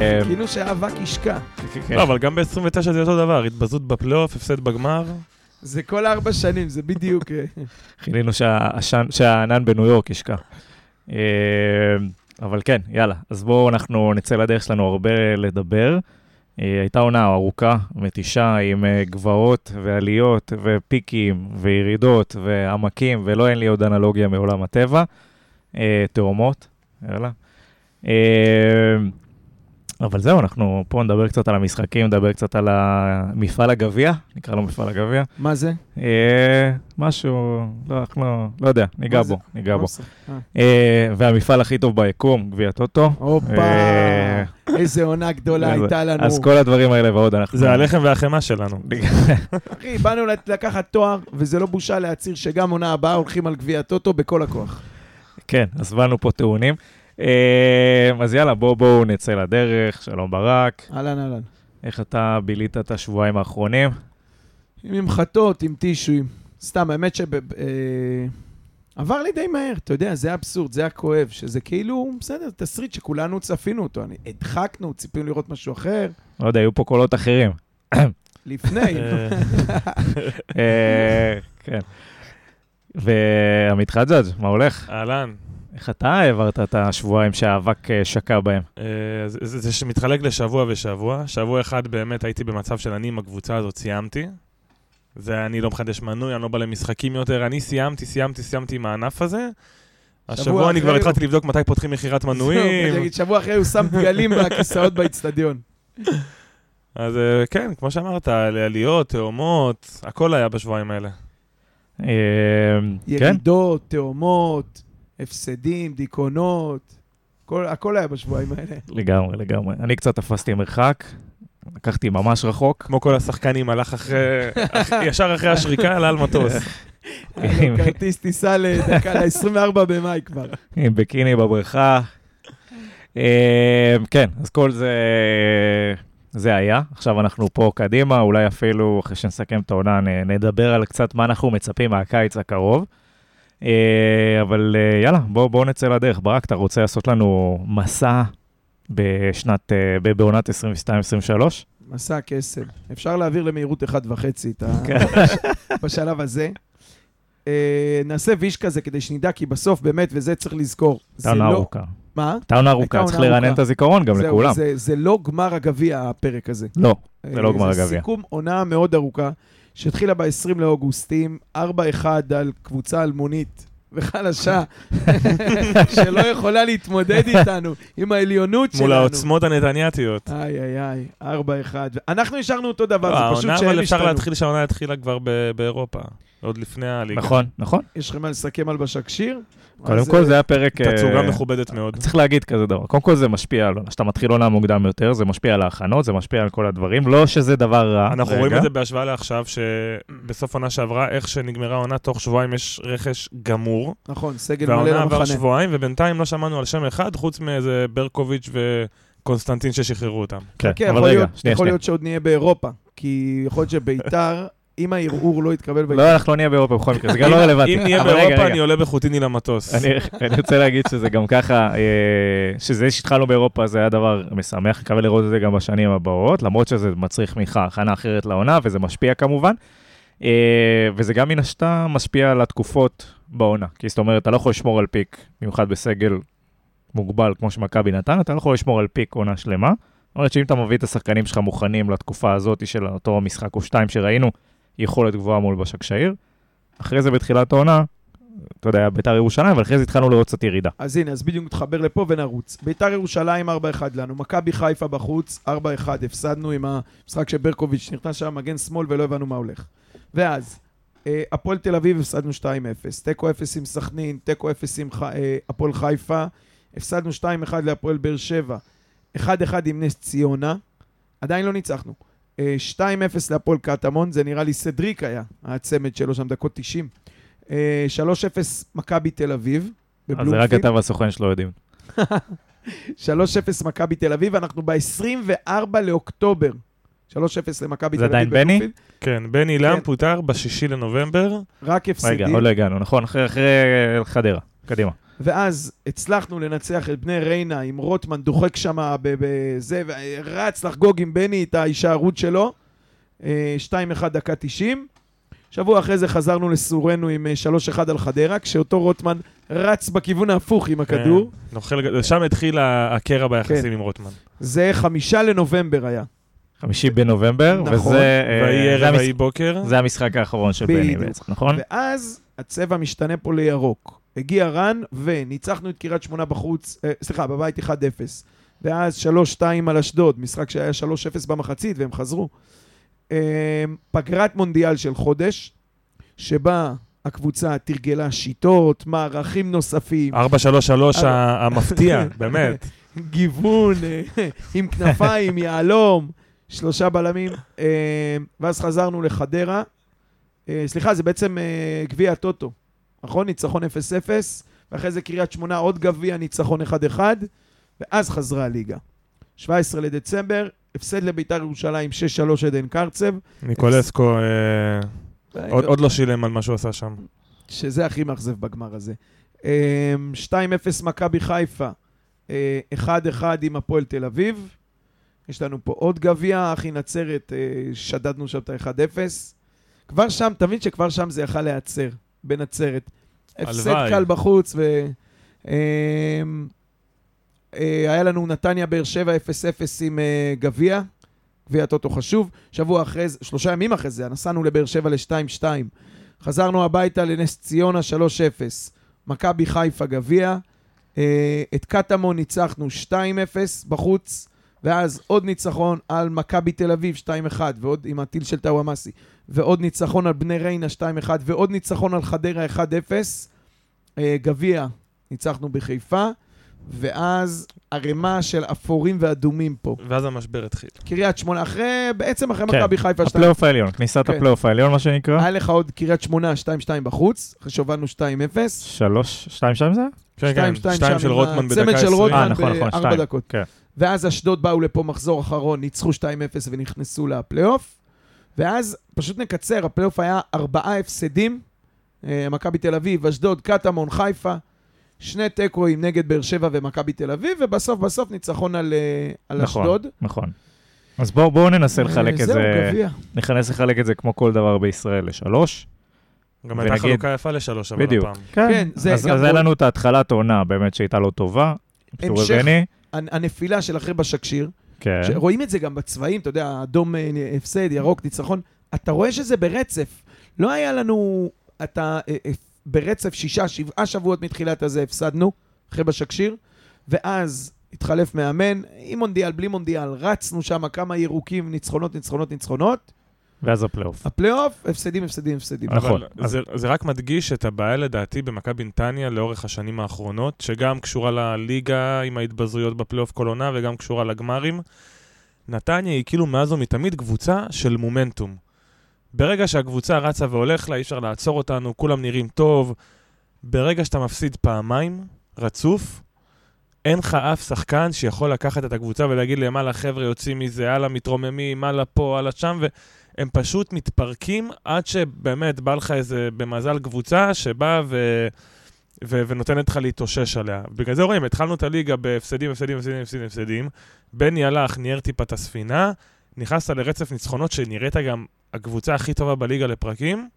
אה, כאילו שהאבק ישקע. כן. לא, אבל גם ב-29 זה אותו דבר, התבזות בפלייאוף, הפסד בגמר. זה כל ארבע שנים, זה בדיוק... אה, חילינו שהענן בניו יורק ישקע. אה, אבל כן, יאללה, אז בואו אנחנו נצא לדרך שלנו הרבה לדבר. אה, הייתה עונה ארוכה, מתישה, עם אה, גבעות ועליות ופיקים וירידות ועמקים, ולא אין לי עוד אנלוגיה מעולם הטבע. תאומות, יאללה. אבל זהו, אנחנו פה נדבר קצת על המשחקים, נדבר קצת על המפעל הגביע, נקרא לו מפעל הגביע. מה זה? אה, משהו, לא, אנחנו לא, יודע, ניגע מה זה? בו, ניגע בו. אה. אה, והמפעל הכי טוב ביקום, גביע טוטו. הופה, אה, איזה עונה גדולה אז- הייתה לנו. אז כל הדברים האלה ועוד אנחנו... זה הלחם והחמאה שלנו. אחי, באנו לקחת תואר, וזה לא בושה להצהיר שגם עונה הבאה הולכים על גביע הטוטו בכל הכוח. כן, אז באנו פה טיעונים. אה, אז יאללה, בואו בואו נצא לדרך, שלום ברק. אהלן, אהלן. איך אתה בילית את השבועיים האחרונים? עם ממחטות, עם טישואים. סתם, האמת שב... אה, עבר לי די מהר, אתה יודע, זה אבסורד, זה הכואב, שזה כאילו, בסדר, תסריט שכולנו צפינו אותו. אני- הדחקנו, ציפינו לראות משהו אחר. לא יודע, היו פה קולות אחרים. לפני, אה, אה, כן. ועמית חג'אג', מה הולך? אהלן. איך אתה העברת את השבועיים שהאבק אה, שקע בהם? אה, זה- זה זה שמתחלק לשבוע ושבוע. שבוע אחד באמת הייתי במצב של אני עם הקבוצה הזאת סיימתי. זה אני לא מחדש מנוי, אני לא בא למשחקים יותר. אני סיימתי, סיימתי, סיימתי עם הענף הזה. השבוע אני כבר התחלתי לבדוק מתי פותחים מכירת מנויים. שבוע אחרי הוא שם דגלים בכיסאות באיצטדיון. אז אה, כן, כמו שאמרת, עליות, תאומות, הכל היה בשבועיים האלה. אה, כן, ירידות, תאומות, הפסדים, דיכאונות, כל- הכל היה בשבועיים האלה. לגמרי, לגמרי. אני קצת תפסתי מרחק, לקחתי ממש רחוק. כמו כל השחקנים, הלך אחרי, אח- ישר אחרי השריקה, עלה על מטוס. לו כרטיס טיסה לדקה, ל-24 במאי כבר. עם בקיני בבריכה. אה, כן, אז כל זה, זה היה. עכשיו אנחנו פה קדימה, אולי אפילו אחרי שנסכם את העונה נדבר על קצת מה אנחנו מצפים מהקיץ הקרוב. אה, אבל אה, יאללה, בואו בוא נצא לדרך. ברק, אתה רוצה לעשות לנו מסע בשנת, אה, בעונת 22-23? מסע קסם. אפשר להעביר למהירות 1.5 את ה... כן. בשלב הזה. נעשה ויש כזה כדי שנדע, כי בסוף באמת, וזה צריך לזכור. זה הייתה עונה לא... ארוכה. מה? הייתה עונה ארוכה, צריך לרענן. את הזיכרון גם לכולם. זה, זה לא גמר הגביע, הפרק הזה. לא, זה לא גמר זה הגביע. סיכום עונה מאוד ארוכה, שהתחילה ב-20 לאוגוסט עם 4-1 על קבוצה אלמונית וחלשה, שלא יכולה להתמודד איתנו, עם העליונות שלנו. מול העוצמות הנתניאתיות. איי, איי, איי, 4-1. אנחנו השארנו אותו דבר, זה פשוט העונה, שהם אבל אפשר השתנו. להתחיל שהעונה התחילה כבר ב- באירופה, עוד לפני הליגה. נכון, נכון. יש לכם מה לסכם על בשקשיר? קודם כל אה, זה היה פרק... תצוגה אה, מכובדת מאוד. צריך להגיד כזה דבר. קודם כל זה משפיע על עונה. כשאתה מתחיל עונה מוקדם יותר, זה משפיע על ההכנות, זה משפיע על כל הדברים. לא שזה דבר רע. אנחנו. רואים את זה בהשוואה לעכשיו, שבסוף עונה שעברה, איך שנגמרה העונה, תוך שבועיים יש רכש גמור. נכון, סגל מלא והעונה עבר למחנה. שבועיים, ובינתיים לא שמענו על שם אחד, חוץ מאיזה ברקוביץ' וקונסטנטין ששחררו אותם. כן, אבל יכול רגע, להיות- שנייה, יכול שנייה. להיות שעוד נהיה באירופה, כי יכול להיות שביתר, אם הערעור לא יתקבל לא, אנחנו לא נהיה באירופה בכל מקרה, זה גם לא רלוונטי. אם נהיה באירופה. אני עולה בחוטיני למטוס. אני אני רוצה להגיד שזה גם ככה, אה, שזה שהתחלנו באירופה זה היה דבר משמח, מקווה לראות את זה גם בשנים הבאות, למרות שזה מצריך ממך הכנה אחרת לעונה, וזה משפיע כמובן. אה, וזה גם מן השתה משפיע על התקופות בעונה. כי זאת אומרת, אתה לא יכול לשמור על פיק, במיוחד בסגל מוגבל כמו שמכבי נתן, אתה לא יכול לשמור על פיק עונה שלמה. זאת אומרת שאם אתה מביא את השחקנים שלך מוכנים לתקופה הזאת של אותו משחק או שתיים שראינו, יכולת גבוהה מול בשקשאיר. אחרי זה בתחילת העונה, אתה יודע, ביתר ירושלים, אבל אחרי זה התחלנו לראות קצת ירידה. אז הנה, אז בדיוק נתחבר לפה ונרוץ. ביתר ירושלים 4-1 לנו, מכבי חיפה בחוץ 4-1, הפסדנו עם המשחק של ברקוביץ', נכנס שם מגן שמאל ולא הבנו מה הולך. ואז, אה, הפועל תל אביב הפסדנו 2-0, תיקו 0 עם סכנין, תיקו 0 עם אה, הפועל חיפה, הפסדנו 2-1 להפועל באר שבע, 1-1 עם נס ציונה, עדיין לא ניצחנו. אה, 2-0 להפועל קטמון, זה נראה לי סדריק היה, הצמד שלו שם, דקות 90. אה, 3-0 מכבי תל אביב, אז זה רק. אתה והסוכן שלו יודעים. 3-0 מכבי תל אביב, אנחנו ב-24 לאוקטובר. 3-0 למכבי תל זה אביב. עדיין בני? בבלומפילד. כן, בני כן. פוטר בשישי לנובמבר. רק רגע, הפסדים. עוד לא הגענו, נכון? אחרי אחרי חדרה. קדימה. ואז הצלחנו לנצח את בני ריינה עם רוטמן דוחק שם בזה, ורץ לחגוג עם בני את ההישארות שלו. אה, 2-1 דקה 90. שבוע אחרי זה חזרנו לסורנו עם אה, 3-1 על חדרה, כשאותו רוטמן רץ בכיוון ההפוך עם הכדור. כן, נוכל, שם התחיל הקרע ביחסים כן. עם רוטמן. זה חמישה לנובמבר היה. חמישי בנובמבר, נכון. וזה אה, ויהי ערב ויהי בוקר. זה המשחק האחרון של בני. בעצם, נכון? ואז הצבע משתנה פה לירוק. הגיע רן, וניצחנו את קריית שמונה בחוץ, אה, סליחה, בבית 1-0. ואז 3-2 על אשדוד, משחק שהיה 3-0 במחצית, והם חזרו. אה, פגרת מונדיאל של חודש, שבה הקבוצה תרגלה שיטות, מערכים נוספים, 433 ארבע. ה- המפתיע, באמת. גיוון, אה, עם כנפיים, יהלום, שלושה בלמים. אה, ואז חזרנו לחדרה. אה, סליחה, זה בעצם אה, גביע הטוטו, נכון? ניצחון 0-0, ואחרי זה קריית שמונה עוד גביע, ניצחון 1-1, ואז חזרה הליגה. 17 לדצמבר, הפסד לביתר ירושלים 6-3 עדן קרצב, ניקולסקו אה, עוד עוד לא שילם על מה שהוא עשה שם. שזה הכי מאכזב בגמר הזה. אה, 2-0 מכבי חיפה, אה, 1-1 עם הפועל תל אביב. יש לנו פה עוד גביע, אחי נצרת, אה, שדדנו שם את ה-1-0. כבר שם, תבין שכבר שם זה יכל להיעצר, בנצרת. הפסד. קל בחוץ, ו... אה, אה, היה לנו נתניה באר שבע 0-0 עם אה, גביע, גביע טוטו חשוב. שבוע אחרי זה, שלושה ימים אחרי זה, נסענו לבאר שבע ל-2-2. חזרנו הביתה לנס ציונה 3-0. מכבי חיפה גביע. אה, את קטמון ניצחנו 2-0 בחוץ, ואז עוד ניצחון על מכבי תל אביב 2-1, ועוד עם הטיל של טאוואמאסי, ועוד ניצחון על בני ריינה 2-1, ועוד ניצחון על חדרה 1-0. אה, גביע ניצחנו בחיפה, ואז ערימה של אפורים ואדומים פה. ואז המשבר התחיל. קריית שמונה, אחרי, בעצם אחרי כן, מכבי חיפה 2 הפלייאוף העליון, כניסת כן. הפלייאוף העליון, מה שנקרא. היה לך עוד קריית שמונה 2-2 בחוץ, אחרי שהובלנו 2-0. שלוש, שתיים, שתיים זה? כן, כן, שתיים, שתיים שם של עם רוטמן בדקה של 20. רוטמן אה, נכון, נכון, בארבע. דקות. כן. ואז אשדוד באו לפה מחזור אחרון, ניצחו 2-0 ונכנסו לפלייאוף. ואז, פשוט נקצר, הפלייאוף היה ארבעה הפסדים. אה, מכבי תל אביב, אשדוד, קטמון, חיפה. שני תיקואים נגד באר שבע ומכבי תל אביב, ובסוף בסוף ניצחון על, אה, על נכון. אשדוד. נכון. אז בואו בואו ננסה לחלק אה, את זהו, זה. נכנס לחלק את זה כמו כל דבר בישראל לשלוש. גם הייתה ונגיד- חלוקה יפה לשלוש, אבל בדיוק. הפעם. כן, זה אז גם אז היה בוא- לנו את ההתחלת העונה, באמת שהייתה לא טובה. המשך. הנפילה של אחרי בשאקשהיר, כן. רואים את זה גם בצבעים, אתה יודע, אדום אה, הפסד, ירוק ניצחון, אתה רואה שזה ברצף. לא היה לנו, אתה אה, אה, ברצף שישה, שבעה שבועות מתחילת הזה הפסדנו, אחרי בשאקשהיר, ואז התחלף מאמן, עם מונדיאל, בלי מונדיאל, רצנו שם כמה ירוקים, ניצחונות, ניצחונות, ניצחונות. ואז הפלייאוף. הפלייאוף, הפסדים, הפסדים, הפסדים. נכון. אבל זה, זה רק מדגיש את הבעיה לדעתי במכבי נתניה לאורך השנים האחרונות, שגם קשורה לליגה עם ההתבזויות בפלייאוף כל עונה וגם קשורה לגמרים. נתניה היא כאילו מאז ומתמיד קבוצה של מומנטום. ברגע שהקבוצה רצה והולך לה, אי אפשר לעצור אותנו, כולם נראים טוב. ברגע שאתה מפסיד פעמיים, רצוף, אין לך אף שחקן שיכול לקחת את הקבוצה ולהגיד להם, הלאה חבר'ה יוצאים מזה, הלאה מתרוממים, הלאה פה, הלאה שם, והם פשוט מתפרקים עד שבאמת בא לך איזה, במזל, קבוצה שבאה ו... ו- ונותנת לך להתאושש עליה. בגלל זה רואים, התחלנו את הליגה בהפסדים, הפסדים, הפסדים, הפסדים, הפסדים. בני הלך, ניער טיפה את הספינה, נכנסת לרצף ניצחונות שנראית גם הקבוצה הכי טובה בליגה לפרקים,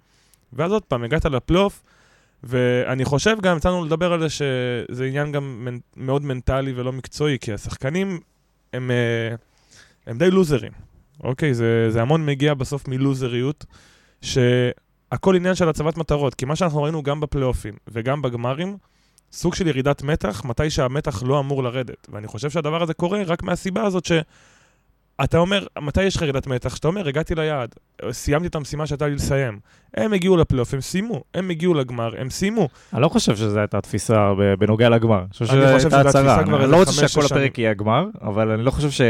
ואז עוד פעם הגעת לפלייאוף, ואני חושב גם, יצאנו לדבר על זה שזה עניין גם מנ- מאוד מנטלי ולא מקצועי, כי השחקנים הם, אה, הם די לוזרים, אוקיי? זה, זה המון מגיע בסוף מלוזריות, שהכל עניין של הצבת מטרות, כי מה שאנחנו ראינו גם בפלייאופים וגם בגמרים, סוג של ירידת מתח, מתי שהמתח לא אמור לרדת. ואני חושב שהדבר הזה קורה רק מהסיבה הזאת ש... אתה אומר, מתי יש לך ירידת מתח? שאתה אומר, הגעתי ליעד, סיימתי את המשימה שהייתה לי לסיים. הם הגיעו לפלייאוף, הם סיימו. הם הגיעו לגמר, הם סיימו. אני לא חושב שזו הייתה התפיסה ב- בנוגע לגמר. אני חושב אני שזו חושב הייתה הצהרה. אני לא רוצה שכל הפרק יהיה גמר, אבל אני לא חושב ש...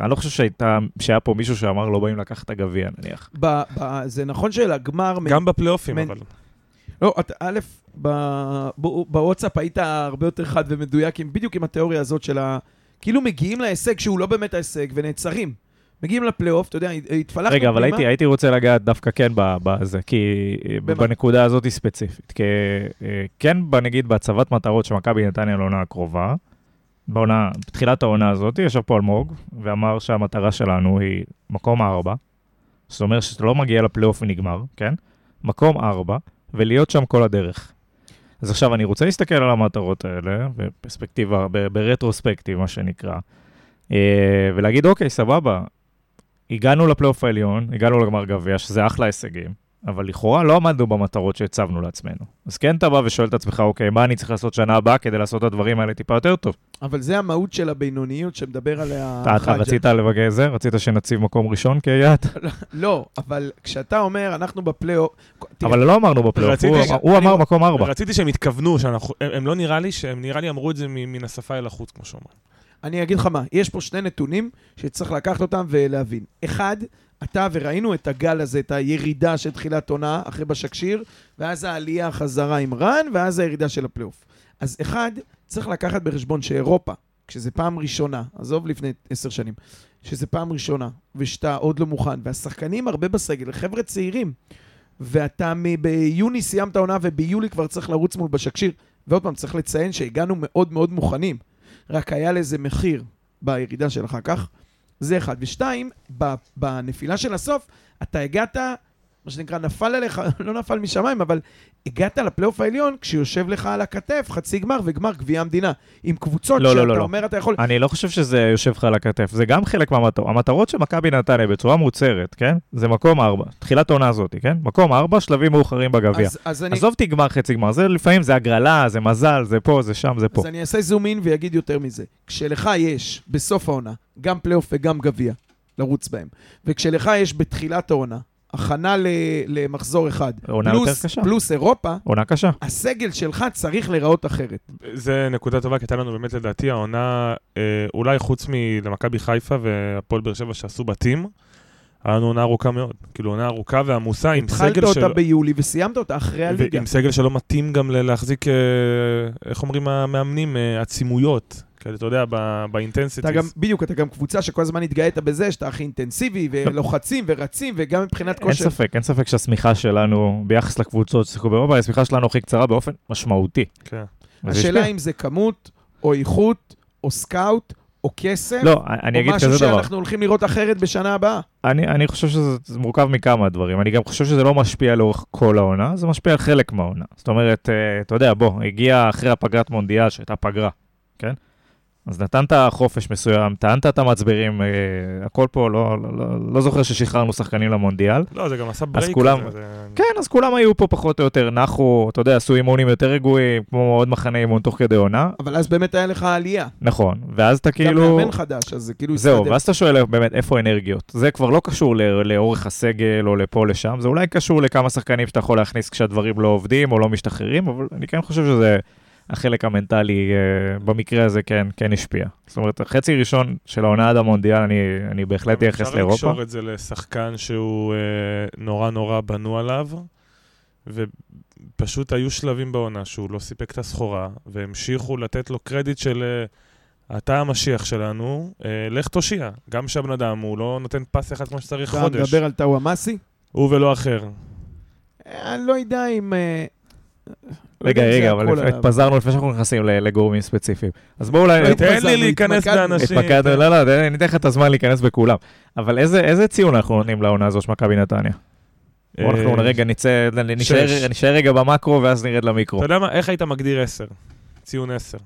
אני לא חושב שהייתה... שהיה פה מישהו שאמר לא באים לקחת את הגביע, נניח. ב- ב- זה נכון שלגמר... גם בפלייאופים, אבל. לא, א', ב- ב- בוואטסאפ היית הרבה יותר חד ומדויק, בדיוק עם התיאוריה הזאת של ה... כאילו מגיעים להישג שהוא לא באמת ההישג ונעצרים. מגיעים לפלייאוף, אתה יודע, התפלחנו רגע, אבל. הייתי, הייתי רוצה לגעת דווקא כן בזה, כי במה? בנקודה הזאת ספציפית. כי אה, כן, נגיד, בהצבת מטרות של מכבי נתניה לעונה הקרובה, בעונה, בתחילת העונה הזאת, ישב פה אלמוג ואמר שהמטרה שלנו היא מקום ארבע, זאת אומרת שאתה לא מגיע לפלייאוף ונגמר, כן? מקום ארבע, ולהיות שם כל הדרך. אז עכשיו אני רוצה להסתכל על המטרות האלה, בפרספקטיבה, ברטרוספקטיב, מה שנקרא, אה, ולהגיד, אוקיי, סבבה, הגענו לפלייאוף העליון, הגענו לגמר גביע, שזה אחלה הישגים, אבל לכאורה לא עמדנו במטרות שהצבנו לעצמנו. אז כן אתה בא ושואל את עצמך, אוקיי, מה אני צריך לעשות שנה הבאה כדי לעשות את הדברים האלה טיפה יותר טוב? אבל זה המהות של הבינוניות שמדבר עליה אתה, אתה חג'ה. רצית לבגע זה? רצית שנציב מקום ראשון כיעד? לא, אבל כשאתה אומר, אנחנו בפלייאוף... אבל לא אמרנו בפלייאוף, הוא, ש- אמר- הוא אני- אמר מקום ארבע. רציתי שהם שאנחנו, הם, הם לא נראה לי, שהם נראה לי אמרו את זה מ- מן השפה אל החוץ, כמו שאומרים. אני אגיד לך מה, יש פה שני נתונים שצריך לקחת אותם ולהבין. אחד, אתה וראינו את הגל הזה, את הירידה של תחילת עונה אחרי בשקשיר, ואז העלייה חזרה עם רן, ואז הירידה של הפלייאוף. אז אחד, צריך לקחת בחשבון שאירופה, כשזה פעם ראשונה, עזוב לפני עשר שנים, שזה פעם ראשונה, ושאתה עוד לא מוכן, והשחקנים הרבה בסגל, חבר'ה צעירים, ואתה ביוני סיימת עונה וביולי כבר צריך לרוץ מול בשקשיר, ועוד פעם, צריך לציין שהגענו מאוד מאוד מוכנים. רק היה לזה מחיר בירידה של אחר כך. זה אחד. ושתיים, בנפילה של הסוף, אתה הגעת, מה שנקרא, נפל עליך, לא נפל משמיים, אבל הגעת לפלייאוף העליון כשיושב לך על הכתף חצי גמר וגמר גביע המדינה. עם קבוצות לא, לא, שאתה לא, לא. אומר, אתה יכול... אני לא חושב שזה יושב לך על הכתף, זה גם חלק מהמטרות. המטרות של מכבי נתניה בצורה מוצהרת, כן? זה מקום ארבע, תחילת העונה הזאת, כן? מקום ארבע, שלבים מאוחרים בגביע. אני, עזוב תגמר חצי גמר, זה לפעמים זה הגרלה, זה מזל, זה פה, זה שם, זה פה. אז אני אעשה זום אין ואגיד יותר מזה. כשלך יש בסוף העונה גם פלייאוף וגם גביע לרוץ בהם, וכשלך יש בתחילת העונה הכנה ל- למחזור אחד, עונה פלוס, יותר קשה. פלוס אירופה, עונה קשה. הסגל שלך צריך להיראות אחרת. זה נקודה טובה, כי הייתה לנו באמת לדעתי העונה, אה, אולי חוץ מלמכבי חיפה והפועל באר שבע שעשו בתים, היה לנו עונה ארוכה מאוד. כאילו עונה ארוכה ועמוסה עם התחלת סגל אותה של... ביולי וסיימת אותה אחרי הליגה. ועם סגל שלא מתאים גם להחזיק, אה, איך אומרים המאמנים, אה, עצימויות. כאלה, אתה יודע, אתה גם, באינטנסיטיז. בדיוק, אתה גם קבוצה שכל הזמן התגאית בזה, שאתה הכי אינטנסיבי, ולוחצים ורצים, וגם מבחינת אין כושר. ספק, אין ספק שהשמיכה שלנו ביחס לקבוצות ששיחקו באירופה, השמיכה שלנו הכי קצרה באופן משמעותי. כן. השאלה. אם זה כמות, או איכות, או סקאוט, או כסף, לא, אני אגיד או כזה משהו דבר. שאנחנו הולכים לראות אחרת בשנה הבאה. אני, אני חושב שזה זה מורכב מכמה דברים. אני גם חושב שזה לא משפיע לאורך כל העונה, זה משפיע על חלק מהעונה. זאת אומרת, אה, אתה יודע, בוא, הגיע אחרי הפגרת מונדיאל, שהייתה פגרה, כן? אז נתנת חופש מסוים, טענת את המצברים, אה, הכל פה, לא, לא, לא, לא זוכר ששחררנו שחקנים למונדיאל. לא, זה גם עשה ברייק. כולם- כזה, זה- כן, אז כולם היו פה פחות או יותר, נחו, אתה יודע, עשו אימונים יותר רגועים, כמו עוד מחנה אימון תוך כדי עונה. אבל אז באמת היה לך עלייה. נכון, ואז אתה גם כאילו... מאמן חדש, אז זה כאילו זהו, הסתדר. ואז אתה שואל באמת איפה האנרגיות. זה כבר לא קשור ל- לאורך הסגל או לפה לשם, זה אולי קשור לכמה שחקנים שאתה יכול להכניס כשהדברים לא עובדים או לא משתחררים, אבל אני כן חושב שזה החלק המנטלי אה, במקרה הזה כן, כן השפיע. זאת אומרת, החצי ראשון של העונה עד המונדיאל, אני, אני בהחלט אייחס אפשר לאירופה. לקשור את זה לשחקן שהוא אה, נורא נורא בנו עליו, ופשוט היו שלבים בעונה שהוא לא סיפק את הסחורה, והמשיכו לתת לו קרדיט של אה, אתה המשיח שלנו, אה, לך תושיע. גם שהבן אדם, הוא לא נותן פס אחד כמו שצריך אתה חודש. מדבר על טאוואמאסי? הוא ולא אחר. אה, אני לא יודע אם... רגע, רגע, אבל. התפזרנו לפני שאנחנו נכנסים לגורמים ספציפיים. אז בואו אולי... תן לי להיכנס. באנשים. התמקדנו, לא, לא, אני אתן לך את הזמן להיכנס בכולם. אבל איזה איזה ציון אנחנו נותנים לעונה הזו של מכבי נתניה? בואו אנחנו אה, רגע נצא. נישאר רגע במקרו ואז נרד למיקרו. אתה יודע מה, איך היית מגדיר 10? ציון 10.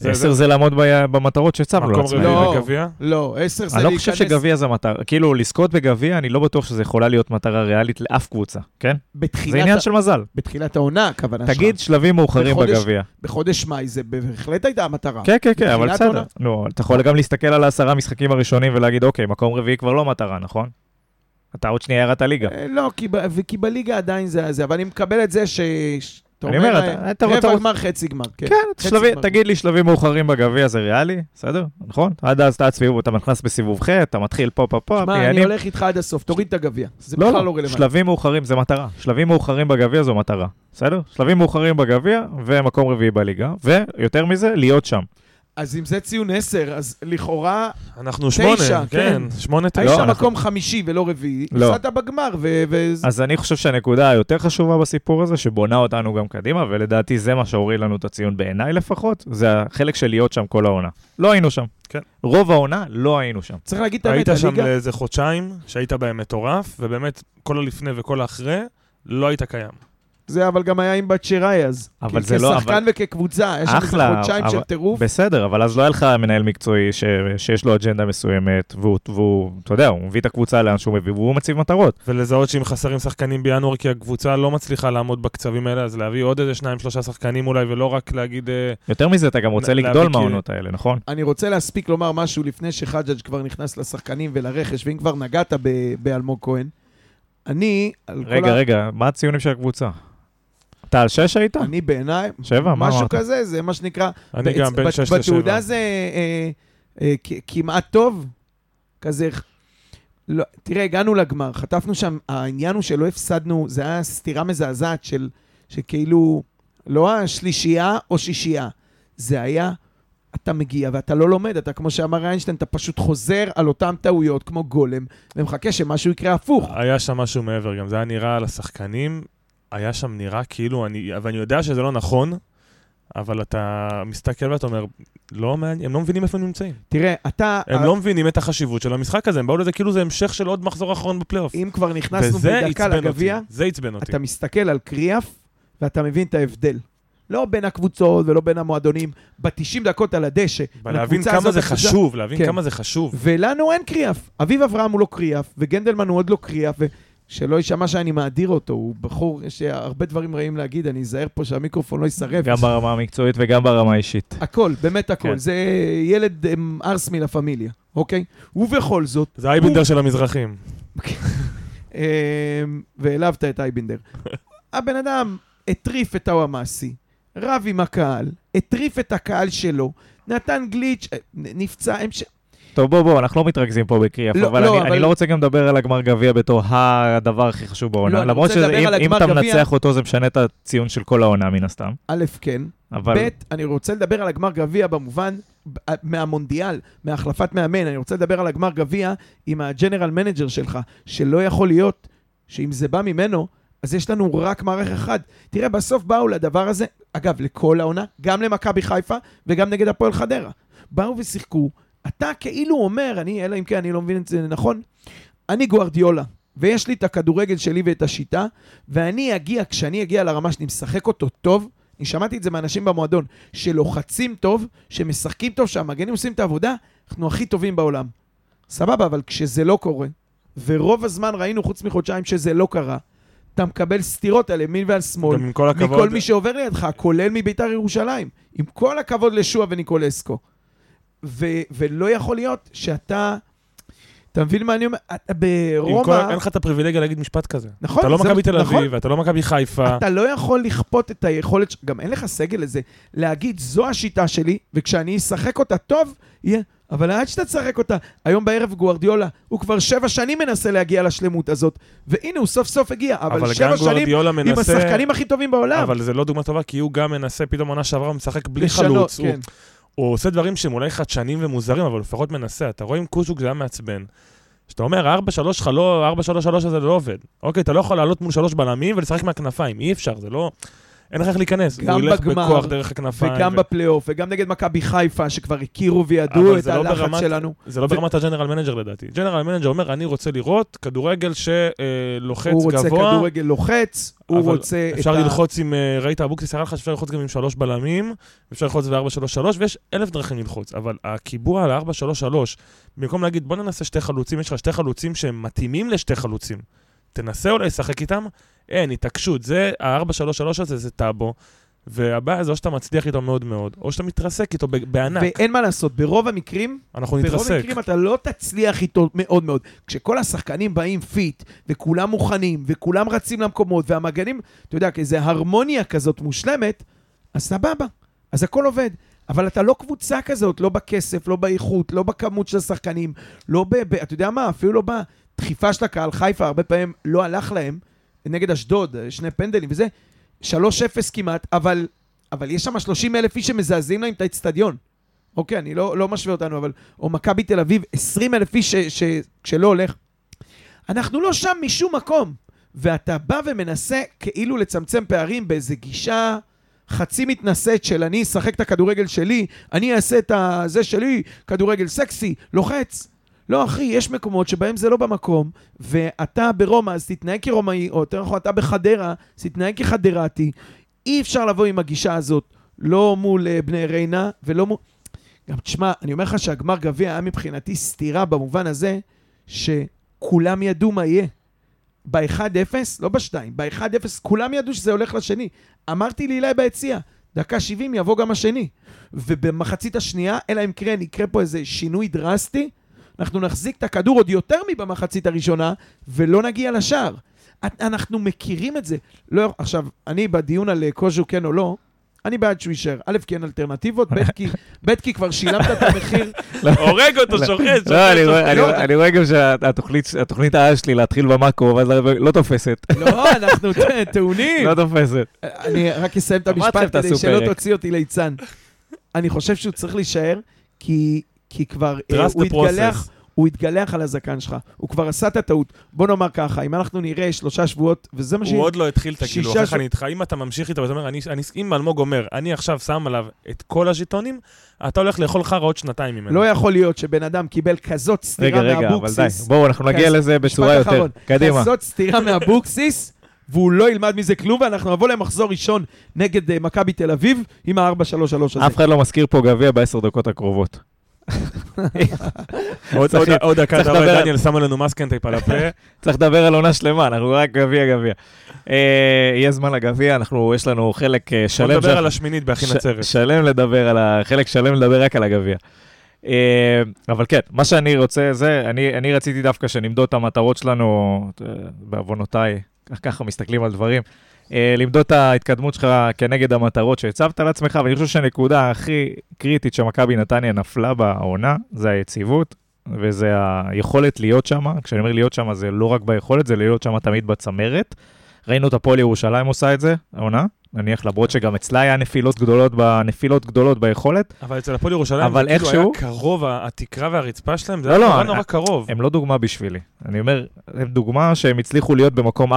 זה- עשר זה- זה לעמוד ב- במטרות שהצבנו מקום לעצמנו. רביעי לא. בגביע? לא, עשר זה אני לא להיכנס... חושב שגביע זה מטרה, כאילו לזכות בגביע, אני לא בטוח שזה יכולה להיות מטרה ריאלית לאף קבוצה, כן? בתחילת זה עניין של מזל. בתחילת העונה, הכוונה שלך. תגיד שלבים מאוחרים בחודש- בגביע. בחודש מאי זה בהחלט הייתה המטרה. כן, כן, כן, אבל בסדר. נו, אתה יכול גם להסתכל על העשרה משחקים הראשונים ולהגיד, אוקיי, מקום רביעי כבר לא מטרה, נכון? אתה עוד שנייה ירדת ליגה. אה, לא, כי בליגה עדיין זה זה, אבל אני מקבל את זה ש... אני אומר, אה, אתה- אתה- רבע אתה- גמר, חצי גמר. כן, כן. תגיד לי שלבים מאוחרים בגביע זה ריאלי, בסדר? נכון? עד אז אתה סיבוב, אתה נכנס בסיבוב ח', אתה מתחיל פה, פה, פה, שמע, אני. הולך איתך עד הסוף, תוריד את הגביע. זה לא, בכלל לא לא, רלוונטי. שלבים מאוחרים זה מטרה. שלבים מאוחרים בגביע זו מטרה, בסדר? שלבים מאוחרים בגביע ומקום רביעי בליגה, ויותר מזה, להיות שם. אז אם זה ציון 10, אז לכאורה אנחנו תשע, שמונה, כן, כן. שמונה, היית תשע. אנחנו- מקום חמישי ולא רביעי, לא. הפסדת בגמר, ו... ו- אז אני חושב שהנקודה היותר חשובה בסיפור הזה, שבונה אותנו גם קדימה, ולדעתי זה מה שהוריד לנו את הציון בעיניי לפחות, זה החלק של להיות שם כל העונה. לא היינו שם. כן. רוב העונה לא היינו שם. צריך להגיד את האמת, היית שם הליגה... לאיזה חודשיים, שהיית בהם מטורף, ובאמת, כל הלפני וכל האחרי, לא היית קיים. זה אבל גם היה עם בת שיראי אז. אבל כי זה לא- כשחקן וכקבוצה, איזה אחלה, חודשיים של טירוף. בסדר, אבל אז לא היה לך מנהל מקצועי ש... שיש לו אג'נדה מסוימת, והוא, והוא, אתה יודע, הוא מביא את הקבוצה לאן שהוא מביא, והוא מציב מטרות. ולזהות שאם חסרים שחקנים בינואר, כי הקבוצה לא מצליחה לעמוד בקצבים האלה, אז להביא עוד איזה שניים, שלושה שחקנים אולי, ולא רק להגיד... אה, יותר מזה, אתה גם רוצה לגדול מהעונות האלה, נכון? אני רוצה להספיק לומר משהו לפני שחג'אג' כבר נכנס לשחקנים ולרכש, ואם כבר נגעת ב- באלמוג כהן, אני, על כל רגע, ה... רגע, מה הציונים של הקבוצה? אתה על שש היית? אני בעיניי, שבע? מה משהו? כזה, זה מה שנקרא, אני גם בין 6 ל-7. בתעודה זה אה, אה, כ- כמעט טוב, כזה... לא, תראה, הגענו לגמר, חטפנו שם, העניין הוא שלא הפסדנו, זה היה סתירה מזעזעת של, שכאילו, לא השלישייה או שישייה, זה היה, אתה מגיע ואתה לא לומד, אתה כמו שאמר איינשטיין, אתה פשוט חוזר על אותן טעויות כמו גולם, ומחכה שמשהו יקרה הפוך. היה שם משהו מעבר, גם זה היה נראה על השחקנים, היה שם נראה כאילו, אני, ואני יודע שזה לא נכון, אבל אתה מסתכל ואתה אומר, לא מעניין, הם לא מבינים איפה הם נמצאים. תראה, אתה, הם לא מבינים את החשיבות של המשחק הזה, הם באו לזה כאילו זה המשך של עוד מחזור אחרון בפלייאוף. אם כבר נכנסנו בדקה לגביע, זה עצבן אותי. אתה מסתכל על קריאף, ואתה מבין את ההבדל. לא בין הקבוצות ולא בין המועדונים, ב-90 דקות על הדשא. להבין כמה זה חשוב, להבין כן. כמה זה חשוב. ולנו אין קריאף. אביב אברהם הוא לא קריאף, וגנדלמן הוא עוד לא קריאף, ושלא יישמע שאני מאדיר אותו, הוא בחור, יש הרבה דברים רעים להגיד, אני אזהר פה שהמיקרופון לא יישרף. גם ברמה המקצועית וגם ברמה האישית. הכל, באמת הכל. כן. זה ילד ארס מן הפמיליה, אוקיי? ובכל זאת, זה האייבנדר של המזרחים. אמ, והעלבת את אייבינדר. הבן אדם הטריף את הוואמאסי, רב עם הקהל, הטריף את הקהל שלו, נתן גליץ', אה, נפצע, המש... טוב, בוא, בוא, אנחנו לא מתרכזים פה בקריאף, לא, אבל, לא, אני, אבל- אני לא רוצה גם לדבר על הגמר גביע בתור הדבר הכי חשוב בעונה. לא, למרות שאם אתה מנצח אותו, זה משנה את הציון של כל העונה, מן הסתם. א', כן. אבל... ב', אני רוצה לדבר על הגמר גביע במובן, מהמונדיאל, מהחלפת מאמן, אני רוצה לדבר על הגמר גביע עם ה general manager שלך, שלא יכול להיות שאם זה בא ממנו, אז יש לנו רק מערך אחד. תראה, בסוף באו לדבר הזה, אגב, לכל העונה, גם למכבי חיפה וגם נגד הפועל חדרה. באו ושיחקו, אתה כאילו אומר, אני, אלא אם כן, אני לא מבין את זה נכון, אני גוארדיולה, ויש לי את הכדורגל שלי ואת השיטה, ואני אגיע, כשאני אגיע לרמה שאני משחק אותו טוב, אני שמעתי את זה מאנשים במועדון, שלוחצים טוב, שמשחקים טוב, שהמגנים עושים את העבודה, אנחנו הכי טובים בעולם. סבבה, אבל כשזה לא קורה, ורוב הזמן ראינו, חוץ מחודשיים, שזה לא קרה, אתה מקבל סטירות על ימין ועל שמאל, גם עם כל הכבוד, מכל מי שעובר לידך, כולל מביתר ירושלים. עם כל הכבוד לשועה וניקולסקו. ו- ולא יכול להיות שאתה... אתה מבין מה אני אומר? עם כל- ברומא... אין לך את הפריבילגיה להגיד משפט כזה. נכון, אתה לא מכבי תל נכון. אביב, אתה לא מכבי חיפה. אתה לא יכול לכפות את היכולת, גם אין לך סגל לזה, להגיד, זו השיטה שלי, וכשאני אשחק אותה טוב, יהיה... אבל עד שאתה תשחק אותה, היום בערב גוארדיולה, הוא כבר שבע שנים מנסה להגיע לשלמות הזאת, והנה, הוא סוף סוף הגיע, אבל, אבל שבע שנים גוארדיולה עם מנסה... השחקנים הכי טובים בעולם. אבל זה לא דוגמה טובה, כי הוא גם מנסה, פתאום עונה שעברה הוא משחק בלי לשנות, חלוץ. כן. הוא עושה דברים שהם אולי חדשניים ומוזרים, אבל הוא לפחות מנסה. אתה רואה עם קוז'וק זה היה מעצבן. שאתה אומר, 4-3 שלך לא, 4-3-3 הזה לא עובד. אוקיי, אתה לא יכול לעלות מול שלוש בלמים ולשחק מהכנפיים, אי אפשר, זה לא... אין לך איך להיכנס. גם הוא ילך בגמר, בכוח דרך הכנפיים. וגם ו- בפלייאוף, וגם נגד מכבי חיפה, שכבר הכירו וידעו את לא הלחץ ברמת- שלנו. זה לא ו- ברמת ה general manager לדעתי. general manager אומר, אני רוצה לראות כדורגל שלוחץ הוא רוצה גבוה. כדורגל לוחץ, הוא רוצה את אפשר ה... ללחוץ עם, אה, ראית אבוקסיס הראה לך שאפשר ללחוץ גם עם שלוש בלמים, אפשר ללחוץ ב-4-3-3, ויש אלף דרכים ללחוץ, אבל הקיבוע על ה-4-3-3, במקום להגיד בוא ננסה שתי חלוצים, יש לך שתי חלוצים שהם מתאימים לשתי חלוצים. תנסה אולי לשחק איתם, אין, התעקשות, זה, ה-4-3-3 הזה זה טאבו, והבעיה זה או שאתה מצליח איתו מאוד מאוד, או שאתה מתרסק איתו ב- בענק. ואין מה לעשות, ברוב המקרים, אנחנו ברוב נתרסק. המקרים אתה לא תצליח איתו מאוד מאוד. כשכל השחקנים באים fit, וכולם מוכנים, וכולם רצים למקומות, והמגנים, אתה יודע, כאיזה הרמוניה כזאת מושלמת, אז סבבה, אז הכל עובד. אבל אתה לא קבוצה כזאת, לא בכסף, לא באיכות, לא בכמות של השחקנים, לא ב... ב אתה יודע מה, אפילו לא בדחיפה של הקהל חיפה, הרבה פעמים לא הלך להם, נגד אשדוד, שני פנדלים וזה, 3-0 כמעט, אבל, אבל יש שם 30 אלף איש שמזעזעים להם את האצטדיון. אוקיי, אני לא, לא משווה אותנו, אבל... או מכבי תל אביב, 20 אלף איש שלא הולך. אנחנו לא שם משום מקום. ואתה בא ומנסה כאילו לצמצם פערים באיזה גישה חצי מתנשאת של אני אשחק את הכדורגל שלי, אני אעשה את הזה שלי, כדורגל סקסי, לוחץ. לא, אחי, יש מקומות שבהם זה לא במקום, ואתה ברומא, אז תתנהג כרומאי, או יותר נכון, אתה בחדרה, אז תתנהג כחדרתי. אי אפשר לבוא עם הגישה הזאת, לא מול uh, בני ריינה, ולא מול... גם, תשמע, אני אומר לך שהגמר גביע היה מבחינתי סתירה במובן הזה, שכולם ידעו מה יהיה. ב-1-0, לא ב-2, ב-1-0 כולם ידעו שזה הולך לשני. אמרתי לאילי ביציע, דקה 70 יבוא גם השני. ובמחצית השנייה, אלא אם כן יקרה פה איזה שינוי דרסטי, אנחנו נחזיק את הכדור עוד יותר מבמחצית הראשונה, ולא נגיע לשער. אנחנו מכירים את זה. לא, עכשיו, אני בדיון על אה, קוז'ו כן או לא, אני בעד שהוא יישאר. א', כי אין אלטרנטיבות, ב', כי, ב', כי כבר שילמת את המחיר. הורג אותו, שוחט, שוחט. לא, אני רואה- שוחט. אני לא, אני רואה גם שהתוכנית התוכנית העל שלי להתחיל במאקרו, אבל לא תופסת. לא, אנחנו טעונים. לא תופסת. אני רק אסיים את המשפט כדי שלא. תוציא אותי ליצן. אני חושב שהוא צריך להישאר, כי, כי כבר Trust הוא. התגלח, הוא התגלח על הזקן שלך. הוא כבר עשה את הטעות. בוא נאמר ככה, אם אנחנו נראה שלושה שבועות, וזה מה ש... הוא עוד לא התחיל את ש- כך אני איתך, אם אתה ממשיך איתו ואתה אומר, אני- אני- אם אלמוג אומר, אני עכשיו שם עליו את כל הז'יטונים, אתה הולך לאכול חרא עוד שנתיים ממנו. לא יכול להיות שבן אדם קיבל כזאת רגע, סטירה רגע, אבל די. בואו, אנחנו נגיע כז- לזה בצורה יותר. אחרון. קדימה. כזאת סטירה מאבוקסיס, והוא לא ילמד מזה כלום, ואנחנו נבוא למחזור ראשון נגד אה, מכבי תל אביב עם ה-4-3-3 הזה. אף אחד לא מזכיר פה גביע בעשר דקות הקרובות. עוד- דקה, אתה רואה דניאל שם לנו מסקנטייפ על הפה. צריך לדבר על עונה שלמה, אנחנו רק גביע גביע. אה, יהיה זמן לגביע, אנחנו, יש לנו חלק אה, בוא שלם. נדבר שאנחנו- על השמינית ש- נצרת. שלם לדבר על ה... חלק שלם לדבר רק על הגביע. אה, אבל כן, מה שאני רוצה זה, אני, אני רציתי דווקא שנמדוד את המטרות שלנו, בעוונותיי, ככה מסתכלים על דברים, למדוד את ההתקדמות שלך כנגד המטרות שהצבת לעצמך, ואני חושב שהנקודה הכי קריטית שמכבי נתניה נפלה בעונה, זה היציבות, וזה היכולת להיות שם. כשאני אומר להיות שם, זה לא רק ביכולת, זה להיות שם תמיד בצמרת. ראינו את הפועל ירושלים עושה את זה, העונה, נניח, למרות שגם אצלה היה נפילות גדולות, ב- נפילות גדולות ביכולת, אבל אצל הפועל ירושלים, אבל זה כאילו איכשהו- היה קרוב, התקרה והרצפה שלהם, זה לא, היה לא, נורא אני- נורא קרוב. הם לא דוגמה בשבילי. אני אומר, הם דוגמה שהם הצליחו להיות במקום 4-5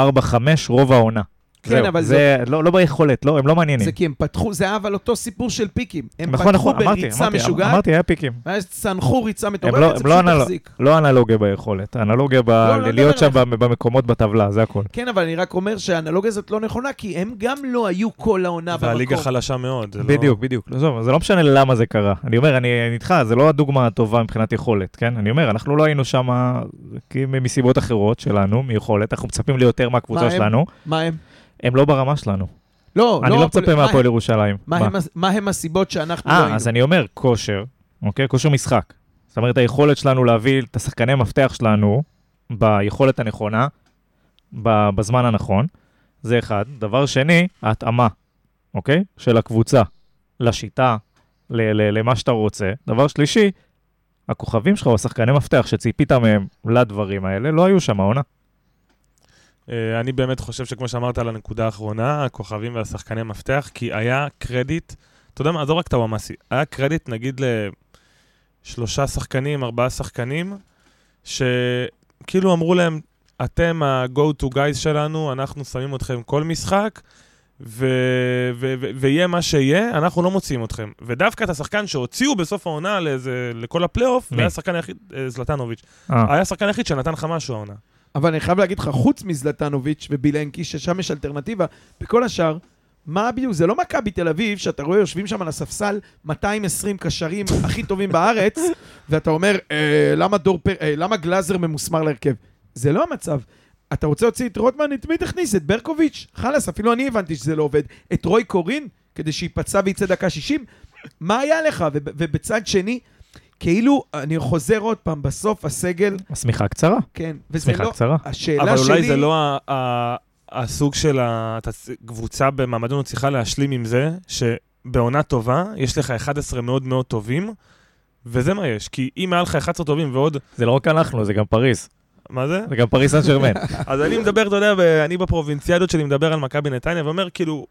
רוב העונה. כן, אבל זה לא, לא ביכולת, לא, הם לא מעניינים. זה כי הם פתחו, זה היה אבל אותו סיפור של פיקים. הם נכון, פתחו נכון, אמרתי, בריצה אמרתי, משוגעת, אמרתי, היה פיקים. ואז צנחו ריצה מטורפת, לא- זה פשוט לא אנלוג- החזיק. לא אנלוגיה ביכולת, האנלוגיה ב... לא, לא להיות שם במקומות בטבלה, זה הכל. כן, אבל אני רק אומר שהאנלוגיה הזאת לא נכונה, כי הם גם לא היו כל העונה והליגה במקום. חלשה מאוד. זה לא- בדיוק, בדיוק. לא, עזוב, זה לא משנה למה זה קרה. אני אומר, אני איתך, זה לא הדוגמה הטובה מבחינת יכולת, כן? אני אומר, אנחנו לא היינו שם מסיבות אחרות שלנו, מיכולת, אנחנו מצפים ליותר מהקבוצה? שלנו, מה הם? הם לא ברמה שלנו. לא, אני לא הפועל- מצפה מה מהפועל ירושלים. מה מה? הם הס- מה הם הסיבות שאנחנו לא אה, היינו? אז אני אומר, כושר, אוקיי? כושר משחק. זאת אומרת, היכולת שלנו להביא את השחקני מפתח שלנו ביכולת הנכונה, בזמן הנכון, זה אחד. דבר שני, ההתאמה, אוקיי? של הקבוצה לשיטה, ל- ל- למה שאתה רוצה. דבר שלישי, הכוכבים שלך או השחקני מפתח שציפית מהם לדברים האלה, לא היו שם העונה. אה, אני באמת חושב שכמו שאמרת על הנקודה האחרונה, הכוכבים והשחקני מפתח, כי היה קרדיט, אתה יודע מה, עזוב רק את הוואמאסי, היה קרדיט נגיד לשלושה שחקנים, ארבעה שחקנים, שכאילו אמרו להם, אתם ה-go to guys שלנו, אנחנו שמים אתכם כל משחק, ו- ו- ו- ויהיה מה שיהיה, אנחנו לא מוציאים אתכם. ודווקא את השחקן שהוציאו בסוף העונה לאיזה, לכל הפלייאוף, מי? והיה השחקן היחיד, אה, זלטנוביץ'. אה, היה השחקן היחיד שנתן לך משהו העונה. אבל אני חייב להגיד לך, חוץ מזלטנוביץ' ובילנקי, ששם יש אלטרנטיבה, בכל השאר, מה בדיוק? זה לא מכבי תל אביב, שאתה רואה יושבים שם על הספסל 220 קשרים הכי טובים בארץ, ואתה אומר, אה, למה, דור פר... אה, למה גלאזר ממוסמר להרכב? זה לא המצב. אתה רוצה להוציא את רוטמן, את מי תכניס? את ברקוביץ'? חלאס, אפילו אני הבנתי שזה לא עובד. את רוי קורין, כדי שייפצע ויצא דקה 60? מה היה לך? וב- ובצד שני, כאילו, אני חוזר עוד פעם, בסוף הסגל, השמיכה קצרה. כן, וזה שמיכה לא... קצרה. השאלה אבל שלי... אולי זה לא ה- ה- הסוג של הקבוצה במעמדנו צריכה להשלים עם זה, שבעונה טובה יש לך 11 מאוד מאוד טובים, וזה מה יש. כי אם היה לך 11 טובים ועוד... זה לא רק אנחנו, זה גם פריז. מה זה? זה גם פריז סן שרמן. אז אני מדבר, אתה יודע, אני בפרובינציאדות שלי מדבר על מכבי נתניה, ואומר כאילו,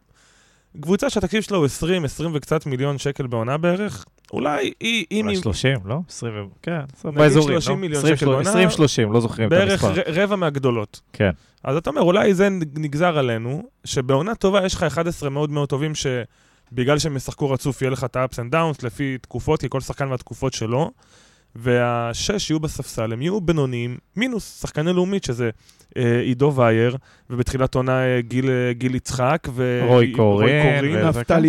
קבוצה שהתקציב שלה הוא 20, 20 וקצת מיליון שקל בעונה בערך, אולי היא, אולי היא 30, לא? 20, ו- כן, באזורים, 30 לא? מיליון 20, שקל בעונה, 20, 30, לא זוכרים את בערך המספר. ר- רבע מהגדולות. כן. אז אתה אומר, אולי זה נגזר עלינו, שבעונה טובה יש לך 11 מאוד מאוד טובים, שבגלל שהם ישחקו רצוף, יהיה לך את ה-ups and downs לפי תקופות, כי כל שחקן והתקופות שלו, והשש יהיו בספסל, הם יהיו בינוניים, מינוס שחקני לאומית, שזה אה, עידו וייר, ובתחילת עונה אה, גיל, אה, גיל יצחק, ו... רוי קורן,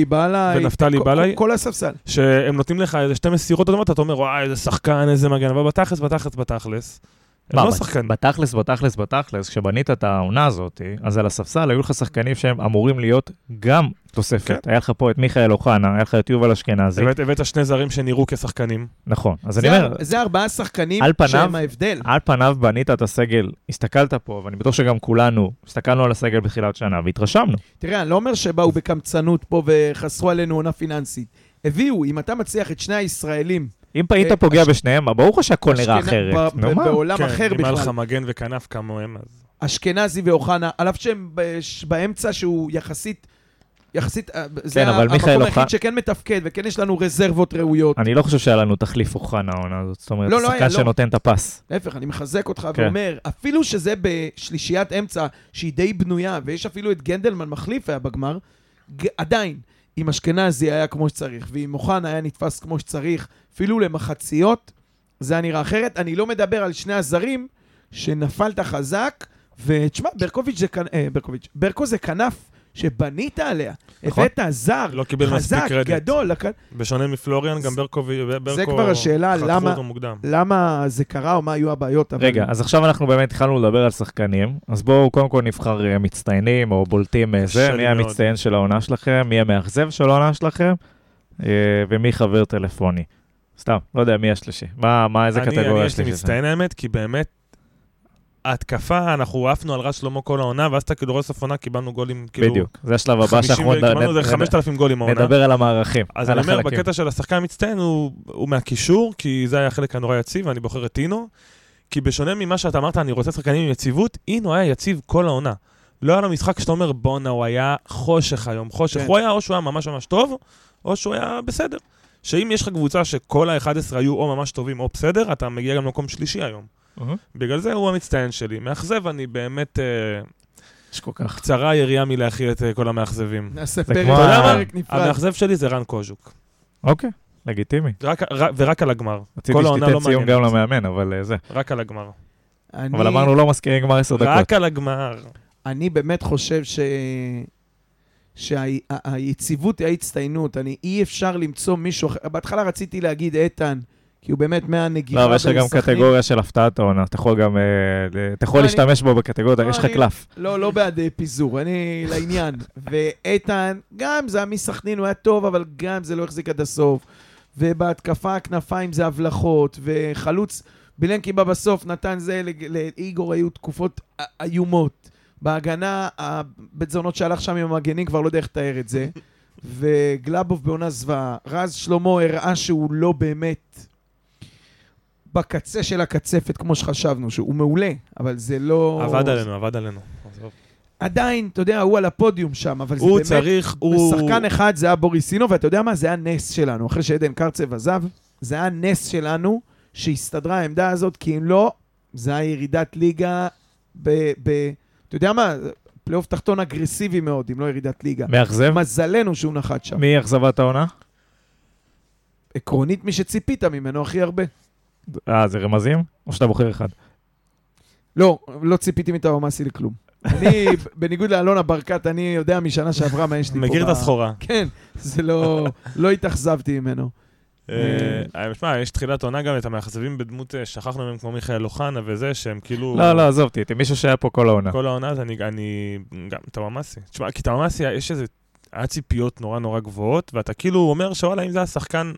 בלעי. ונפתלי כל- בלעי. כל- כל הספסל. שהם נותנים לך איזה שתי מסירות אדומות, אתה אומר, וואי, איזה שחקן, איזה מגן, אבל בתכלס, בתכלס, בתכלס. הם מה, לא בת- שחקן. בתכלס, בתכלס, בתכלס, כשבנית את העונה הזאת, אז על הספסל היו לך שחקנים שהם אמורים להיות גם תוספת. היה לך פה את מיכאל אוחנה, היה לך את יובל אשכנזי. הבאת- הבאת שני זרים שנראו כשחקנים. נכון. אז אני זה אומר, ה- זה ארבעה שחקנים על פניו- שהם ההבדל. על פניו בנית את הסגל, הסתכלת פה, ואני בטוח שגם כולנו הסתכלנו על הסגל בתחילת שנה והתרשמנו. תראה, אני לא אומר שבאו בקמצנות פה וחסרו עלינו עונה פיננסית. הביאו, אם אתה מצליח את שני הישראלים, אם היית אה, פוגע בשניהם, ברור לך שהכל נראה אחרת. נו מה? בעולם כן, אחר אם היה לך בכלל. מגן וכנף כמוהם, אז... אשכנזי ואוחנה, על אף שהם באמצע שהוא יחסית... יחסית, אה, זה כן, המקום היחיד שכן מתפקד, וכן יש לנו רזרבות ראויות. אני לא חושב שהיה לנו תחליף אוחנה העונה הזאת. זאת אומרת, לא, לא שחקן לא. שנותן את הפס. להפך, אני מחזק אותך כן. ואומר, אפילו שזה בשלישיית אמצע, שהיא די בנויה, ויש אפילו את גנדלמן מחליף היה בגמר, ג- עדיין, אם אשכנזי היה כמו שצריך, ואם אוחנה היה נתפס כמו שצריך, אפילו למחציות, זה היה נראה אחרת. אני לא מדבר על שני הזרים, שנפלת חזק, ותשמע, ברקוביץ' זה כנ... אה, ברקוביץ', ברקו זה כנף שבנית עליה. נכון. הבאת זר, לא קיבל חזק, קרדיט. גדול. לכ- בשונה מפלוריאן, גם ברקו ו- ברקו... כבר השאלה, חתכו למה- אותו מוקדם. למה זה קרה או מה היו הבעיות. אבל- רגע, אז עכשיו אנחנו באמת התחלנו לדבר על שחקנים, אז בואו קודם כל נבחר אה, מצטיינים או בולטים אה, זה, מי. המצטיין של העונה שלכם, מי המאכזב של העונה שלכם, אה, ומי חבר טלפוני. סתם, לא יודע מי השלישי. מה, מה, איזה אני- קטגוריה אני יש לי? מצטיין האמת, כי באמת, ההתקפה, אנחנו עפנו על רז שלמה כל העונה, ואז אתה כאילו רואה סוף עונה, קיבלנו גולים, כאילו... בדיוק, זה השלב הבא 50 שאנחנו קיבלנו איזה 5,000 גולים העונה. נדבר על המערכים. אז אני אומר. בקטע של השחקן המצטיין הוא, הוא מהקישור, כי זה היה החלק הנורא יציב, ואני בוחר את אינו. כי בשונה ממה שאתה אמרת, אני רוצה שחקנים עם יציבות, אינו היה יציב כל העונה. לא היה לו משחק שאתה אומר, בואנה, הוא היה חושך היום, חושך. כן. הוא היה, או שהוא היה ממש ממש טוב, או שהוא היה בסדר. שאם יש לך קבוצה שכל ה-11 היו או ממש טובים או בסדר, אתה מגיע גם למקום שלישי היום. אהה. בגלל זה הוא המצטיין שלי. מאכזב, אני באמת... אה, יש כל כך. קצרה היריעה מלהכיל את אה, כל המאכזבים. נעשה פרק כמו אתה יודע מה? פרק נפרד. המאכזב שלי זה רן קוז'וק. אוקיי, לגיטימי. רק, רק, ורק על הגמר. רציתי שתיתן לא ציון. גם למאמן, אבל אה, זה. רק על הגמר. אני- אבל אמרנו לא מזכירים גמר עשר דקות. רק על הגמר. אני באמת חושב ש... שהיציבות היא ההצטיינות. אני, אי אפשר למצוא מישהו אחר. בהתחלה רציתי להגיד איתן, כי הוא באמת מהנגיחה לא, אבל יש לך גם. קטגוריה של הפתעת העונה, אתה יכול גם, אה, אתה יכול לא, להשתמש בו בקטגוריה, לא, יש לך קלף. לא, לא בעד אה, פיזור, אני לעניין. ואיתן, גם זה היה מסכנין, הוא היה טוב, אבל גם זה לא החזיק עד הסוף. ובהתקפה הכנפיים זה הבלחות, וחלוץ, בילנקי בא בסוף, נתן זה, לאיגור היו תקופות איומות. בהגנה, הבית זונות שהלך שם עם המגנים, כבר לא יודע איך לתאר את זה. וגלאבוב בעונה זוועה. רז שלמה הראה שהוא לא באמת בקצה של הקצפת כמו שחשבנו, שהוא מעולה, אבל זה לא... עבד עלינו, עבד עלינו. עדיין, אתה יודע, הוא על הפודיום שם, אבל זה הוא באמת... צריך, הוא... בשחקן אחד זה היה בוריסינו, ואתה יודע מה? זה היה נס שלנו. אחרי שעדן קרצב עזב, זה היה נס שלנו שהסתדרה העמדה הזאת, כי אם לא, זה היה ירידת ליגה ב... ב אתה יודע מה? פלייאוף תחתון אגרסיבי מאוד, אם לא ירידת ליגה. מאכזב? מזלנו שהוא נחת שם. מי אכזבת העונה? עקרונית, מי שציפית ממנו הכי הרבה. אה, זה רמזים? או שאתה בוחר אחד? לא, לא ציפיתי מטאוואמאסי לכלום. אני, בניגוד לאלונה ברקת, אני יודע משנה שעברה מה יש לי פה. מכיר את הסחורה. כן, זה לא... לא התאכזבתי ממנו. אה, שמע, יש תחילת עונה גם את המאכזבים בדמות, אה, שכחנו מהם כמו מיכאל אוחנה וזה, שהם כאילו... לא, לא, עזוב אותי, מישהו שהיה פה כל העונה. כל העונה, אני, אני גם טוואמאסי. תשמע, כי טוואמאסי, יש איזה, היה ציפיות נורא נורא גבוהות, ואתה כאילו אומר שוואלה, אם זה השחקן,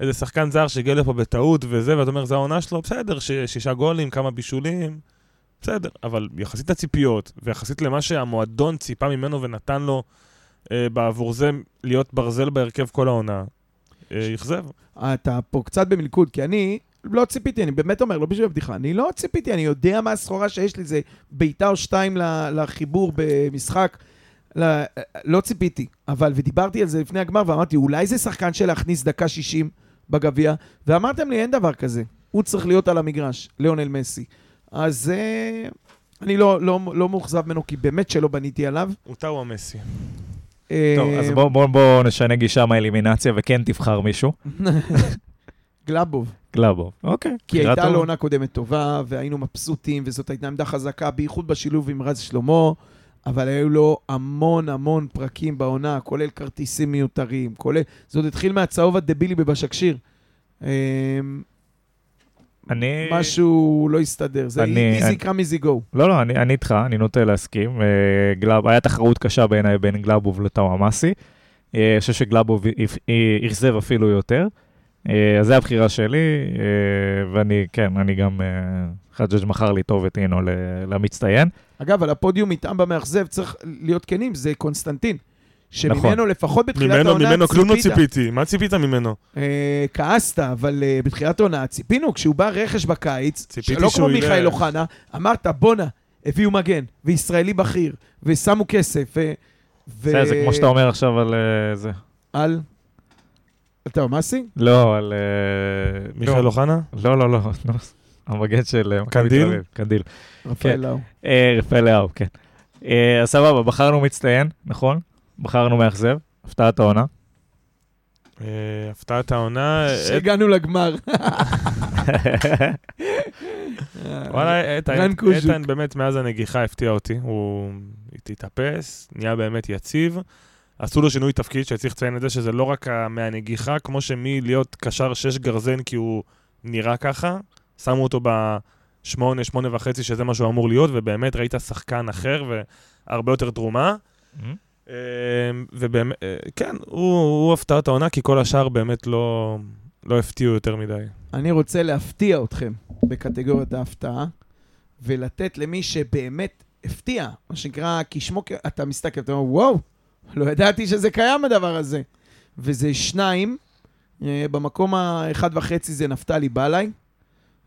איזה שחקן זר שהגיע לפה בטעות וזה, ואתה אומר, זה העונה שלו, בסדר, ש- שישה גולים, כמה בישולים, בסדר. אבל יחסית לציפיות, ויחסית למה שהמועדון ציפה ממנו ונתן לו אה, בעבור זה להיות ברזל בהרכב כל העונה, אה, אכזב. אתה פה קצת במלכוד, כי אני לא ציפיתי, אני באמת אומר, לא בשביל הבדיחה, אני לא ציפיתי, אני יודע מה הסחורה שיש לי, זה בעיטה או שתיים לחיבור במשחק. לא, לא ציפיתי, אבל, ודיברתי על זה לפני הגמר, ואמרתי, אולי זה שחקן של להכניס דקה 60 בגביע, ואמרתם לי, אין דבר כזה. הוא צריך להיות על המגרש, ליאונל מסי. אז אה, אני לא, לא, לא מאוכזב ממנו, כי באמת שלא בניתי עליו. הוא טאו המסי. טוב, אה, אז בואו בוא, בוא נשנה גישה מהאלימינציה וכן תבחר מישהו. גלאבוב. גלאבו. אוקיי. כי הייתה. לו עונה קודמת טובה, והיינו מבסוטים, וזאת הייתה עמדה חזקה, בייחוד בשילוב עם רז שלמה, אבל היו לו המון המון פרקים בעונה, כולל כרטיסים מיותרים, כולל... זה עוד התחיל מהצהוב הדבילי בבשקשיר. אמ, אני... משהו לא הסתדר, זה אני- easy come easy go. לא, לא, אני, אני איתך, אני נוטה להסכים. אה, גלאב, היה תחרות קשה בעיניי בין גלאבוב לטאוואמאסי. אה, אני חושב שגלאבוב אכזב אפילו יותר. אה, אז זו הבחירה שלי, אה, ואני, כן, אני גם, אה, חג'ג' מכר לי טוב את אינו למצטיין. אגב, על הפודיום מטעם במאכזב, צריך להיות כנים, זה קונסטנטין. נכון. שממנו, לפחות בתחילת ממנו, העונה, ממנו כלום לא ציפית. ציפיתי. מה ציפית ממנו? אה, כעסת, אבל אה, בתחילת העונה ציפינו, כשהוא בא רכש בקיץ, שלא כמו מיכאל. אוחנה, אמרת, בואנה, הביאו מגן, וישראלי בכיר, ושמו כסף, ו... ו- זה, זה כמו שאתה אומר עכשיו על אה, זה. על... טאוואמאסי? לא, על... אה, מיכאל לא, אוחנה? לא, לא, לא, לא, המגן של אה, מכבי קנדיל? תל אביב, קנדיל. רפאלאהו. אה, רפאלאהו, כן. אז סבבה, בחרנו מצטיין, נכון? בחרנו מאכזב, הפתעת העונה. הפתעת העונה... שהגענו לגמר. וואלה, איתן. איתן באמת מאז הנגיחה הפתיע אותי. הוא התאפס, נהיה באמת יציב. עשו לו שינוי תפקיד, שצריך לציין את זה, שזה לא רק מהנגיחה, כמו שמלהיות קשר שש גרזן כי הוא נראה ככה, שמו אותו בשמונה, שמונה וחצי, שזה מה שהוא אמור להיות, ובאמת ראית שחקן אחר והרבה יותר תרומה. אה, ובאמת, אה, כן, הוא, הוא הפתעת העונה, כי כל השאר באמת לא, לא הפתיעו יותר מדי. אני רוצה להפתיע אתכם בקטגוריית ההפתעה, ולתת למי שבאמת הפתיע, מה שנקרא, כשמו, אתה מסתכל, אתה אומר, וואו, לא ידעתי שזה קיים הדבר הזה. וזה שניים, אה, במקום האחד וחצי זה נפתלי בלעי,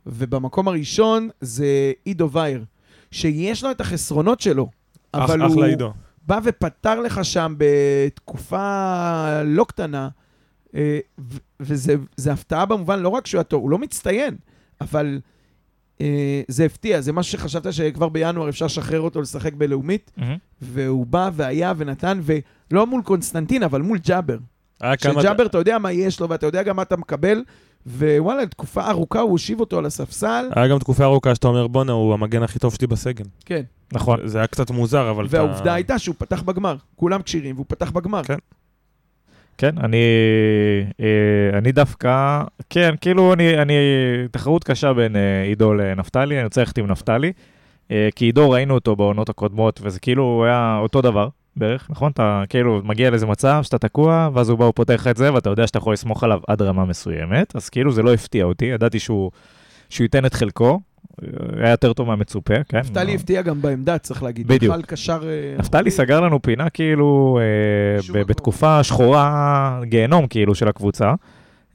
ובמקום הראשון זה עידו וייר, שיש לו את החסרונות שלו, אח, אבל הוא אחלה עידו. בא ופתר לך שם בתקופה לא קטנה, אה, וזה זה הפתעה במובן, לא רק שהוא היה טוב, הוא לא מצטיין, אבל זה הפתיע, זה משהו שחשבת שכבר בינואר אפשר לשחרר אותו לשחק בלאומית, והוא בא והיה ונתן, ולא מול קונסטנטין, אבל מול ג'אבר. כמה... שג'אבר, אתה יודע מה יש לו, ואתה יודע גם מה אתה מקבל, ווואלה, תקופה ארוכה הוא הושיב אותו על הספסל. היה גם תקופה ארוכה שאתה אומר, בואנה, הוא המגן הכי טוב שלי בסגל. כן. נכון. זה היה קצת מוזר, אבל אתה... והעובדה הייתה שהוא פתח בגמר. כולם כשירים, והוא פתח בגמר. כן. כן, אני, אה, אני דווקא, כן, כאילו אני, אני, תחרות קשה בין אה, עידו לנפתלי, אני רוצה ללכת עם נפתלי, אה, כי עידו ראינו אותו בעונות הקודמות, וזה כאילו היה אותו דבר בערך, נכון? אתה כאילו מגיע לאיזה מצב שאתה תקוע, ואז הוא בא, הוא פותח לך את זה, ואתה יודע שאתה יכול לסמוך עליו עד רמה מסוימת, אז כאילו זה לא הפתיע אותי, ידעתי שהוא, שהוא ייתן את חלקו, היה יותר טוב מהמצופה, כן? נפתלי הפתיע גם בעמדה, צריך להגיד. בדיוק. בכלל קשר... אה, נפתלי סגר לנו פינה כאילו אה. בתקופה שחורה, גיהנום כאילו של הקבוצה.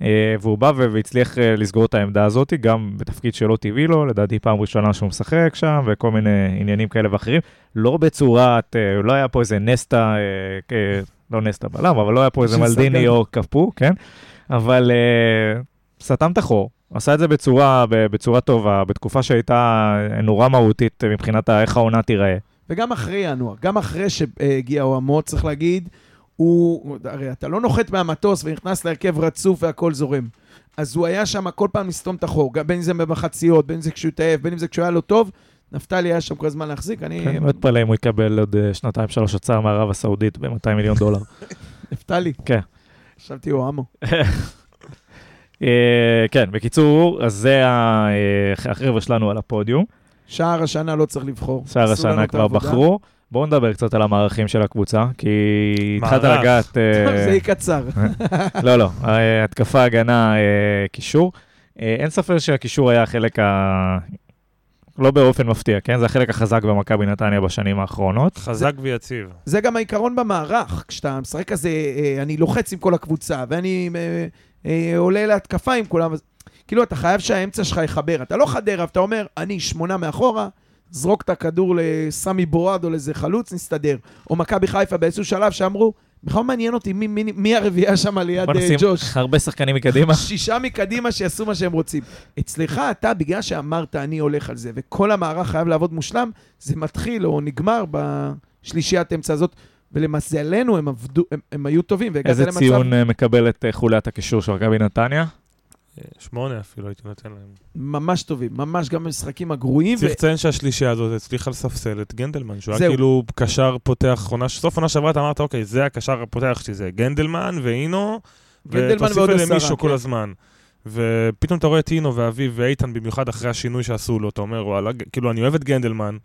אה, והוא בא והצליח אה, לסגור את העמדה הזאת, גם בתפקיד שלא טבעי לו, לדעתי פעם ראשונה שהוא משחק שם, וכל מיני עניינים כאלה ואחרים. לא בצורת, אה, לא היה פה איזה נסטה, אה, לא נסטה בלם, אבל לא היה פה איזה מלדיני. או קפו, כן? אבל אה, סתם את החור. עשה את זה בצורה, בצורה טובה, בתקופה שהייתה נורא מהותית מבחינת ה- איך העונה תיראה. וגם אחרי ינואר, גם אחרי שהגיע אוהמות, צריך להגיד, הוא, הרי אתה לא נוחת מהמטוס ונכנס להרכב רצוף והכל זורם. אז הוא היה שם כל פעם לסתום את החור, בין אם זה במחציות, בין אם זה כשהוא התאהב, בין אם זה כשהוא היה לא טוב, נפתלי היה שם כל הזמן להחזיק, אני... כן, לא אתפלא אם הוא יקבל עוד אה, שנתיים שלוש הצעה מערב הסעודית ב-200 מיליון דולר. נפתלי. כן. חשבתי אוהמו. אה, כן, בקיצור, אז זה אה, החבר'ה שלנו על הפודיום. שער השנה לא צריך לבחור. שער השנה כבר. בחרו. בואו נדבר קצת על המערכים של הקבוצה, כי התחלת. לגעת... אה, טוב, זה יהיה קצר. לא, לא, אה, התקפה, הגנה, אה, קישור. אה, אין ספק שהקישור היה החלק ה... לא באופן מפתיע, כן? זה החלק החזק במכבי נתניה בשנים האחרונות. חזק ויציב. זה גם העיקרון במערך, כשאתה משחק כזה, אה, אני לוחץ עם כל הקבוצה, ואני אה, אה, עולה להתקפה עם כולם, אז כאילו אתה חייב שהאמצע שלך יחבר. אתה לא חדרה, ואתה אומר, אני שמונה מאחורה, זרוק את הכדור לסמי בועד או לאיזה חלוץ, נסתדר. או מכבי חיפה באיזשהו שלב שאמרו, בכלל לא מעניין אותי מי, מי, מי הרביעייה שם ליד בוא אה, נשים ג'וש. הרבה שחקנים מקדימה. שישה מקדימה שיעשו מה שהם רוצים. אצלך, אתה, בגלל שאמרת, אני הולך על זה, וכל המערך חייב לעבוד מושלם, זה מתחיל או נגמר בשלישיית אמצע הזאת, ולמזלנו הם עבדו, הם, הם היו טובים, איזה למצב... ציון אה, מקבלת אה, חוליית הקישור של מכבי נתניה? אה, שמונה אפילו הייתי נותן להם. ממש טובים, ממש גם במשחקים הגרועים. צריך לציין שהשלישייה הזאת הצליחה לספסל את גנדלמן, שהוא היה. כאילו קשר פותח, עונה- סוף עונה שעברה אתה אמרת, אוקיי, זה הקשר הפותח שלי, זה גנדלמן ואינו, גנדלמן ותוסיף אליהם עשרה, מישהו כל כן. הזמן. ופתאום אתה רואה את אינו ואביב ואיתן, במיוחד אחרי השינוי שעשו לו, אתה אומר, וואלה, כאילו, אני אוהב את גנדלמן,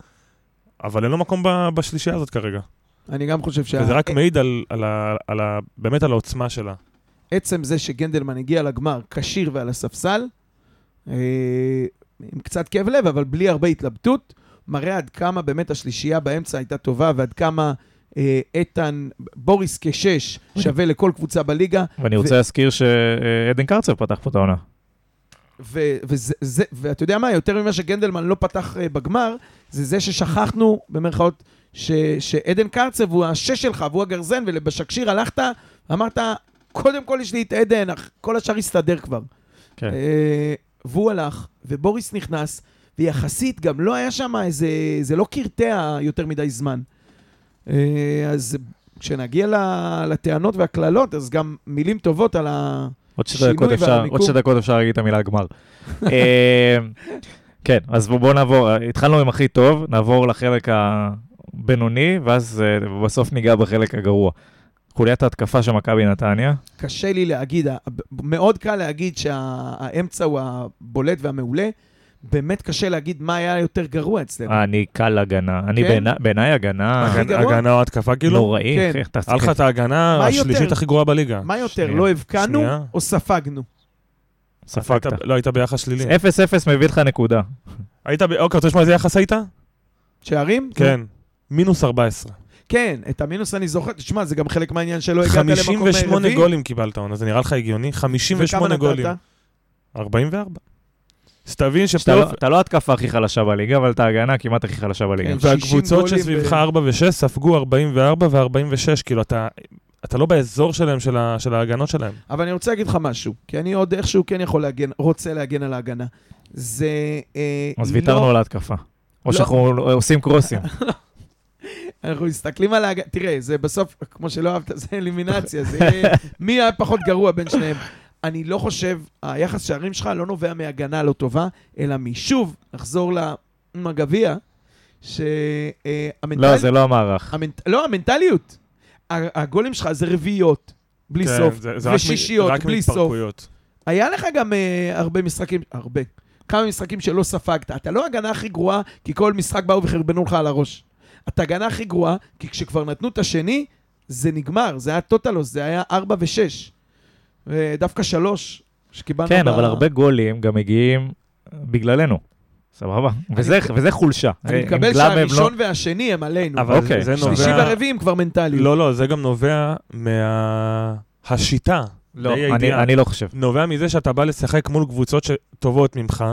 אבל אין לו מקום ב- בשלישייה הזאת כרגע. אני גם חושב שה... וזה רק מעיד על, על, ה- על ה... באמת על העוצמה שלה. עצם זה שגנדלמן הגיע לגמר כשיר ועל הספסל, אה, עם קצת כאב לב, אבל בלי הרבה התלבטות, מראה עד כמה באמת השלישייה באמצע הייתה טובה, ועד כמה אה, איתן, בוריס כשש, שווה לכל קבוצה בליגה. ואני רוצה להזכיר שעדן קרצב פתח פה את העונה. ו- וזה, זה, ואתה יודע מה, יותר ממה שגנדלמן לא פתח אה, בגמר, זה זה ששכחנו, במרכאות, ש- שעדן קרצב הוא השש שלך והוא הגרזן, ובשקשיר הלכת, אמרת, קודם כל יש לי את עדן, כל השאר יסתדר כבר. כן. אה, והוא הלך, ובוריס נכנס, ויחסית גם לא היה שם איזה, זה לא קרטע יותר מדי זמן. אה, אז כשנגיע לטענות והקללות, אז גם מילים טובות על ה... עוד שתי שינוי דקות אפשר, והמיקום. עוד שתי דקות אפשר להגיד את המילה גמר. אה, כן, אז בואו בוא נעבור, התחלנו עם הכי טוב, נעבור לחלק הבינוני, ואז אה, בסוף ניגע בחלק הגרוע. חוליית ההתקפה של מכבי נתניה, קשה לי להגיד, מאוד קל להגיד שהאמצע הוא הבולט והמעולה. באמת קשה להגיד מה היה יותר גרוע אצלנו. אני קל הגנה. אני כן? בעיני- בעיניי הגנה? הגנה או התקפה כאילו? נוראי. כן. היה לך את ההגנה מה השלישית יותר? הכי גרועה בליגה. מה יותר. לא הבקענו. או ספגנו? ספגת. לא, היית ביחס שלילי. 0-0 מביא לך נקודה. היית, ב- אוקיי, אתה לשמוע איזה יחס היית? שערים? כן. מינוס 14. כן, את המינוס אני זוכר. תשמע, זה גם חלק מהעניין שלא הגעת למקום רביעי. 58 גולים קיבלת עונה, זה נראה לך הגיוני? 58 גולים. וכמה נתת? 44. אז תבין אתה שפלייאוף... לא- אתה לא ההתקפה הכי חלשה בליגה, אבל אתה ההגנה כמעט הכי חלשה בליגה. כן. והקבוצות 60 שסביבך גולים ב- 4 ו-6 ספגו 44 ו-46, כאילו אתה... אתה לא באזור שלהם, של, ה, של ההגנות שלהם. אבל אני רוצה להגיד לך משהו, כי אני עוד איכשהו כן יכול להגן, רוצה להגן על ההגנה. זה... אה, אז לא- ויתרנו על ההתקפה. או לא. שאנחנו עושים קרוסים. אנחנו מסתכלים על ההגנה, תראה, זה בסוף, כמו שלא אהבת, זה אלימינציה, זה מי היה פחות גרוע בין שניהם. אני לא חושב, היחס שערים שלך לא נובע מהגנה לא טובה, אלא משוב, נחזור לגביע, שהמנטל... לא, זה לא המערך. המנט... לא, המנטליות. הגולים שלך זה רביעיות, בלי כן, סוף, זה, זה ושישיות, רק בלי סוף. היה לך גם אה, הרבה משחקים, הרבה, כמה משחקים שלא ספגת. אתה לא הגנה הכי גרועה, כי כל משחק באו וחרבנו לך על הראש. אתה הגנה הכי גרועה, כי כשכבר נתנו את השני, זה נגמר, זה היה טוטלוס, זה היה 4 ו-6. ודווקא 3, שקיבלנו... כן, ב- אבל הרבה גולים גם מגיעים בגללנו. סבבה? וזה- וזה חולשה. אני אם מקבל הם לא- שהראשון והשני הם עלינו. אבל אוקיי. זה שלישי נובע... והרביעי הם כבר מנטליות. לא, לא, זה גם נובע מהשיטה. לא, אני-. אני לא חושב. נובע מזה שאתה בא לשחק מול קבוצות שטובות ממך,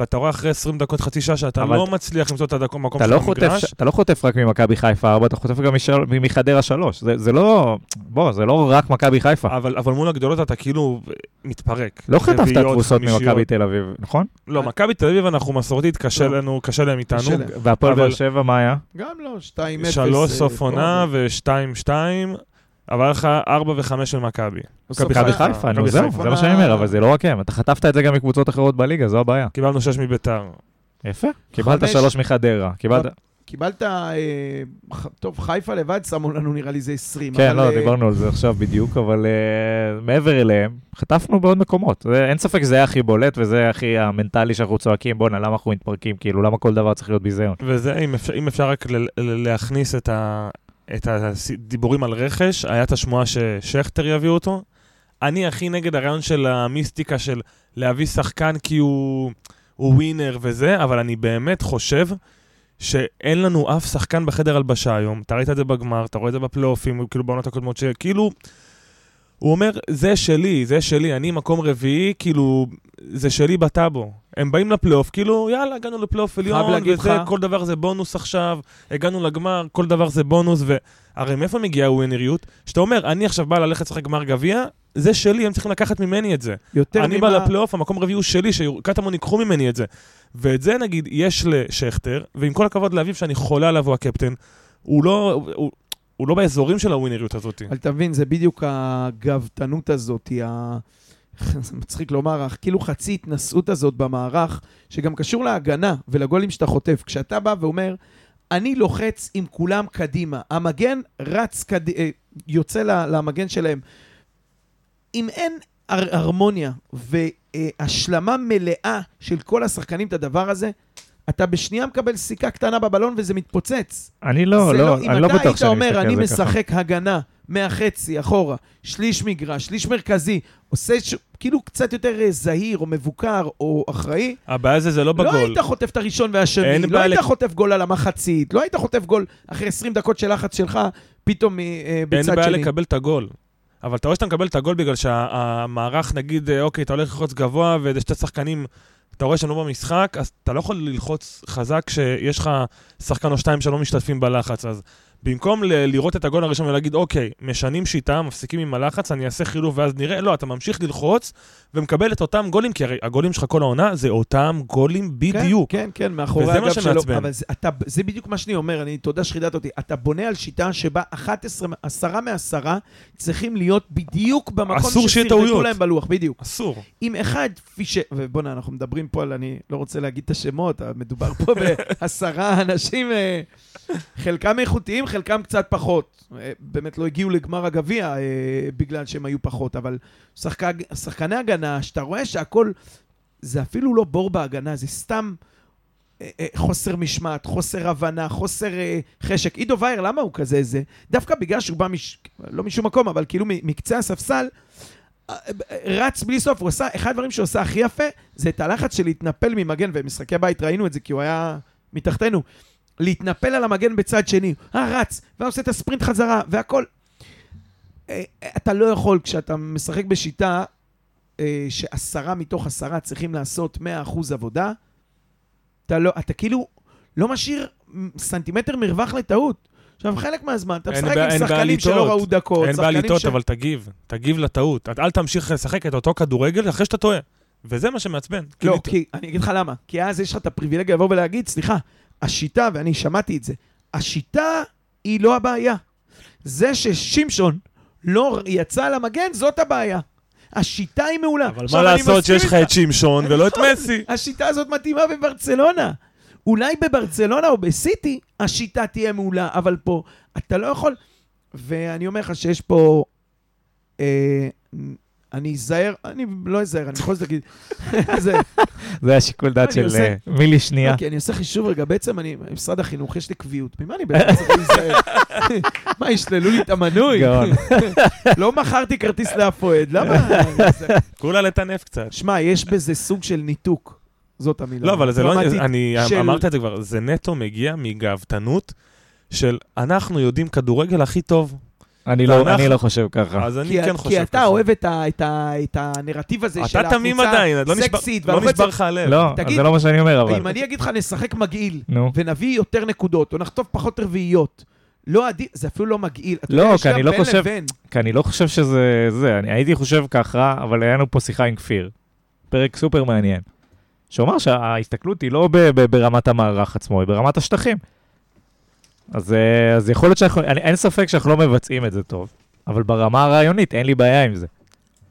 ואתה רואה אחרי 20 דקות, חצי שעה, שאתה לא מצליח למצוא את המקום אתה שלך לא חוטף במגרש. ש- אתה לא חוטף רק ממכבי חיפה 4, אתה חוטף גם מחדרה 3. זה זה לא... בוא, זה לא רק מכבי חיפה. אבל, מול הגדולות אתה כאילו מתפרק. לא חטפת תבוסות. ממכבי תל אביב, נכון? לא, מכבי תל אביב אנחנו מסורתית, קשה לא. לנו, קשה להם איתנו. והפועל באר שבע, מה היה? גם לא, 2-0. שלוש אה, סוף פה, עונה אבל- ו-2-2, אבל היה לך 4 ו-5 של מכבי. מכבי חיפה. נו זהו. זה מה שאני אומר, אבל זה לא רק הם. אתה חטפת את זה גם מקבוצות אחרות בליגה, זו הבעיה. קיבלנו 6 מביתר. יפה. קיבלת חמש. שלוש מחדרה. קיבלת... קיבלת, אה, טוב, חיפה לבד שמו לנו נראה לי זה 20. כן, לא, אה, דיברנו על זה עכשיו בדיוק, אבל אה, מעבר אליהם, חטפנו בעוד מקומות. זה- אין ספק שזה היה הכי בולט, וזה הכי המנטלי שאנחנו צועקים, בואנה, למה אנחנו מתפרקים? כאילו, למה כל דבר צריך להיות ביזיון? וזה, אם אפשר, רק להכניס את, את הדיבורים על רכש, היה את השמועה ששכטר יביא אותו. אני הכי נגד הרעיון של המיסטיקה של להביא שחקן כי הוא, הוא ווינר וזה, אבל אני באמת חושב שאין לנו אף שחקן בחדר הלבשה היום. אתה ראית את זה בגמר, אתה רואה את זה בפלייאופים, כאילו בעונות הקודמות, שכאילו... הוא אומר, זה שלי, זה שלי, אני מקום רביעי, כאילו, זה שלי בטאבו. הם באים לפלייאוף, כאילו, יאללה, הגענו לפלייאוף עליון, וזה, לך- כל דבר זה בונוס עכשיו, הגענו לגמר, כל דבר זה בונוס, והרי מאיפה מגיעה הווינריות? שאתה אומר, אני עכשיו בא ללכת לשחק גמר גביע, זה שלי, הם צריכים לקחת ממני את זה. יותר אני ממה- בא לפלייאוף, המקום הרביעי הוא שלי, שקטמון ייקחו ממני את זה. ואת זה, נגיד, יש לשכטר, ועם כל הכבוד לאביב שאני חולה עליו, הוא הקפטן, הוא לא... הוא, הוא לא באזורים של הווינריות הזאת. אבל אתה מבין, זה בדיוק הגאוותנות הזאת, ה... זה מצחיק לומר, כאילו חצי התנשאות הזאת במערך, שגם קשור להגנה ולגולים שאתה חוטף. כשאתה בא ואומר, אני לוחץ עם כולם קדימה, המגן רץ, קד... אה, יוצא למגן שלהם. אם אין הר- הרמוניה והשלמה מלאה של כל השחקנים את הדבר הזה, אתה בשנייה מקבל סיכה קטנה בבלון וזה מתפוצץ. אני לא, לא, אם אני לא אתה בטוח היית שאני אומר, מסתכל אני על זה ככה. משחק הגנה מהחצי אחורה, שליש מגרש, שליש מרכזי, עושה ש... כאילו קצת יותר אה, זהיר או מבוקר או אחראי, הבעיה זה, זה לא לא בגול. היית חוטף את הראשון והשני, אין לא בעיה היית חוטף גול על המחצית, לא היית חוטף גול אחרי 20 דקות של לחץ שלך, פתאום אה, אין בצד בעיה שני. לקבל את הגול. אבל אתה רואה שאתה מקבל את הגול בגלל שהמערך, נגיד, אה, אוקיי, אתה הולך ללחוץ גבוה, וזה שתי שחקנים, אתה רואה שהם לא במשחק, אז אתה לא יכול ללחוץ חזק כשיש לך שחקן או שתיים שלא משתתפים בלחץ. אז במקום ל- לראות את הגול הראשון ולהגיד, אוקיי, משנים שיטה, מפסיקים עם הלחץ, אני אעשה חילוף ואז נראה, לא, אתה ממשיך ללחוץ ומקבל את אותם גולים, כי הרי הגולים שלך כל העונה זה אותם גולים בדיוק. כן, כן, כן, מאחורי וזה מה הגב שלו. שמעצבן. אבל זה, אתה, זה בדיוק מה שאני אומר, אני, תודה שחידדת אותי. אתה בונה על שיטה שבה 11, עשרה מעשרה צריכים להיות בדיוק במקום שסרטטו. להם בלוח, בדיוק. אסור. אם אחד, כפי ש... ובוא'נה, אנחנו מדברים פה על, אני לא רוצה להגיד את השמות, מדובר פה בעשרה אנשים, אה, חלקם איכותיים, חלקם קצת פחות. אה, באמת לא הגיעו לגמר הגביע אה, בגלל שהם היו פחות, אבל שחק... שחקני הגנה, שאתה רואה שהכל, זה אפילו לא בור בהגנה, זה סתם... אה, חוסר משמעת, חוסר הבנה, חוסר חשק. עידו וייר, למה הוא כזה זה? דווקא בגלל שהוא בא, מש... לא משום מקום, אבל כאילו מקצה הספסל, רץ בלי סוף, הוא עשה, אחד הדברים שהוא עשה הכי יפה, זה את הלחץ של להתנפל ממגן, ובמשחקי בית ראינו את זה, כי הוא היה מתחתנו. להתנפל על המגן בצד שני, אה, רץ, ועושה את הספרינט חזרה, והכל. אה, אתה לא יכול, כשאתה משחק בשיטה אה, שעשרה מתוך עשרה צריכים לעשות 100% עבודה, אתה לא, אתה כאילו לא משאיר סנטימטר מרווח לטעות. עכשיו, חלק מהזמן, אתה משחק עם שחקנים. שלא ראו דקות, אין שחקנים בעליתות, ש- אבל תגיב. תגיב לטעות. אל- תמשיך לשחק את אותו כדורגל אחרי שאתה טועה. וזה מה שמעצבן. לא, כאילו, כי אני אגיד לך למה. כי אז יש לך את הפריבילגיה לבוא ולהגיד, סליחה, השיטה, ואני שמעתי את זה, השיטה היא לא הבעיה. זה ששמשון לא יצא למגן, זאת הבעיה. השיטה היא מעולה. אבל מה לעשות שיש לך. את שמשון ולא את מסי? השיטה הזאת מתאימה בברצלונה. אולי בברצלונה או בסיטי השיטה תהיה מעולה, אבל פה אתה לא יכול... ואני אומר לך שיש פה... אה, אני אזהר, אני לא אזהר, אני בכל זאת אגיד... זה, זה השיקול דעת של אה, מילי שנייה. כי אני עושה חישוב רגע, בעצם אני, משרד החינוך, יש לי קביעות. ממה אני בעצם צריך להיזהר? מה, ישללו לי את המנוי? גאון. לא מכרתי כרטיס לאף אוהד, למה? כולה לטנף קצת. שמע, יש בזה סוג של ניתוק. זאת המילה. לא, אבל זה לא, אני אמרת את זה כבר, זה נטו מגיע מגאוותנות של אנחנו יודעים כדורגל הכי טוב. אני לא- אני לא חושב ככה. אז אני כי, כן חושב כי אתה ככה. אוהב את, ה, את, ה, את הנרטיב הזה של אתה הקבוצה תמים עדיין, לא נשבר- סקסית לא. נשבר לך הלב. לא, תגיד, זה לא מה שאני אומר, אבל... אם אני אגיד לך נשחק מגעיל, נו. ונביא יותר נקודות, או נחטוף פחות רביעיות, לא עדיף, זה אפילו לא מגעיל. לא, כי אני לא חושב-. כי אני לא חושב שזה זה, אני הייתי חושב ככה, אבל היה לנו פה שיחה עם כפיר. פרק סופר מעניין. שאומר שההסתכלות היא לא ב- ב- ברמת המערך עצמו, היא ברמת השטחים. אז, אה, אז יכול להיות שאנחנו, אני, אין ספק שאנחנו לא מבצעים את זה טוב, אבל ברמה הרעיונית אין לי בעיה עם זה.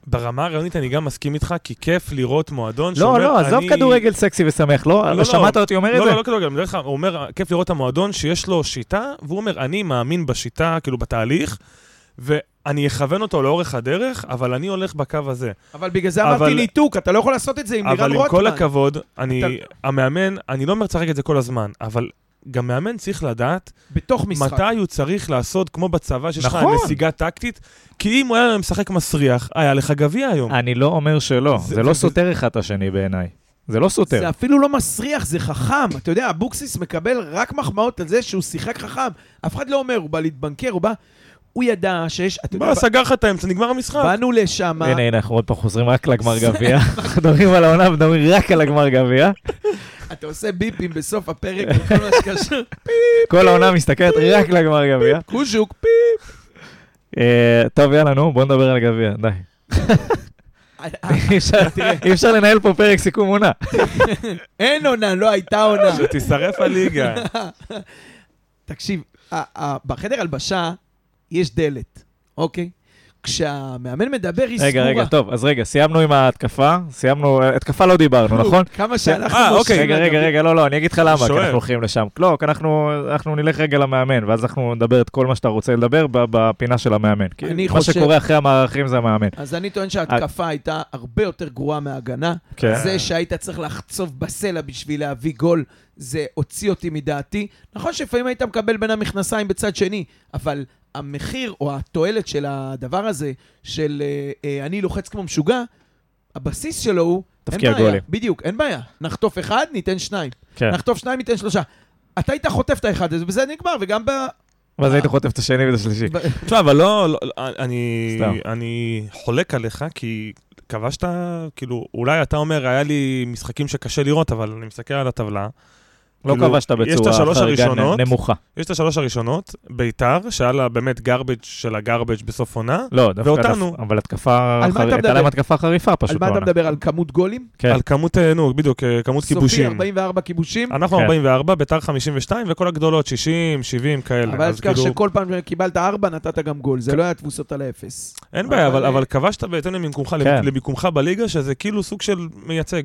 ברמה הרעיונית אני גם מסכים איתך, כי כיף לראות מועדון לא, שאומר... לא, עזוב אני- כדורגל סקסי ושמח, לא? לא, לא לא. שמעת אותי אומר את לא, זה? לא, לא כדורגל, אני מדבר איתך, הוא אומר, כיף לראות את המועדון שיש לו שיטה, והוא אומר, אני מאמין בשיטה, כאילו בתהליך, ואני אכוון אותו לאורך הדרך, אבל אני הולך בקו הזה. אבל בגלל זה אבל- אמרתי ניתוק, אתה לא יכול לעשות את זה עם לירן אבל רוטמן. עם כל הכבוד, אני, אתה- המאמן, אני לא אומר לשחק את זה כל הזמן, אבל גם מאמן צריך לדעת בתוך משחק. מתי הוא צריך לעשות, כמו בצבא, שיש לך נכון. נסיגה טקטית, כי אם הוא היה משחק מסריח, היה לך גביע היום. אני לא אומר שלא, זה- זה לא זה- סותר אחד את השני בעיניי. זה לא סותר. זה אפילו לא מסריח, זה חכם. אתה יודע, אבוקסיס מקבל רק מחמאות על זה שהוא שיחק חכם. אף אחד לא אומר, הוא בא להתבנקר, הוא בא... הוא ידע שיש... אתה יודע, בוא, סגר לך את האמצע, נגמר המשחק. באנו לשם, הנה, הנה, אנחנו עוד פעם חוזרים רק לגמר גביע. אנחנו מדברים על העונה ומדברים רק על הגמר גביע. אתה עושה ביפים בסוף הפרק וכל מה שקשור. כל העונה מסתכלת רק לגמר גביע. קוז'וק, פיפ. אה, טוב, יאללה, נו, בוא נדבר על גביע, די. אי אפשר- לנהל פה פרק סיכום עונה. אין עונה, לא הייתה עונה. שתישרף הליגה. תקשיב, בחדר הלבשה יש דלת, אוקיי? כשהמאמן מדבר היא סגורה. רגע, רגע, טוב, אז רגע, סיימנו עם ההתקפה, סיימנו, התקפה לא דיברנו, נכון? כמה שאנחנו אה, מושכים אוקיי. רגע, רגע. רגע, לא, לא, אני אגיד לך למה, כי. אנחנו הולכים לשם. לא, כי אנחנו אנחנו נלך רגע למאמן, ואז אנחנו נדבר את כל מה שאתה רוצה לדבר ב- בפינה של המאמן. כי אני מה חושב- שקורה אחרי המערכים זה המאמן. אז אני טוען שההתקפה הייתה הרבה יותר גרועה מההגנה. כן. זה שהיית צריך לחצוב בסלע בשביל להביא גול, זה הוציא אותי מדעתי. נכון שלפעמים היית מקבל בין המכנסיים בצד שני, אבל המחיר או התועלת של הדבר הזה, של אה, אה, אני לוחץ כמו משוגע, הבסיס שלו הוא... אין בעיה, גולים. בדיוק, אין בעיה. נחטוף אחד, ניתן שניים. כן. נחטוף שניים, ניתן שלושה. אתה היית חוטף את האחד הזה, ובזה נגמר, וגם ב... ואז היית חוטף את השני ואת השלישי. תשמע, אבל לא, לא. אני חולק עליך, כי כבשת, כאילו, אולי אתה אומר, היה לי משחקים שקשה לראות, אבל אני מסתכל על הטבלה. לא כאילו, כבשת בצורה חריגה הראשונות. נמוכה. יש את השלוש הראשונות, ביתר, שהיה לה באמת garbage של הגarbage בסוף עונה, לא, דווקא, ואותנו. דווקא- אבל התקפה, על מה אתה הייתה? להם התקפה חריפה על פשוט. מה אתה. מדבר? על כמות גולים? כן. על כמות, אה, נו, בדיוק, אה, כמות סופי, כיבושים. 44 כיבושים. אנחנו כן. 44, ביתר 52, וכל הגדולות 60, 70 כאלה. אבל אז תשכח כאילו, שכל פעם שקיבלת ארבע, נתת גם גול. זה לא היה תבוסות על האפס. אין בעיה, אבל, אבל- אבל כבשת בהתאם למיקומך, כן. למיקומך בליגה, שזה כאילו סוג של מייצג.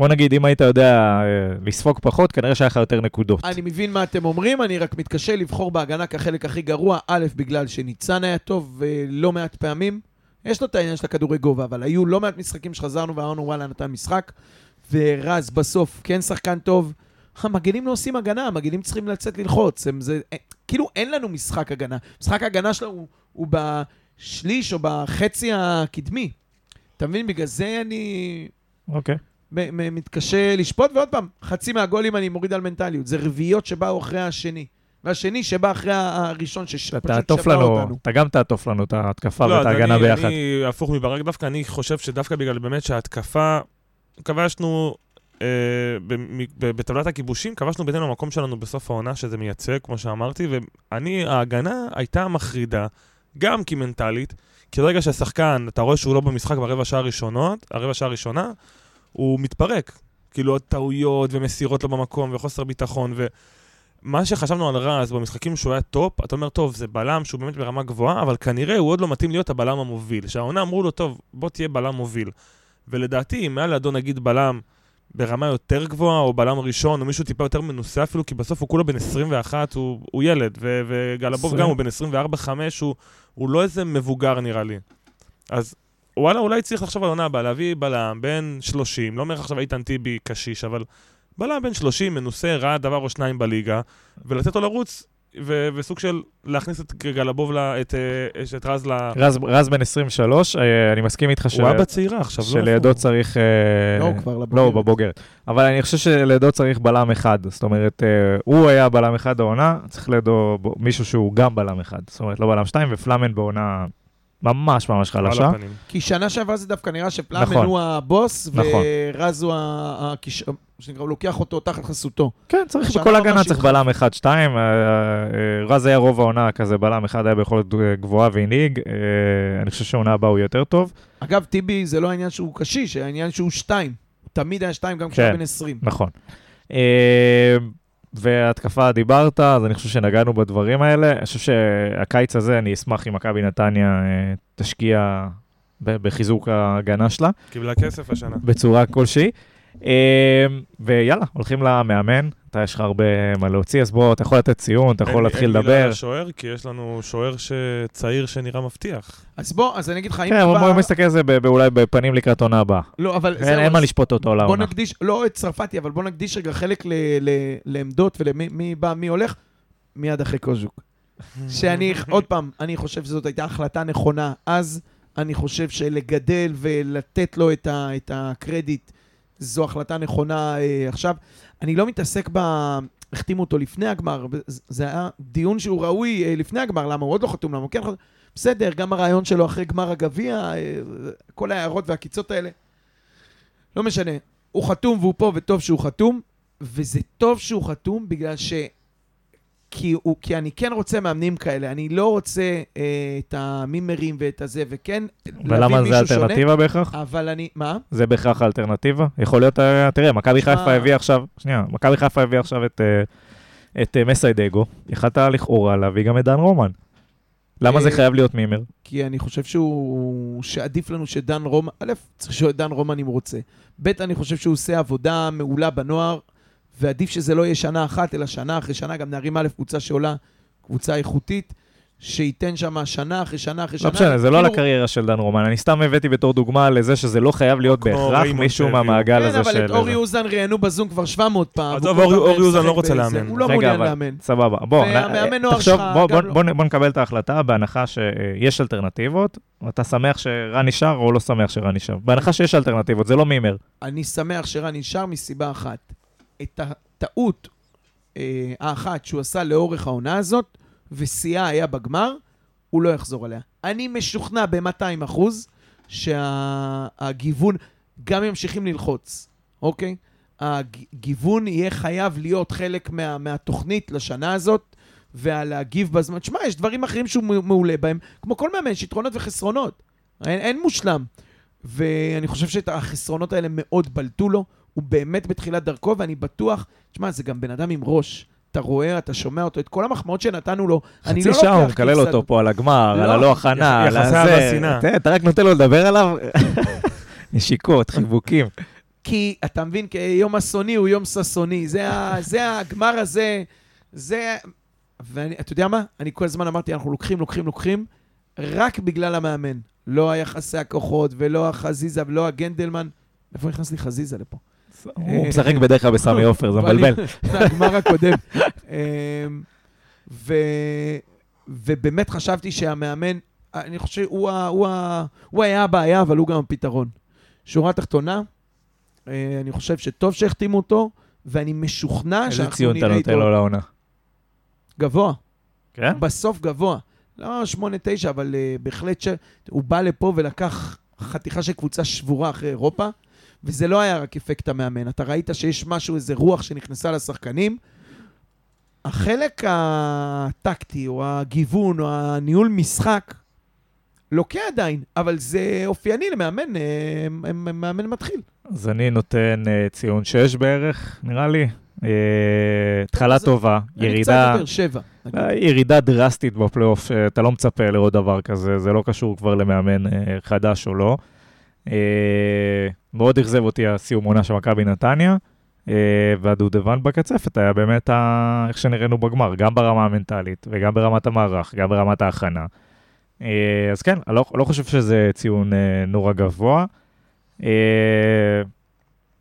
בוא נגיד, אם היית יודע אה, לספוג פחות, כנראה שהיה לך יותר נקודות. אני מבין מה אתם אומרים, אני רק מתקשה לבחור בהגנה כחלק הכי גרוע. א', בגלל שניצן היה טוב ולא מעט פעמים. יש לו את העניין של הכדורי גובה, אבל היו לא מעט משחקים שחזרנו ואמרנו, וואלה, נתן משחק. ורז בסוף כן שחקן טוב. המגנים לא עושים הגנה, המגנים צריכים לצאת ללחוץ. הם, זה, אה, כאילו אין לנו משחק הגנה. משחק ההגנה שלו הוא, הוא בשליש או בחצי הקדמי. אתה מבין? בגלל זה אני אוקיי. מ- מתקשה לשפוט, ועוד פעם, חצי מהגולים אני מוריד על מנטליות. זה רביעיות שבאו אחרי השני. והשני שבא אחרי הראשון, שפשוט תעטוף לנו, אותנו. אתה גם תעטוף לנו את ההתקפה לא, ואת ההגנה אני- ביחד. אני הפוך מברק דווקא, אני חושב שדווקא בגלל באמת שההתקפה, כבשנו אה, בטבלת הכיבושים, כבשנו בינינו המקום שלנו בסוף העונה, שזה מייצג, כמו שאמרתי, ואני, ההגנה הייתה מחרידה, גם כי מנטלית, כי ברגע שהשחקן, אתה רואה שהוא לא במשחק ברבע שעה הראשונות, הרבע שעה הראשונה, הוא מתפרק. כאילו עוד טעויות ומסירות לא במקום וחוסר ביטחון, ומה שחשבנו על רז במשחקים שהוא היה top, אתה אומר, טוב, זה בלם שהוא באמת ברמה גבוהה, אבל כנראה הוא עוד לא מתאים להיות הבלם המוביל. שהעונה אמרו לו, טוב, בוא תהיה בלם מוביל. ולדעתי, אם היה לידו נגיד בלם ברמה יותר גבוהה, או בלם ראשון, או מישהו טיפה יותר מנוסה אפילו, כי בסוף הוא כולו בן 21, הוא, הוא ילד, ו- וגלבוב. גם הוא בן 24-5, הוא, הוא לא איזה מבוגר נראה לי. אז וואלה, אולי צריך לחשוב על עונה הבאה, להביא בלם בן 30, לא אומר לך עכשיו איתן טיבי קשיש, אבל בלם בן 30, מנוסה, ראה דבר או שניים בליגה, ולתת לו לרוץ, ו- וסוג של להכניס את גלבוב, ל- את, אה, את רז ל... רז, רז בן 23, אה, אני מסכים איתך הוא היה בצעירה עכשיו, לא? שלידו צריך... אה, לא, הוא כבר לא, לבוגרת. הוא בבוגרת. אבל אני חושב שלידו צריך בלם אחד. זאת אומרת, הוא היה בלם אחד העונה, צריך לידו מישהו שהוא גם בלם אחד. זאת אומרת, לא בלם שתיים, ופלאמן בעונה ממש ממש חלשה. כי שנה שעברה זה דווקא נראה שפלאמן נכון. הוא הבוס, נכון. ורז הוא הכיש... שנקרא, הוא לוקח אותו תחת חסותו. כן, צריך, בכל ממש הגנה צריך. בלם אחד, שתיים. אה, אה, רז היה רוב העונה כזה, בלם אחד היה ביכולת גבוהה והנהיג. אה, אני חושב שהעונה הבאה הוא יותר טוב. אגב, טיבי זה לא העניין שהוא קשיש, העניין שהוא שתיים. תמיד היה שתיים, גם כשהוא כן. בן 20. נכון. והתקפה דיברת, אז אני חושב שנגענו בדברים האלה. אני חושב שהקיץ הזה, אני אשמח אם מכבי נתניה אה, תשקיע בחיזוק ההגנה שלה, קיבלה כסף השנה. בצורה כלשהי. אה, ויאללה, הולכים למאמן. אתה, יש לך הרבה מה להוציא, אז בוא, אתה יכול לתת ציון, אתה יכול להתחיל אין מילה לדבר. השוער, כי יש לנו שוער צעיר שנראה מבטיח. אז בוא, אז אני אגיד לך, אם כן, כבר... בוא נסתכל על זה ב- אולי בפנים לקראת עונה הבאה. לא, אבל אין מה לשפוט אותו בוא לעונה. נקדיש, לא את צרפתי, אבל בוא נקדיש רגע חלק ל- ל- לעמדות ולמי מי בא, מי הולך, מיד אחרי קוז'וק. שאני, עוד פעם, אני חושב שזאת הייתה החלטה נכונה אז, אני חושב שלגדל ולתת לו את הקרדיט, זו החלטה נכונה אה, עכשיו. אני לא מתעסק ב... החתימו אותו לפני הגמר, זה- היה דיון שהוא ראוי אה, לפני הגמר, למה הוא עוד לא חתום, למה הוא כן חתום. בסדר, גם הרעיון שלו אחרי גמר הגביע, אה, כל ההערות והקיצות האלה. לא משנה, הוא חתום והוא פה, וטוב שהוא חתום, וזה טוב שהוא חתום בגלל ש... כי, הוא, כי אני כן רוצה מאמנים כאלה, אני לא רוצה אה, את המימרים ואת הזה, וכן להביא ולמה זה מישהו שונה, אלטרנטיבה בהכרח? אבל אני... מה? זה בהכרח האלטרנטיבה? יכול להיות, אה, תראה, מכבי חיפה הביאה עכשיו, שנייה, מכבי חיפה הביאה עכשיו את, אה, את אה, מסיידגו, יכלת לכאורה להביא גם את דן רומן. למה זה אה, חייב להיות מימר? כי אני חושב שהוא... שעדיף לנו שדן רומן... א', צריך שדן רומן אם הוא רוצה. ב', אני חושב שהוא עושה עבודה מעולה בנוער, ועדיף שזה לא יהיה שנה אחת, אלא שנה אחרי שנה, גם נערים א', קבוצה שעולה, קבוצה איכותית, שייתן שם שנה אחרי שנה אחרי שנה. לא משנה, זה לא על כאילו- הקריירה של דן רומן, אני סתם הבאתי בתור דוגמה לזה שזה לא חייב להיות בהכרח מישהו. מהמעגל כן, הזה אבל של... את אורי אוזן ראיינו בזום כבר 700 פעם. עזוב, אורי- אוזן לא רוצה לאמן. הוא לא מעוניין אבל- לאמן. סבבה, בוא, תחשוב, לא. בוא נקבל את ההחלטה בהנחה שיש אלטרנטיבות, אתה שמח שרן נשאר או לא שמח שרן נשאר? בהנחה שיש אלטרנטיבות, זה לא מימר. אני שמח שרן נשאר מסיבה אחת. את הטעות אה, האחת שהוא עשה לאורך העונה הזאת, ושיאה היה בגמר, הוא לא יחזור עליה. אני משוכנע ב-200 אחוז שהגיוון, גם ממשיכים ללחוץ, אוקיי? הגיוון יהיה חייב להיות חלק מה, מהתוכנית לשנה הזאת, ולהגיב בזמן. תשמע, יש דברים אחרים שהוא מעולה בהם, כמו כל מאמן, יש יתרונות וחסרונות. אין, אין מושלם. ואני חושב שאת החסרונות האלה מאוד בלטו לו. הוא באמת בתחילת דרכו, ואני בטוח, תשמע, זה גם בן אדם עם ראש. אתה רואה, אתה שומע אותו, את כל המחמאות שנתנו לו, אני חצי לא שעה הוא מקלל אותו פה על הגמר, לא. על הלא הכנה, על הזה. אתה רק נותן לו לדבר עליו, נשיקות, חיבוקים. כי, אתה מבין, כי יום אסוני הוא יום ששוני. זה, ה, זה הגמר הזה, זה... ואתה יודע מה? אני כל הזמן אמרתי, אנחנו לוקחים, לוקחים, לוקחים, רק בגלל המאמן. לא היחסי הכוחות, ולא החזיזה, ולא הגנדלמן. איפה נכנס לי חזיזה לפה? הוא משחק בדרך כלל בסמי עופר, זה מבלבל. מהגמר הקודם. אמ. ובאמת חשבתי שהמאמן, אני חושב, הוא, ה... הוא, ה... הוא היה הבעיה, אבל הוא גם הפתרון. שורה תחתונה, אה, אני חושב שטוב שהחתימו אותו, ואני משוכנע איזה שאנחנו ציון אתה נראה נותן איתו לו לעונה? גבוה. כן? בסוף גבוה. לא שמונה, תשע, אבל uh, בהחלט שהוא בא לפה ולקח חתיכה של קבוצה שבורה אחרי אירופה, וזה לא היה רק אפקט המאמן. אתה ראית שיש משהו, איזה רוח שנכנסה לשחקנים. החלק הטקטי, או הגיוון, או הניהול משחק, לוקה עדיין, אבל זה אופייני למאמן, אה, מאמן מתחיל. אז אני נותן אה, ציון 6 בערך, נראה לי. אה, התחלה טובה, אני ירידה... קצת יותר שבע. נגיד. אה, ירידה דרסטית בפלייאוף, שאתה לא מצפה לראות דבר כזה, זה לא קשור כבר למאמן חדש או לא. מאוד אכזב אותי הסיום עונה של מכבי נתניה, אה, והדובדבן בקצפת היה באמת ה... איך שנראינו בגמר, גם ברמה המנטלית וגם ברמת המערך, גם ברמת ההכנה. אה, אז כן, אני לא, לא חושב שזה ציון אה, נורא גבוה.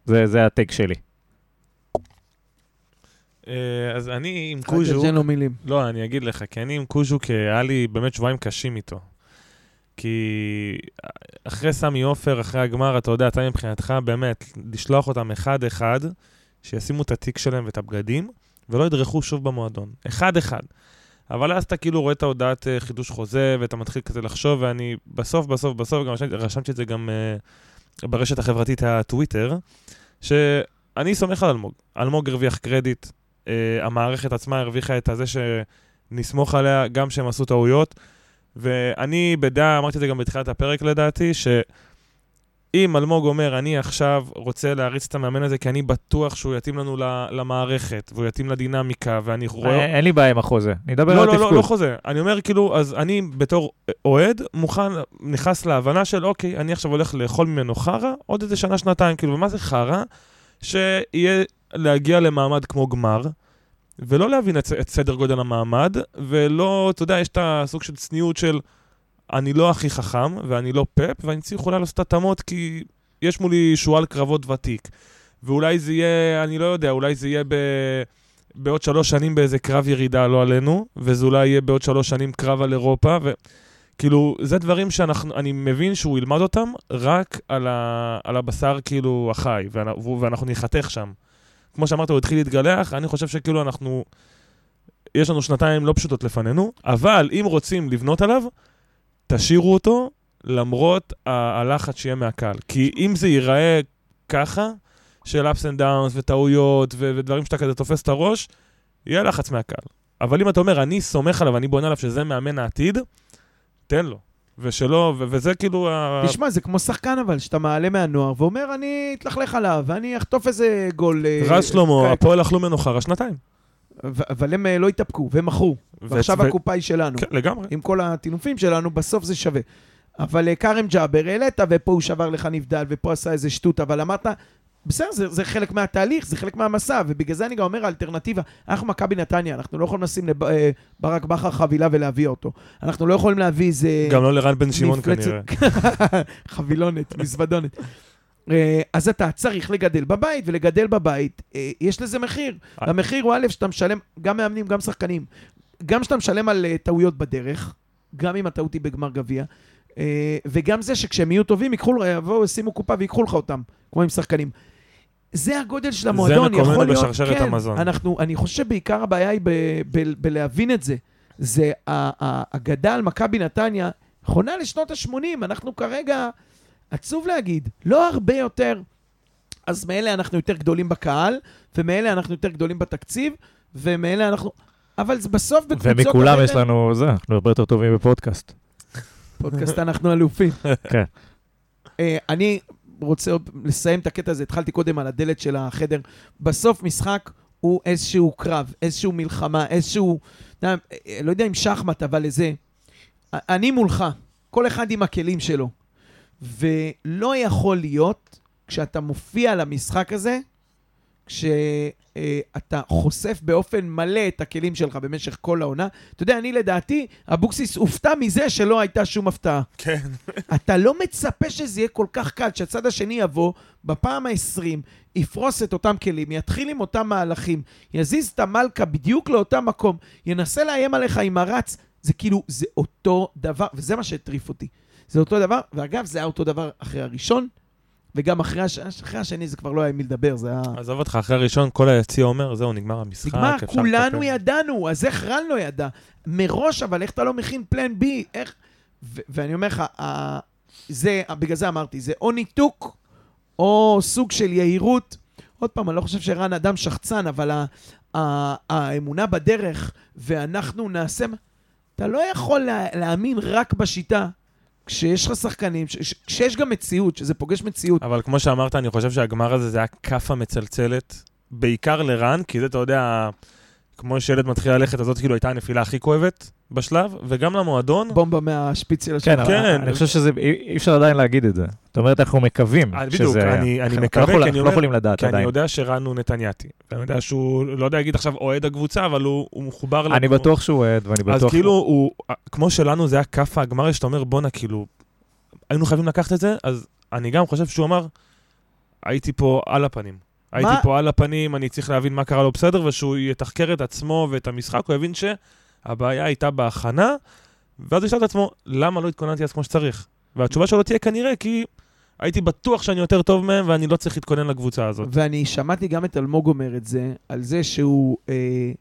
זה, זה הטייק שלי. אז אני עם קוז'ו, קוז'ו. לו מילים. לא, אני אגיד לך, כי אני עם קוז'ו, כי היה לי באמת שבועיים קשים איתו. כי אחרי סמי עופר, אחרי הגמר, אתה יודע, אתה מבחינתך באמת, לשלוח אותם אחד-אחד, שישימו את התיק שלהם ואת הבגדים, ולא ידרכו שוב במועדון. אחד-אחד. אבל אז אתה כאילו רואה את ההודעת אה, חידוש חוזה, ואתה מתחיל כזה לחשוב, ואני בסוף, בסוף, בסוף, גם רשמתי, רשמתי את זה גם uh, ברשת החברתית הטוויטר, שאני סומך על אלמוג. אלמוג הרוויח קרדיט, uh, המערכת עצמה הרוויחה את הזה שנסמוך עליה, גם שהם עשו טעויות. ואני בדעה, אמרתי את זה גם בתחילת הפרק לדעתי, שאם אלמוג אומר, אני עכשיו רוצה להריץ את המאמן הזה, כי אני בטוח שהוא יתאים לנו למערכת, והוא יתאים לדינמיקה, ואני רואה... אה, אין לי בעיה עם החוזה, נדבר לא, על לא, לא, התפקוד. לא חוזה. אני אומר, כאילו, אז אני בתור אוהד, מוכן, נכנס להבנה של, אוקיי, אני עכשיו הולך לאכול ממנו חרא, עוד איזה שנה, שנתיים, כאילו, ומה זה חרא? שיהיה להגיע למעמד כמו גמר, ולא להבין את, את סדר גודל המעמד, ולא, אתה יודע, יש את הסוג של צניעות של, אני לא הכי חכם, ואני לא פאפ, ואני צריך אולי לעשות התאמות, כי יש מולי שועל קרבות ותיק. ואולי זה יהיה, אני לא יודע, אולי זה יהיה ב... בעוד שלוש שנים באיזה קרב ירידה, לא עלינו, וזה אולי יהיה בעוד שלוש שנים קרב על אירופה, וכאילו, זה דברים שאנחנו, אני מבין שהוא ילמד אותם רק על, ה, על הבשר כאילו החי, ואנ- ואנחנו ניחתך שם. כמו שאמרת, הוא התחיל להתגלח, אני חושב שכאילו אנחנו... יש לנו שנתיים לא פשוטות לפנינו, אבל אם רוצים לבנות עליו, תשאירו אותו למרות הלחץ שיהיה מהקהל. כי אם זה ייראה ככה, של ups and downs וטעויות ו- ודברים שאתה כזה תופס את הראש, יהיה לחץ מהקהל. אבל אם אתה אומר, אני סומך עליו, אני בונה עליו שזה מאמן העתיד, תן לו. ושלא, ו- וזה כאילו... ה- תשמע, זה כמו שחקן אבל, שאתה מעלה מהנוער ואומר, אני אתלכלך עליו, ואני אחטוף איזה גול. אה, רז שלמה, הפועל אכלו ממנו חרא שנתיים. ו- אבל הם אה, לא התאפקו, והם מכרו. ועכשיו ו- הקופה היא שלנו. כן, לגמרי. עם כל הטינופים שלנו, בסוף זה שווה. אבל אה, כרם ג'אבר העלית, ופה הוא שבר לך נבדל, ופה עשה איזה שטות, אבל אמרת, בסדר, זה, זה חלק מהתהליך, זה חלק מהמסע, ובגלל זה אני גם אומר, האלטרנטיבה, אנחנו מכבי נתניה, אנחנו לא יכולים לשים לברק בכר חבילה ולהביא אותו. אנחנו לא יכולים להביא איזה... גם לא לרן בן שמעון כנראה. חבילונת, מזוודונת. אה, אז אתה צריך לגדל בבית, ולגדל בבית, אה, יש לזה מחיר. אה. המחיר הוא א', שאתה משלם, גם מאמנים, גם שחקנים, גם שאתה משלם על אה, טעויות בדרך, גם אם הטעות היא בגמר גביע, אה, וגם זה שכשהם יהיו טובים, ייקחו, יבואו, ישימו קופה ויקחו לך אותם, כמו עם שחקנים. זה הגודל של המועדון, מקומנו יכול להיות, בשרשרת כן, המזון. אנחנו, אני חושב שבעיקר הבעיה היא ב, ב, בלהבין את זה. זה האגדה על מכבי נתניה, נכונה לשנות ה-80, אנחנו כרגע, עצוב להגיד, לא הרבה יותר. אז מאלה אנחנו יותר גדולים בקהל, ומאלה אנחנו יותר גדולים בתקציב, ומאלה אנחנו... אבל זה בסוף בקבוצות... ומכולם יש לנו זה, אנחנו הרבה יותר טובים בפודקאסט. פודקאסט אנחנו אלופים. כן. אה, אני רוצה לסיים את הקטע הזה, התחלתי קודם על הדלת של החדר. בסוף משחק הוא איזשהו קרב, איזשהו מלחמה, איזשהו... יודע, אה, לא יודע אם שחמט, אבל איזה... אני מולך, כל אחד עם הכלים שלו. ולא יכול להיות, כשאתה מופיע למשחק הזה, כשאתה חושף באופן מלא את הכלים שלך במשך כל העונה. אתה יודע, אני לדעתי, אבוקסיס הופתע מזה שלא הייתה שום הפתעה. כן. אתה לא מצפה שזה יהיה כל כך קל, שהצד השני יבוא בפעם ה-20, יפרוס את אותם כלים, יתחיל עם אותם מהלכים, יזיז את המלכה בדיוק לאותם מקום, ינסה לאיים עליך עם הרץ, זה כאילו, זה אותו דבר, וזה מה שהטריף אותי. זה אותו דבר, ואגב, זה היה אותו דבר אחרי הראשון, וגם אחרי, הש... אחרי השני זה כבר לא היה עם מי לדבר, זה היה... עזוב אותך, אחרי הראשון כל היציע אומר, זהו, נגמר המשחק. נגמר, כולנו לטפל." ידענו, אז איך רן לא ידע? מראש, אבל איך אתה לא מכין פלן בי? איך... ו- ואני אומר לך, ה- זה, בגלל זה אמרתי, זה או ניתוק, או סוג של יהירות. עוד פעם, אני לא חושב שרן אדם שחצן, אבל ה- ה- האמונה בדרך, ואנחנו נעשה... אתה לא יכול לה, להאמין רק בשיטה, כשיש לך שחקנים, כשיש גם מציאות, שזה פוגש מציאות. אבל כמו שאמרת, אני חושב שהגמר הזה זה היה כאפה מצלצלת, בעיקר לרן, כי זה, אתה יודע, כמו שילד מתחיל ללכת, הזאת כאילו הייתה הנפילה הכי כואבת בשלב, וגם למועדון. בומבה מהשפיץ של כן, השני. כן. אבל אני חושב שזה, אי אפשר עדיין להגיד את זה. זאת אומרת, אנחנו מקווים אה, שזה... בדיוק, אני- אני מקווה, לא כי אני אנחנו לא יכולים לדעת כי אני עדיין. יודע שרן הוא נתניאתי. ואני יודע שהוא, לא יודע להגיד עכשיו אוהד הקבוצה, אבל הוא, מחובר אני לכמו- בטוח שהוא אוהד, ואני בטוח... אז כאילו, הוא, כמו שלנו זה היה כאפה הגמר, שאתה אומר, בואנה, כאילו, היינו חייבים לקחת את זה, אז אני גם חושב שהוא אמר, הייתי פה על הפנים. הייתי פה על הפנים, אני צריך להבין מה קרה לו בסדר, ושהוא יתחקר את עצמו ואת המשחק, הוא יבין שהבעיה הייתה בהכנה, ואז הוא ישאל את עצמו, למה לא התכוננתי אז כמו שצריך? והתשובה שלו תהיה כנראה, כי הייתי בטוח שאני יותר טוב מהם, ואני לא צריך להתכונן לקבוצה הזאת. ואני שמעתי גם את אלמוג אומר את זה, על זה שהוא אה,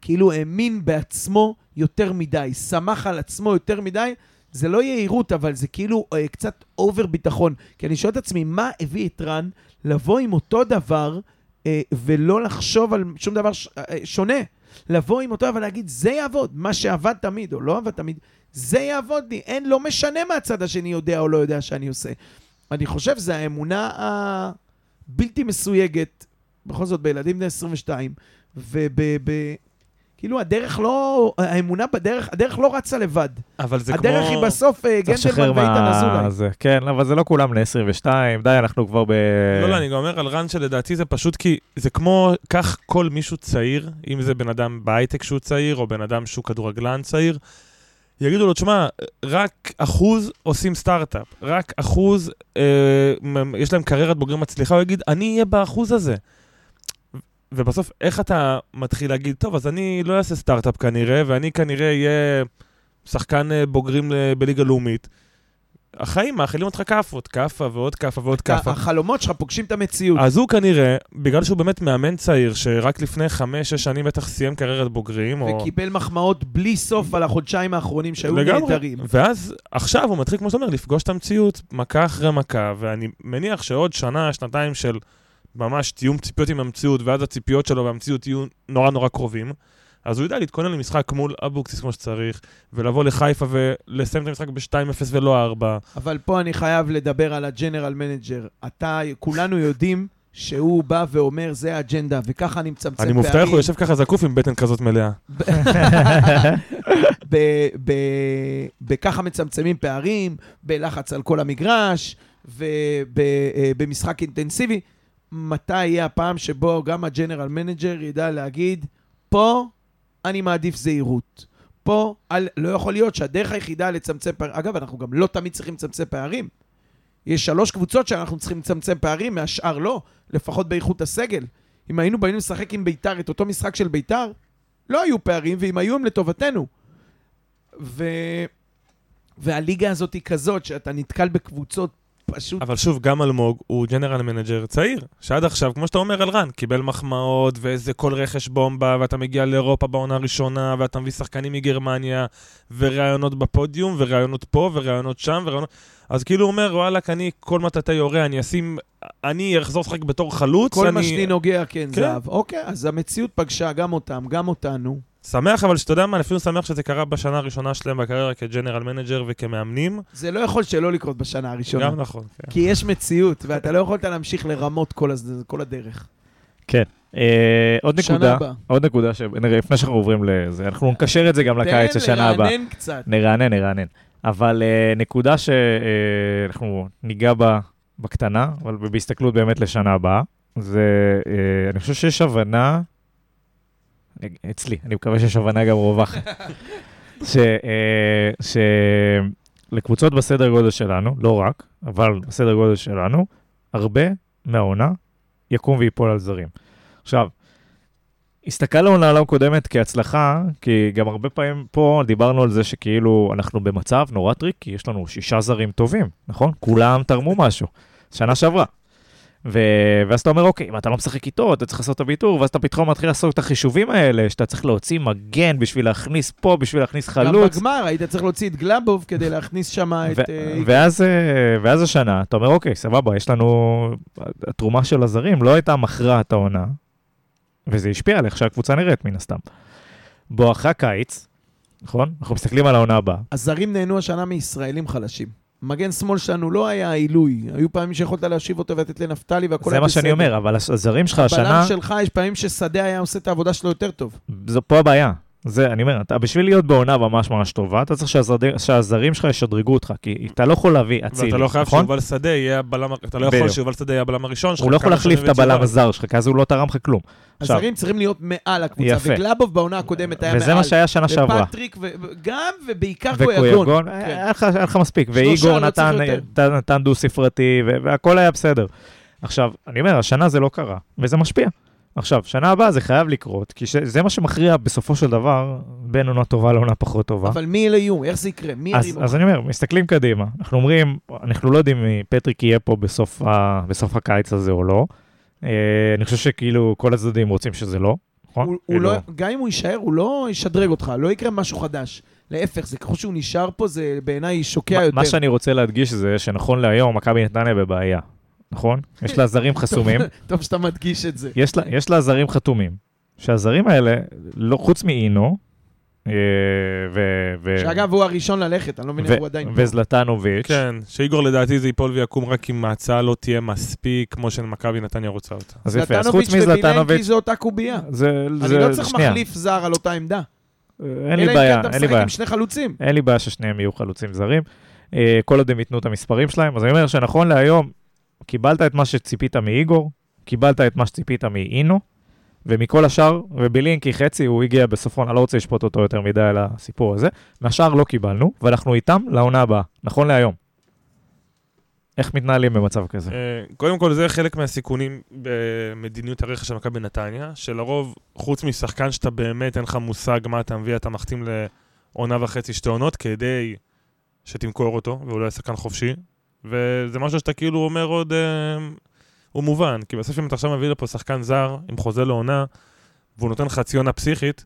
כאילו האמין בעצמו יותר מדי, סמך על עצמו יותר מדי. זה לא יהירות, אבל זה כאילו אה, קצת אובר ביטחון. כי אני שואל את עצמי, מה הביא את רן לבוא עם אותו דבר אה, ולא לחשוב על שום דבר ש, אה, שונה? לבוא עם אותו דבר ולהגיד, זה יעבוד, מה שעבד תמיד או לא עבד תמיד, זה יעבוד לי. אין, לא משנה מה הצד השני יודע או לא יודע שאני עושה. אני חושב שזו האמונה הבלתי מסויגת, בכל זאת בילדים בני 22, וב... ב, כאילו הדרך לא, האמונה בדרך, הדרך לא רצה לבד. אבל זה הדרך כמו... היא בסוף אה, גנדלמן ואיתן. אזולאי. זה, כן, אבל זה לא כולם ל-22, די, אנחנו כבר ב... לא, לא, אני גם אומר על רן שלדעתי זה פשוט כי זה כמו, קח כל מישהו צעיר, אם זה בן אדם בהייטק שהוא צעיר, או בן אדם שהוא כדורגלן צעיר, יגידו לו, תשמע, רק אחוז עושים סטארט-אפ, רק אחוז, אה, יש להם קריירת בוגרים מצליחה, הוא יגיד, אני אהיה באחוז הזה. ובסוף, איך אתה מתחיל להגיד, טוב, אז אני לא אעשה סטארט-אפ כנראה, ואני כנראה אהיה שחקן אה, בוגרים ל- בליגה לאומית. החיים מאכילים אותך כאפות, כאפה ועוד כאפה ועוד כאפה. החלומות שלך פוגשים את המציאות. אז הוא כנראה, בגלל שהוא באמת מאמן צעיר, שרק לפני חמש-שש שנים בטח סיים קריירת בוגרים, או... וקיבל מחמאות בלי סוף על החודשיים האחרונים שהיו. נהדרים. ואז עכשיו הוא מתחיל, כמו שאתה אומר, לפגוש את המציאות, מכה אחרי מכה, ואני מניח שעוד שנה, שנתיים של ממש תיאום ציפיות עם המציאות, ואז הציפיות שלו והמציאות יהיו נורא נורא קרובים, אז הוא יודע להתכונן למשחק מול אבוקסיס כמו שצריך, ולבוא לחיפה ולסיים את המשחק ב-2-0 ולא 4. אבל פה אני חייב לדבר על ה general manager. אתה, כולנו יודעים שהוא בא ואומר, זה האג'נדה, וככה אני מצמצם אני פערים. מופתע איך הוא יושב ככה זקוף עם בטן כזאת מלאה. בככה מצמצמים פערים, בלחץ על כל המגרש, ובמשחק אינטנסיבי. מתי יהיה הפעם שבו גם ה general manager ידע להגיד, פה אני מעדיף זהירות. פה על, לא יכול להיות שהדרך היחידה לצמצם פערים, אגב, אנחנו גם לא תמיד צריכים לצמצם פערים. יש שלוש קבוצות שאנחנו צריכים לצמצם פערים, מהשאר לא, לפחות באיכות הסגל. אם היינו באים לשחק עם ביתר את אותו משחק של ביתר, לא היו פערים, ואם היו הם לטובתנו. ו... והליגה הזאת היא כזאת, שאתה נתקל בקבוצות פשוט... אבל שוב, גם אלמוג הוא general manager צעיר, שעד עכשיו, כמו שאתה אומר על רן, קיבל מחמאות, ואיזה כל רכש בומבה, ואתה מגיע לאירופה בעונה הראשונה, ואתה מביא שחקנים מגרמניה, וראיונות בפודיום, וראיונות פה, וראיונות שם, וראיונות... אז כאילו הוא אומר, וואלה, אני כל מטאטא יורה, אני אשים... אני אחזור לשחק בתור חלוץ, כל אני... מה שלי נוגע כן, כן. זהב. אוקיי, אז המציאות פגשה גם אותם, גם אותנו. שמח, אבל שאתה יודע מה, אני אפילו שמח שזה קרה בשנה הראשונה שלהם בקריירה כ general manager וכמאמנים. זה לא יכול שלא לקרות בשנה הראשונה. גם נכון, כן. כי יש מציאות, ואתה לא יכולת להמשיך לרמות כל, הז... כל הדרך. כן. אה, עוד שנה נקודה, הבאה. עוד נקודה, שנראה, לפני שאנחנו עוברים לזה, אנחנו נקשר את זה גם לקיץ של שנה הבאה. תן לרענן קצת. נרענן, נרענן. אבל אה, נקודה שאנחנו ניגע בה בקטנה, אבל בהסתכלות באמת לשנה הבאה, זה, uh, אני חושב שיש הבנה, אצלי, אני מקווה שיש הבנה גם רווחת, שלקבוצות בסדר גודל שלנו, לא רק, אבל בסדר גודל שלנו, הרבה מהעונה יקום ויפול על זרים. עכשיו, הסתכלנו על העונה הקודמת כהצלחה, כי גם הרבה פעמים פה דיברנו על זה שכאילו אנחנו במצב נורא טריקי, יש לנו שישה זרים טובים, נכון? כולם תרמו משהו, שנה שעברה. ו... ואז אתה אומר, אוקיי, אם אתה לא משחק איתו, אתה צריך לעשות את הוויתור, ואז אתה פתאום מתחיל לעשות את החישובים האלה, שאתה צריך להוציא מגן בשביל להכניס פה, בשביל להכניס גם חלוץ. בגמר היית צריך להוציא את גלאבוב כדי להכניס שם את... ו- אה, ואז, אה, ואז השנה, אתה אומר, אוקיי, סבבה, יש לנו... התרומה של הזרים לא הייתה מכרעת העונה, וזה השפיע על איך שהקבוצה נראית, מן הסתם. בואכה קיץ, נכון? אנחנו מסתכלים על העונה הבאה. הזרים נהנו השנה מישראלים חלשים. מגן שמאל שלנו לא היה עילוי. היו פעמים שיכולת להשיב אותו ולתת לנפתלי והכל זה היה מה שאני אומר, אבל הזרים שלך השנה, בלם שלך, יש פעמים ששדה היה עושה את העבודה שלו יותר טוב. זו פה הבעיה. זה, אני אומר, אתה בשביל להיות בעונה ממש ממש טובה, אתה צריך שהזרים, שהזרים שלך ישדרגו אותך, כי אתה לא יכול להביא אצילי, ואתה לא חייב נכון? שיובל שדה יהיה הבלם, אתה לא יכול. שיובל שדה יהיה הבלם הראשון שלך. הוא לא יכול להחליף את הבלם. הזר שלך, כי אז הוא לא תרם לך כלום. עכשיו, הזרים צריכים להיות מעל הקבוצה, יפה. וגלאבוב בעונה הקודמת היה מעל. וזה מה שהיה שנה שעברה. ופטריק, ו- גם ובעיקר. וקויגון, כן. היה לך- מספיק, ואיגור לא נתן- יותר. נתן- נתן דו-ספרתי, ו- והכל היה בסדר. עכשיו, אני אומר, השנה זה לא קרה, וזה משפיע. עכשיו, שנה הבאה זה חייב לקרות, כי ש- זה מה שמכריע בסופו של דבר בין עונה טובה לעונה פחות טובה. אבל מי אלה יהיו? איך זה יקרה? מי אז, אז? אני אומר, מסתכלים קדימה, אנחנו אומרים, אנחנו לא יודעים אם פטריק יהיה פה בסוף, ה, בסוף הקיץ הזה או לא. אה, אני חושב שכאילו כל הצדדים רוצים שזה לא, נכון? הוא, הוא כאילו, לא, גם אם הוא יישאר, הוא לא ישדרג אותך, לא יקרה משהו חדש. להפך, זה ככל שהוא נשאר פה, זה בעיניי שוקע מה- יותר. מה שאני רוצה להדגיש זה שנכון להיום, מכבי נתניה בבעיה, נכון? יש לה זרים חסומים, טוב שאתה מדגיש את זה. יש לה, יש לה זרים חתומים, שהזרים האלה, לא, חוץ מאינו, אה, ו... ו שאגב, הוא הראשון ללכת, אני לא מבין איך הוא עדיין... וזלטנוביץ', כן, שאיגור לדעתי זה ייפול ויקום רק אם ההצעה לא תהיה מספיק כמו שמכבי נתניה רוצה אותה. אז יפה, אז חוץ מזלטנוביץ', זה אותה קובייה. זה, אני זה, לא צריך שנייה, מחליף זר על אותה עמדה. אין לי אלא בעיה, אם כן אתה אין לי משחק בעיה. עם שני חלוצים. אין לי בעיה ששניהם יהיו חלוצים זרים. אה, כל עוד הם ייתנו את המספרים שלהם. אז אני אומר שנכון להיום, קיבלת את מה שציפית מאיגור, קיבלת את מה שציפית מאינו, ומכל השאר, ובלינקי חצי, הוא הגיע בסופו, אני לא רוצה לשפוט אותו יותר מדי על הסיפור הזה, מהשאר לא קיבלנו, ואנחנו איתם לעונה הבאה, נכון להיום. איך מתנהלים במצב כזה? אה, קודם כל, זה חלק מהסיכונים במדיניות הרכש של מכבי נתניה, שלרוב, חוץ משחקן שאתה באמת אין לך מושג מה אתה מביא, אתה מחתים לעונה וחצי שתי עונות, כדי שתמכור אותו, והוא לא יהיה שחקן חופשי, וזה משהו שאתה כאילו אומר עוד... אה, הוא מובן, כי בסוף אם אתה עכשיו מביא לפה שחקן זר עם חוזה לעונה, והוא נותן חצי עונה פסיכית,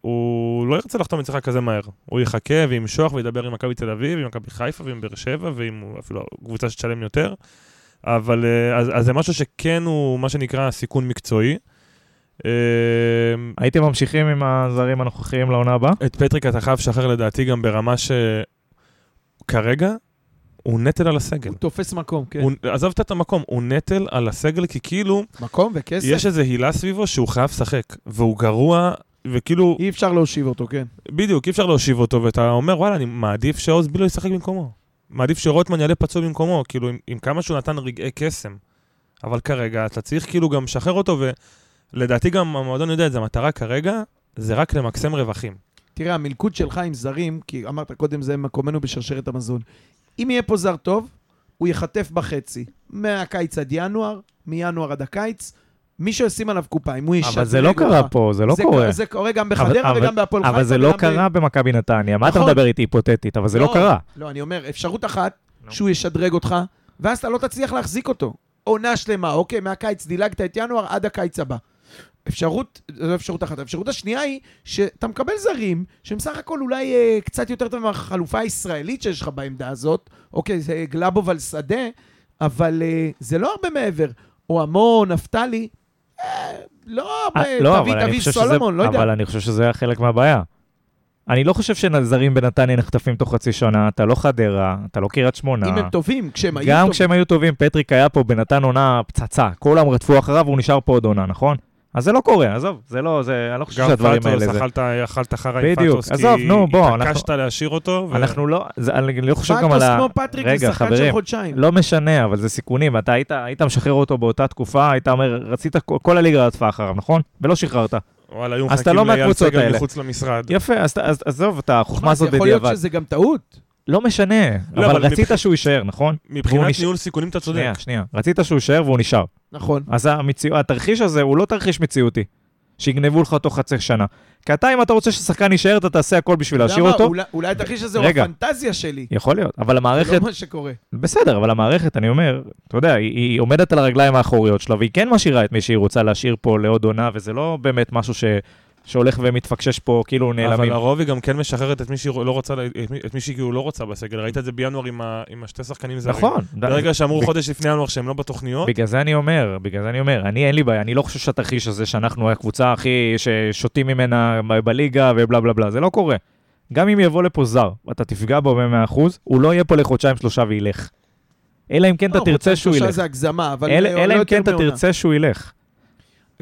הוא לא ירצה לחתום אצלך כזה מהר. הוא יחכה וימשוך וידבר עם מכבי תל אביב, עם מכבי חיפה ועם באר שבע, ועם אפילו קבוצה שתשלם יותר. אבל אה, אז, אז זה משהו שכן הוא, מה שנקרא, סיכון מקצועי. אה, הייתם ממשיכים עם הזרים הנוכחיים לעונה הבאה? את פטריק אתה חייב לשחרר לדעתי גם ברמה שכרגע הוא נטל על הסגל. הוא תופס מקום, כן. הוא, עזוב את המקום, הוא נטל על הסגל, כי כאילו, מקום וכסף. יש איזו הילה סביבו שהוא חייב לשחק, והוא גרוע, וכאילו, אי אפשר להושיב אותו, כן. בדיוק, אי אפשר להושיב אותו, ואתה אומר, וואלה, אני מעדיף שעוז בילו ישחק במקומו. מעדיף שרוטמן יעלה פצוע במקומו, כאילו, עם, עם כמה שהוא נתן רגעי קסם. אבל כרגע, אתה צריך כאילו גם לשחרר אותו, ולדעתי גם המועדון יודע את זה, המטרה כרגע, זה רק למקסם רווחים. תראה, המלכוד שלך עם זרים, כי אמרת קודם, זה מקומנו בשרשרת המזון. אם יהיה פה זר טוב, הוא ייחטף בחצי. מהקיץ עד ינואר, מינואר עד הקיץ. מישהו ישים עליו קופה, אם הוא ישדרג אבל זה לא קרה פה, זה לא זה קורה. זה קורה גם בחדרה וגם בהפועל חיפה. אבל זה לא וגם ב- קרה במכבי נתניה. מה אתה נכון. מדבר איתי היפותטית? אבל זה לא קרה. לא, אני אומר, אפשרות אחת. שהוא ישדרג אותך, ואז אתה לא תצליח להחזיק אותו. עונה שלמה, אוקיי, מהקיץ דילגת את ינואר עד הקיץ הבא. אפשרות, זו אפשרות אחת. האפשרות השנייה היא שאתה מקבל זרים, שהם סך הכל אולי אה, קצת יותר טוב מהחלופה הישראלית שיש לך בעמדה הזאת. אוקיי, זה גלאבוב על שדה, אבל אה, זה לא הרבה מעבר. או עמון, נפתלי, אה, לא הרבה, אה, לא, תביא, תביא חושב שזה- סולומון, לא יודע. אבל אני חושב שזה היה חלק מהבעיה. אני לא חושב שזרים בנתניה נחטפים תוך חצי שנה, אתה לא חדרה, אתה לא קריית שמונה. אם הם טובים, כשהם היו גם טובים. כשהם היו טובים, פטריק היה פה בנתן עונה פצצה. כולם רדפו אחריו והוא נשאר פה עוד עונה, נכון? אז זה לא קורה, עזוב, זה לא, זה, אני לא חושב גם שהדברים האלה זה... אכלת, אכלת חרא עם בדיוק, פאטוס, עזוב, נו, בוא, כי אנחנו- התעקשת להשאיר אותו. ו- אנחנו לא, זה, אני לא חושב גם על פאטוס ה... כמו פטריק זה רגע, שחקן של חברים, חודשיים. לא משנה, אבל זה סיכונים. אתה היית, היית משחרר אותו באותה תקופה, היית אומר, רצית, כל- כל הליגה רדפה אחריו, נכון? ולא שחררת. וואלה, היו אז אתה מחכים לא לאייל מהקבוצות סגל האלה. מחוץ למשרד. יפה, אז, אז עזוב, את החוכמה מה, זה הזאת יכול להיות בדיעבד. שזה גם טעות? לא משנה, לא, אבל רצית שהוא יישאר, נכון? מבחינת ניהול סיכונים אתה צודק. שנייה, שנייה. רצית שהוא יישאר והוא נשאר. נכון. אז המציא... התרחיש הזה הוא לא תרחיש מציאותי. שיגנבו לך תוך חצי שנה. כי אתה, אם אתה רוצה ששחקן יישאר, אתה תעשה הכל בשביל להשאיר? אותו. אולי- אולי התרחיש הזה הוא רגע. הפנטזיה שלי. יכול להיות, אבל זה המערכת, לא מה שקורה. בסדר, אבל המערכת, אני אומר, אתה יודע, היא, היא עומדת על הרגליים האחוריות שלה, והיא כן משאירה את מי שהיא רוצה להשאיר פה לעוד עונה, וזה לא באמת משהו ש... שהולך ומתפקשש פה, כאילו אבל נעלמים. לרוב היא גם כן משחררת את מי שהיא לא רוצה, את מי- את מי שהיא לא רוצה בסגל. ראית את זה בינואר עם ה- עם השתי שחקנים זרים. נכון. ברגע שאמרו ב- חודש לפני ינואר שהם לא בתוכניות, בגלל זה אני אומר, בגלל זה אני אומר, אני אין לי בעיה, אני לא חושב שהתרחיש הזה שאנחנו הקבוצה הכי ששותים ממנה ב- בליגה ובלה בלה בלה, זה לא קורה. גם אם יבוא לפה זר, ואתה תפגע בו ב-100%, הוא לא יהיה פה לחודשיים שלושה וילך. אלא אם כן אתה לא, תרצה שהוא ילך. זה הגזמה, אבל אלא אם כן אתה. תרצה שהוא ילך.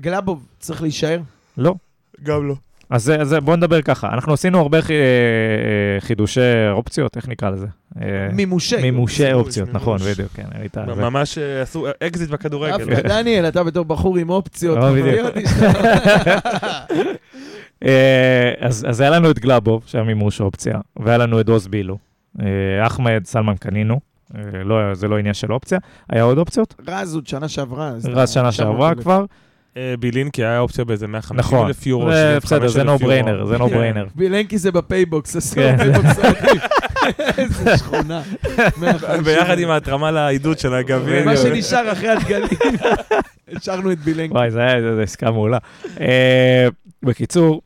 גלאבוב צריך להישאר? לא. גם לא. אז אז בוא נדבר ככה, אנחנו עשינו הרבה אה, אה, חידושי אופציות, איך נקרא לזה? אה, מימושי. מימושי מימוש, אופציות, מימוש. נכון, בדיוק, כן, היית... ממש עשו אקזיט בכדורגל. דווקא דניאל, אתה בתור בחור עם אופציות. לא, בדיוק. אה, אז, אז היה לנו את גלאבוב, שהיה מימוש אופציה, והיה לנו את עוז בילו. אחמד סלמן קנינו, לא, זה לא עניין של אופציה. היה עוד אופציות? רז עוד שנה שעברה. רז שנה 900,000. שעברה כבר. אה, בילינקי היה אופציה באיזה 150 נכון. אלף יורו, זה 75,000 בסדר, זה נו. בריינר, זה נו כן. בריינר. בילנקי זה בפייבוקס, עשו כן. בפייבוקס אוהדים. איזה שכונה. 150. ביחד עם ההתרמה לעידוד של הגביע. מה שנשאר אחרי הדגלים. השארנו את בילנקי. וואי, זה היה עסקה מעולה. אה, בקיצור,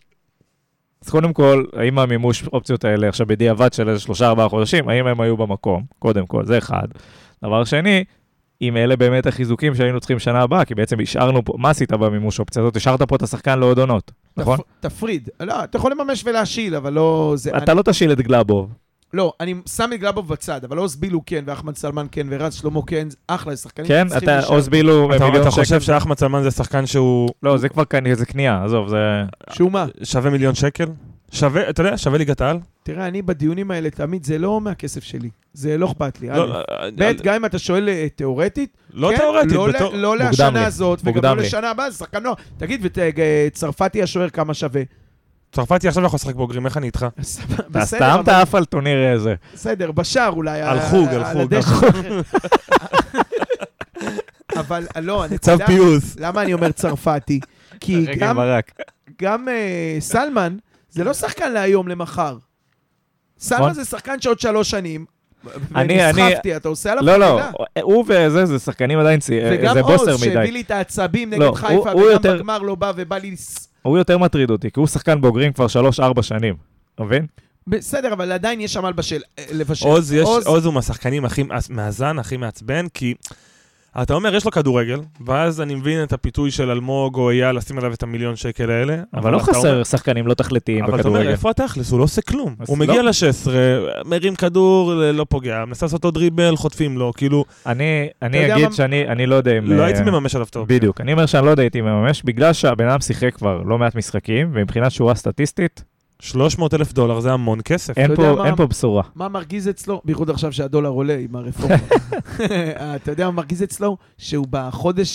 אז קודם כל, האם המימוש אופציות האלה עכשיו בדיעבד של איזה שלושה ארבעה חודשים, האם הם היו במקום? קודם כל, זה אחד. דבר שני, אם אלה באמת החיזוקים שהיינו צריכים שנה הבאה, כי בעצם השארנו פה, מה עשית במימוש אופציה הזאת? השארת פה את השחקן לעוד עונות, נכון? תפ- תפריד. לא, אתה יכול לממש ולהשיל, אבל לא... זה- אתה לא תשאיל את גלאבוב. לא, אני שם את גלאבוב בצד, אבל עוז בילו כן, ואחמד סלמן כן, ורז שלמה כן, אחלה, שחקנים כן? אתה. עוז בילו אתה- מיליון אתה שקל? חושב שאחמד סלמן זה שחקן שהוא לא, זה כבר קני- זה קנייה, עזוב, זה... שהוא מה? שווה מיליון שקל? שווה, אתה יודע, שווה ליגת העל? תראה, אני בדיונים האלה תמיד, זה לא מהכסף שלי. זה לא אכפת לי. לא, א'. אה, ב', גם אם אתה שואל אה, תיאורטית, לא כן, תיאורטית, לא, לא לשנה הזאת, וגם לא. לשנה הבאה, זה שחקן נוער. תגיד, וצרפתי השוער כמה שווה? צרפתי עכשיו יכול לשחק בוגרים, איך אני איתך? אתה בסדר, סתם אתה עף על טורניר איזה. בסדר, בשער אולי. על חוג, על חוג, אבל לא, צו הנקודה... פיוס. למה אני אומר צרפתי? כי גם, אה, סלמן, זה לא שחקן להיום, למחר. סלמה נכון? זה שחקן שעוד שלוש שנים. אני- אני- ונסחפתי, אתה עושה עליו לא, לא, חבילה. הוא וזה, זה שחקנים עדיין, וגם זה בוסר עוז, מדי. שהביא לי את העצבים נגד לא, הוא- חיפה, וגם יותר- בגמר לא בא ובא לי... הוא יותר מטריד אותי, כי הוא שחקן בוגרים כבר 3-4 שנים, אתה מבין? בסדר, אבל עדיין יש שם על בשל, לבשל. עוז, יש, עוז הוא מהשחקנים הכי מאזן, הכי מעצבן, כי אתה אומר, יש לו כדורגל, ואז אני מבין את הפיתוי של אלמוג או אייל לשים עליו את המיליון שקל האלה. אבל לא אתה אומר- חסר שחקנים לא תכליתיים אבל אתה אומר, בכדורגל. איפה התכלס? הוא לא עושה כלום. הוא לא. מגיע ל-16, מרים כדור, לא פוגע, מנסה לעשות עוד דריבל, חוטפים לו, כאילו, אני אני אגיד מה- שאני אני לא יודע אם... לא אה, הייתי מממש עליו האופציה. בדיוק. אני אומר שאני לא יודע הייתי מממש, בגלל שהבן אדם שיחק כבר לא מעט משחקים, ומבחינת שורה סטטיסטית, 300 אלף דולר זה המון כסף. אין פה- מה- אין פה בשורה. מה מרגיז אצלו? בייחוד עכשיו שהדולר עולה עם הרפורמה. אתה יודע מה מרגיז אצלו? שהוא בחודש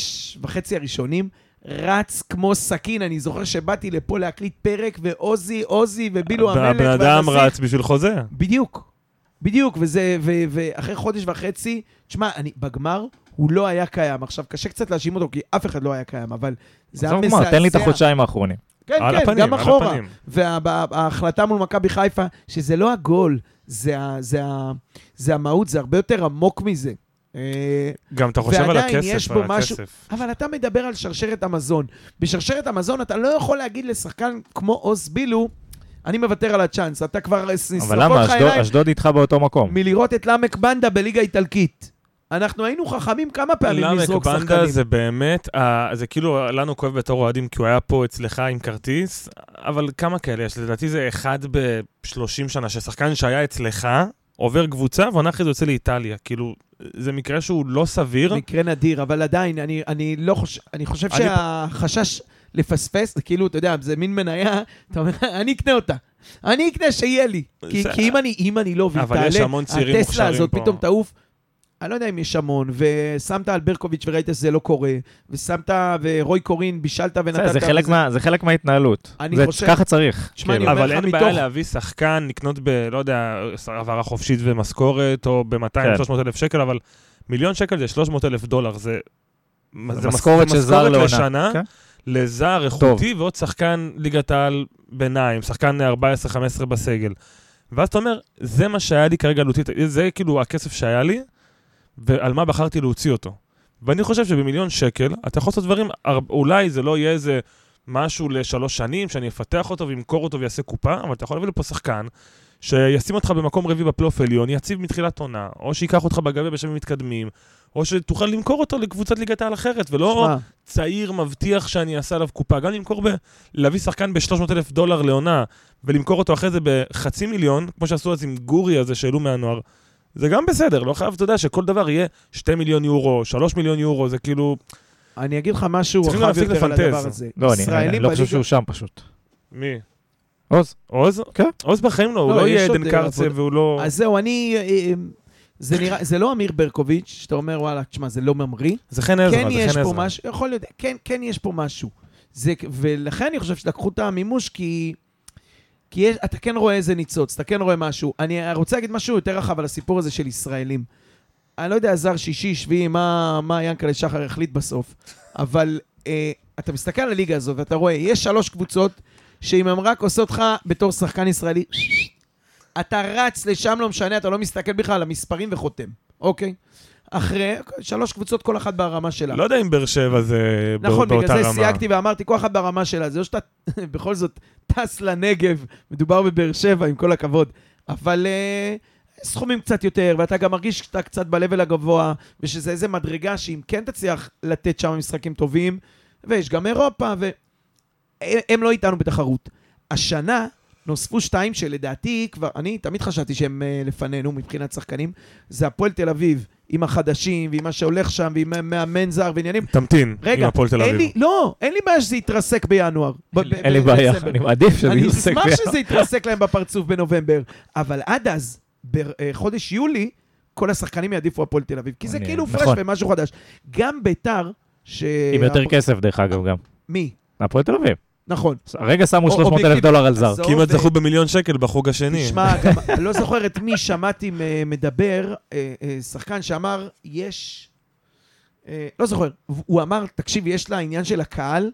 וחצי הראשונים רץ כמו סכין. אני זוכר שבאתי לפה להקליט פרק, ועוזי, עוזי, ובילו המלך הבן אדם. רץ בשביל חוזה. בדיוק. בדיוק, וזה, ו, ואחרי חודש וחצי, תשמע, אני, בגמר, הוא לא היה קיים. עכשיו, קשה קצת להאשים אותו, כי אף אחד לא היה קיים, אבל זה היה מזעזע. תן לי את החודשיים האחרונים. כן, כן, הפנים, גם אחורה. וההחלטה מול מכבי חיפה, שזה לא הגול, זה, ה, זה, ה, זה המהות, זה הרבה יותר עמוק מזה. אה, גם אתה חושב על הכסף, יש על בו משהו- הכסף. אבל אתה מדבר על שרשרת המזון. בשרשרת המזון אתה לא יכול להגיד לשחקן כמו עוז בילו, אני מוותר על הצ'אנס, אתה כבר אבל למה, לך עיניים אשדוד איתך באותו מקום. מלראות את למק בנדה בליגה איטלקית. אנחנו היינו חכמים כמה פעמים למק לזרוק בנדה שחקנים. זה באמת, אה, זה כאילו לנו כואב בתור אוהדים, כי הוא היה פה אצלך עם כרטיס, אבל כמה כאלה יש? לדעתי זה אחד ב-30 שנה, ששחקן שהיה אצלך, עובר קבוצה, ועונה אחרי זה יוצא לאיטליה. כאילו, זה מקרה שהוא לא סביר. מקרה נדיר, אבל עדיין, אני, אני לא חושב, אני חושב אני- שהחשש לפספס, זה כאילו, אתה יודע, זה מין מניה, אתה אומר, אני אקנה אותה. אני אקנה שיהיה לי. כי, כי אם אני, אם אני לא, והיא תעלה, הטסלה הזאת פה. פתאום תעוף. אני לא יודע אם יש המון, ושמת על ברקוביץ' וראית שזה לא קורה, ושמת, ורוי קורין, בישלת ונתת. זה חלק מה- זה חלק מההתנהלות. אני זה- חושב- ככה צריך. תשמע, כאילו. אני אומר אבל לך אין בעיה מתוך- להביא שחקן, לקנות ב... לא יודע, העברה חופשית ומשכורת, או כן. ב-200-300 אלף שקל, אבל מיליון שקל זה 300 אלף דולר, זה... זה משכורת של זר לעונה. לשנה, כן. לזר איכותי, ועוד שחקן ליגת העל ביניים, שחקן 14-15 בסגל. ואז אתה אומר, זה מה שהיה לי כרגע עלותית, זה כאילו הכסף שהיה לי, ועל מה בחרתי להוציא אותו. ואני חושב שבמיליון שקל, אתה יכול לעשות דברים, אולי זה לא יהיה איזה משהו לשלוש שנים, שאני אפתח אותו וימכור אותו ויעשה קופה, אבל אתה יכול להביא לפה שחקן, שישים אותך במקום רביעי בפלייאוף עליון, יציב מתחילת עונה, או שייקח אותך בגביע בשלבים מתקדמים, או שתוכל למכור אותו לקבוצת ליגת העל אחרת, ולא שמע, צעיר מבטיח שאני אעשה עליו קופה. גם למכור ב... להביא שחקן ב-300 אלף דולר לעונה, ולמכור אותו אחרי זה בחצי מיליון, כמו שעשו אז עם גורי הזה שהעלו מהנוער, זה גם בסדר, לא חייב, אתה יודע, שכל דבר יהיה 2 מיליון יורו, 3 מיליון יורו, זה כאילו... אני אגיד לך משהו רחב יותר על. הדבר הזה. לא, אני- ישראלים אני לא חושב שהוא שם פשוט. מי? עוז. עוז? כן. עוז בחיים לא, הוא לא, לא יהיה עדן אה, קרצה עבודה. והוא לא... אז זהו, אני... אה, זה נראה, זה לא אמיר ברקוביץ', שאתה אומר, וואלה, תשמע, זה לא ממריא. זה חן עזרא, כן זה יש חן פה עזרא. משהו, יכול להיות, כן, כן יש פה משהו. זה, ולכן אני חושב שלקחו את המימוש, כי, כי יש, אתה כן רואה איזה ניצוץ, אתה כן רואה משהו. אני רוצה להגיד משהו יותר רחב על הסיפור הזה של ישראלים. אני לא יודע, זר שישי, שביעי, מה, מה ינקלה שחר החליט בסוף, אבל אה, אתה מסתכל על הליגה הזאת ואתה רואה, יש שלוש קבוצות שאם הן רק עושות לך בתור שחקן ישראלי, אתה רץ לשם, לא משנה, אתה לא מסתכל בכלל על המספרים וחותם, אוקיי? אחרי, שלוש קבוצות, כל אחת ברמה שלה. לא יודע אם באר שבע זה נכון, באותה בגלל זה רמה. סייגתי ואמרתי, כל אחד ברמה שלה. זה לא שאתה בכל זאת טס לנגב, מדובר בבאר שבע, עם כל הכבוד. אבל uh, סכומים קצת יותר, ואתה גם מרגיש שאתה קצת ב-level הגבוה, ושזה איזה מדרגה שאם כן תצליח לתת שם משחקים טובים, ויש גם אירופה, והם לא איתנו בתחרות. השנה נוספו שתיים שלדעתי כבר, אני תמיד חשבתי שהם uh, לפנינו מבחינת שחקנים, זה הפועל תל אביב, עם החדשים, ועם מה שהולך שם, ועם מאמן זר ועניינים. תמתין, עם רגע, הפועל תל אין לי, אביב. לא, אין לי בעיה שזה יתרסק בינואר. אין לי בעיה. אני מעדיף שזה אני יתעסק אשמח ב- שזה יתרסק להם בפרצוף בנובמבר, אבל עד אז, בחודש יולי, כל השחקנים יעדיפו הפועל תל אביב, כי זה אני- כאילו פרש נכון. ומשהו חדש. גם ביתר, ש... עם יותר כסף, דרך אגב, גם. מי? הפועל תל אביב. נכון. הרגע שמו או- 300 אלף דולר על זר. כמעט זכו במיליון שקל בחוג השני. תשמע, לא זוכר את מי שמעתי מדבר, אה, אה, שחקן שאמר, יש... אה, לא זוכר, הוא אמר, תקשיב, יש לעניין של הקהל,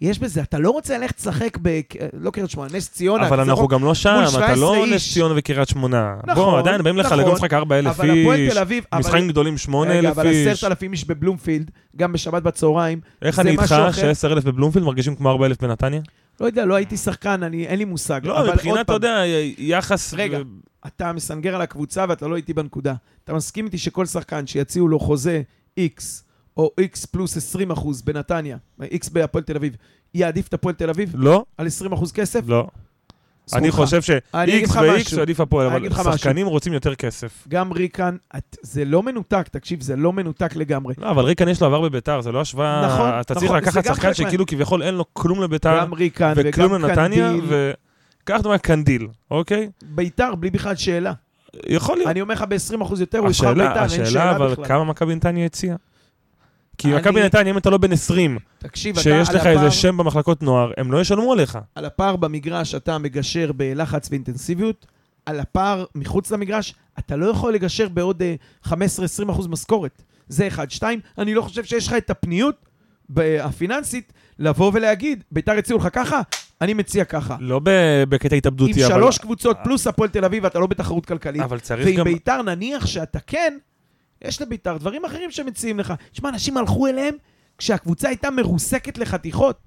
יש בזה, אתה לא רוצה ללכת לשחק ב... לא קריית שמונה, נס ציונה. אבל אנחנו רוב- גם לא שם, אתה 17 לא איש. נס ציונה וקריית שמונה. נכון, בוא, עדיין באים לך נכון. לגול משחק 4,000 אבל הפועל איש, תל אביב... אבל- משחקים גדולים 8,000 רגע, אבל איש. 10,000 איש בבלומפילד, גם בשבת בצהריים. איך אני איתך משהו אחר. ש-10,000 בבלומפילד מרגישים כמו 4,000 בנתניה? לא יודע, לא הייתי שחקן, אני, אין לי מושג. לא, מבחינת, אתה יודע, יחס... רגע. ו- אתה מסנגר על הקבוצה ואתה לא איתי בנקודה. אתה מסכים איתי שכל שחקן שיציעו לו חוזה X או X פלוס 20 אחוז בנתניה, X בהפועל תל אביב, יעדיף את הפועל תל אביב לא, על 20 אחוז כסף? לא. אני. חושב ש-X ו-X משהו. עדיף הפועל, אבל משהו. שחקנים רוצים יותר כסף. גם ריקן, את, זה לא מנותק, תקשיב, זה לא מנותק לגמרי. לא, אבל ריקן יש לו עבר בביתר, זה לא השוואה... נכון, אתה נכון, צריך זה לקחת שחקן חלק מה- שכאילו כביכול אין לו כלום לביתר, גם ריקן וכלום וגם לנתניה, קנדיל, וקח דוגמא קנדיל, אוקיי? ביתר בלי בכלל שאלה. יכול להיות. אני אומר לך ב-20 אחוז יותר, הוא יבחר ביתר, השאלה, אין שאלה השאלה, אבל בכלל. כמה מכבי נתניה הציעה? כי אני- מכבי נתניה, אם אתה לא בן 20, תקשיב, שיש לך איזה שם במחלקות נוער, הם לא ישלמו עליך. על הפער במגרש אתה מגשר בלחץ ואינטנסיביות, על הפער מחוץ למגרש אתה לא יכול לגשר בעוד אה, 15-20 אחוז משכורת. זה אחד. שתיים, אני לא חושב שיש לך את הפניות הפיננסית לבוא ולהגיד, ביתר הציעו לך ככה, אני מציע ככה. לא בקטע עם התאבדותי, אבל... שלוש קבוצות פלוס הפועל תל אביב אתה לא בתחרות כלכלית. אבל צריך ועם גם... ביתר נניח שאתה כן, יש לביתר דברים אחרים שמציעים לך. תשמע, אנשים הלכו אליהם כשהקבוצה הייתה מרוסקת לחתיכות.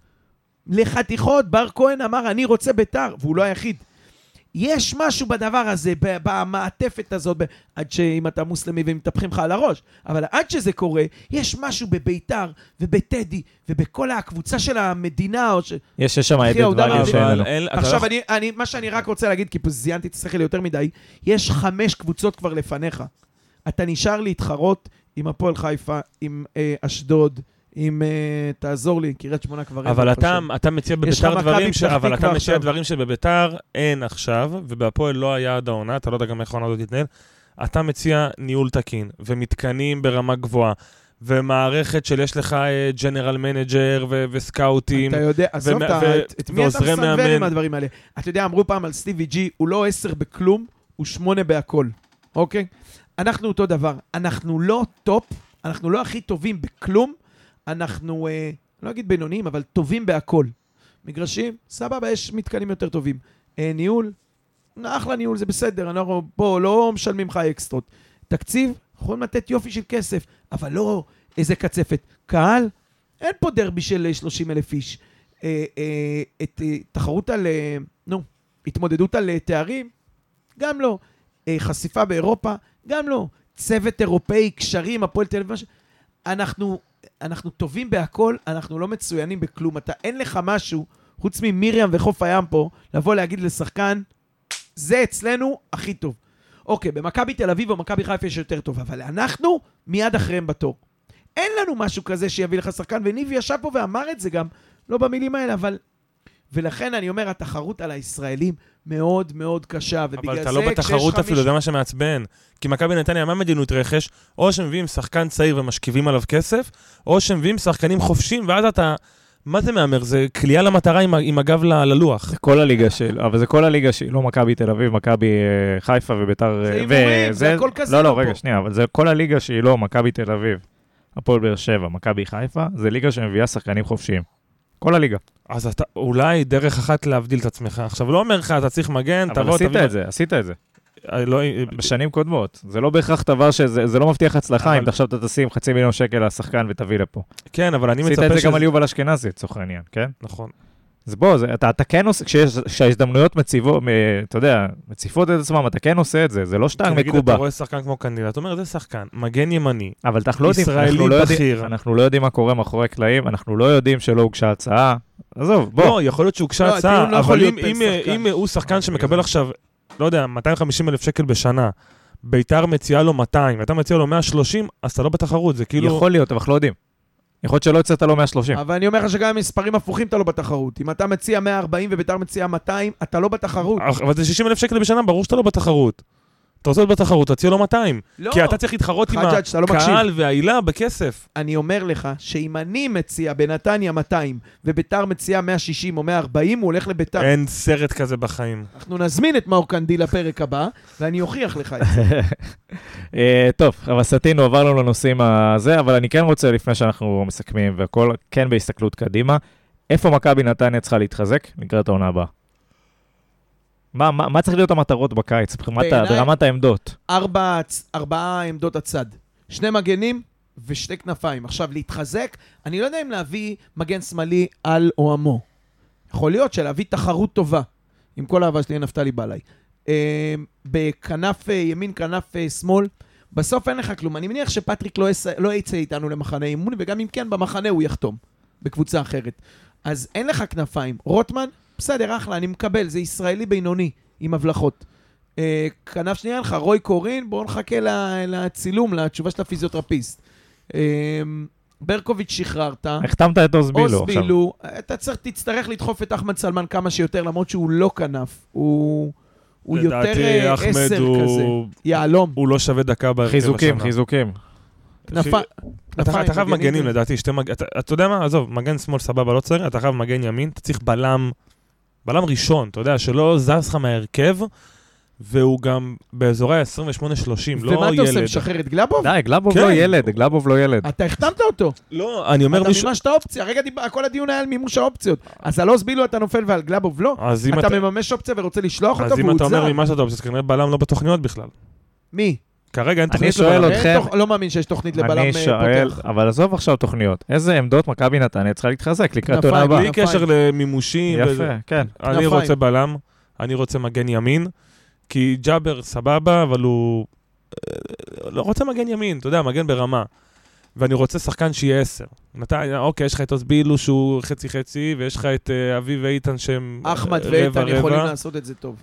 לחתיכות, בר כהן אמר, אני רוצה ביתר, והוא לא היחיד. יש משהו בדבר הזה, במעטפת הזאת, עד שאם אתה מוסלמי ומתהפכים לך על הראש, אבל עד שזה קורה, יש משהו בביתר ובטדי ובכל הקבוצה של המדינה, או ש... יש יש שם ההודעה דברים שאין לנו. עכשיו, אני, אני, מה שאני רק רוצה להגיד, כי פה זיינתי את השכל יותר מדי, יש חמש קבוצות כבר לפניך. אתה נשאר להתחרות עם הפועל חיפה, עם אה, אשדוד, עם... אה, תעזור לי, קריית שמונה כבר... אין, אבל אתה. אתה מציע בביתר דברים, ש... אבל אתה מציע. דברים שבביתר אין עכשיו, ובהפועל לא היה עד העונה, אתה לא יודע גם איך העונה הזאת תתנהל. אתה מציע ניהול תקין, ומתקנים ברמה גבוהה, ומערכת של יש לך general manager וסקאוטים. אתה יודע, עזוב ומא- אותה, ו- את, מי אתה מאמן. עם הדברים האלה? אתה יודע, אמרו פעם על סטיבי ג'י, הוא לא עשר בכלום, הוא שמונה בהכל, אוקיי? אנחנו אותו דבר. אנחנו לא טופ, אנחנו לא הכי טובים בכלום, אנחנו, אה, לא אגיד בינוניים, אבל טובים בהכל. מגרשים, סבבה, יש מתקנים יותר טובים. אה, ניהול, אחלה ניהול, זה בסדר, אנחנו פה לא משלמים לך אקסטרות. תקציב, יכולים לתת יופי של כסף, אבל לא איזה קצפת. קהל, אין פה דרבי של 30 אלף איש. אה, אה, את אה, תחרות על, אה, נו, התמודדות על אה, תארים, גם לא. אה, חשיפה באירופה, גם לא. צוות אירופאי, קשרים, הפועל תל אביב. אנחנו, אנחנו טובים בהכל, אנחנו לא מצוינים בכלום. אתה, אין לך משהו, חוץ ממרים וחוף הים פה, לבוא להגיד לשחקן, זה אצלנו הכי טוב. אוקיי, במכבי תל אביב או מכבי חיפה יש יותר טוב, אבל אנחנו מיד אחריהם בתור. אין לנו משהו כזה שיביא לך שחקן, וניב ישב פה ואמר את זה גם, לא במילים האלה, אבל... ולכן אני אומר, התחרות על הישראלים מאוד מאוד קשה, ובגלל אבל זה אתה לא כשיש בתחרות אפילו, מישהו- זה מה שמעצבן. כי מכבי נתניה, מה מדיניות רכש? או שמביאים שחקן צעיר ומשכיבים עליו כסף, או שמביאים שחקנים חופשיים, ואז אתה... מה זה מהמר? זה כליאה למטרה עם, עם הגב ל- ללוח. זה כל הליגה של, אבל זה כל הליגה שהיא לא מכבי תל אביב, מכבי אה, חיפה וביתר... זה אה, הימורים, זה הכל קזינו לא, לא, פה. רגע, שנייה, אבל זה כל הליגה שהיא לא מכבי תל אביב, הפועל באר שבע, מכבי חיפה, זה ליגה שמביאה שחקנים חופשיים. כל הליגה. אז אתה, אולי דרך אחת להבדיל את עצמך. עכשיו, לא אומר לך, אתה צריך מגן, אבל תבוא, עשית תביא... את זה, עשית את זה. אה, לא, אה, בשנים קודמות. זה לא בהכרח דבר שזה, זה לא מבטיח הצלחה אבל- אם עכשיו אתה תשים חצי מיליון שקל לשחקן ותביא לפה. כן, אבל אני מצפה עשית את זה שזה... גם על יובל אשכנזי, לצורך העניין, כן? נכון. אז בוא, זה, אתה, אתה כן עושה, כשיש, כשההזדמנויות מציבות, אתה יודע, מציפות את עצמם, אתה כן עושה את זה, זה לא שאתה נגיד מקובע. אתה רואה שחקן כמו קנדיל, אתה אומר, זה שחקן, מגן ימני, אבל אנחנו לא יודעים, ישראלי אנחנו לא בכיר. יודעים, אנחנו לא יודעים מה קורה מאחורי הקלעים, אנחנו לא יודעים שלא הוגשה הצעה. עזוב, בוא. לא, יכול להיות שהוגשה לא, הצעה, לא יכול אבל אם- אם- שחקן. אם הוא שחקן אה, שמקבל בגלל עכשיו, לא יודע, 250 אלף שקל בשנה, ביתר מציעה לו 200, ואתה מציע לו 130, אז אתה לא בתחרות, זה כאילו... יכול להיות, אבל אנחנו לא יודעים. יכול להיות שלא הצעת לו 130. אבל אני אומר לך שגם מספרים הפוכים אתה לא בתחרות. אם אתה מציע 140 וביתר מציע 200, אתה לא בתחרות. אבל זה 60 אלף שקל בשנה, ברור שאתה לא בתחרות. אתה רוצה להיות בתחרות, תציע לו 200. לא. כי אתה צריך להתחרות עם אתה לא מקשיב. הקהל והעילה בכסף. אני אומר לך שאם אני מציע בנתניה 200 וביתר מציע 160 או 140, הוא הולך לביתר. אין סרט כזה בחיים. אנחנו נזמין את מאור קנדיל לפרק הבא, ואני אוכיח לך את זה. אה, טוב, אבל סטינו, עבר לנו לנושאים הזה, אבל אני כן רוצה, לפני שאנחנו מסכמים והכל, כן בהסתכלות קדימה, איפה מכבי נתניה צריכה להתחזק לקראת העונה הבאה? מה, מה, מה צריך להיות המטרות בקיץ, ברמת, העמדות? ארבע, ארבעה עמדות הצד. שני מגנים ושתי כנפיים. עכשיו, להתחזק, אני לא יודע אם להביא מגן שמאלי על או עמו. יכול להיות שלהביא תחרות טובה, עם כל האהבה שלי לנפתלי בלעי. אה, בכנף אה, ימין, כנף אה, שמאל, בסוף אין לך כלום. אני מניח שפטריק לא, יס... לא יצא איתנו למחנה אימון, וגם אם כן, במחנה הוא יחתום, בקבוצה אחרת. אז אין לך כנפיים. רוטמן, בסדר, אחלה, אני מקבל, זה ישראלי בינוני, עם הבלחות. אה, כנף שנייה אין לך, רוי קורין, בואו נחכה לצילום, לתשובה של הפיזיותרפיסט. אה, ברקוביץ' שחררת. החתמת את עוז בילו עוז עכשיו. בילו, אתה צריך, תצטרך לדחוף את אחמד סלמן כמה שיותר, למרות שהוא לא כנף. הוא, הוא יותר לדעתי, אה, עשר כזה. הוא- יהלום. הוא לא שווה דקה בהרכב חיזוקים, השנה. חיזוקים. אתה כנפיים, אתה חייב מגנים לדעתי, שתי מג... אתה אתה יודע מה? עזוב, מגן שמאל סבבה, לא צריך, אתה חייב מגן ימין, אתה צריך בלם, בלם ראשון, אתה יודע, שלא זז לך מההרכב, והוא גם באזורי ה-28-30, לא ומה אתה עושה, ילד. משחרר את גלאבוב? די, גלאבוב כן. לא ילד, גלאבוב לא ילד. אתה החתמת אותו. לא, אני אומר אתה מישהו... מימשת אופציה, הרגע דיבר, כל הדיון היה על מימוש האופציות. אז על עוז בילו אתה נופל ועל גלאבוב לא. אתה אתה... מממש אופציה ורוצה לשלוח אותו אז אם והוא אתה אומר זר. מימשת אותו, אז כנראה בלם לא בתוכניות בכלל. מי? כרגע אין אני תוכנית שואל לבלם. אתכם- אין תוכ- לא מאמין שיש תוכנית לבלם אני אה, שואל, פותח. אבל עזוב עכשיו תוכניות. איזה עמדות מכבי נתניה צריכה להתחזק לקראת עונה הבאה? בלי. קשר למימושים. וזה. יפה, כן. אני. רוצה בלם, אני רוצה מגן ימין, כי ג'אבר סבבה, אבל הוא... אה, לא רוצה מגן ימין, אתה יודע, מגן ברמה. ואני רוצה שחקן שיהיה עשר. נתן, אוקיי, יש לך את אוסבילו שהוא חצי-חצי, ויש לך את אה, אביב ואיתן שהם אה, אחמד ואיתן יכולים. לעשות את זה טוב.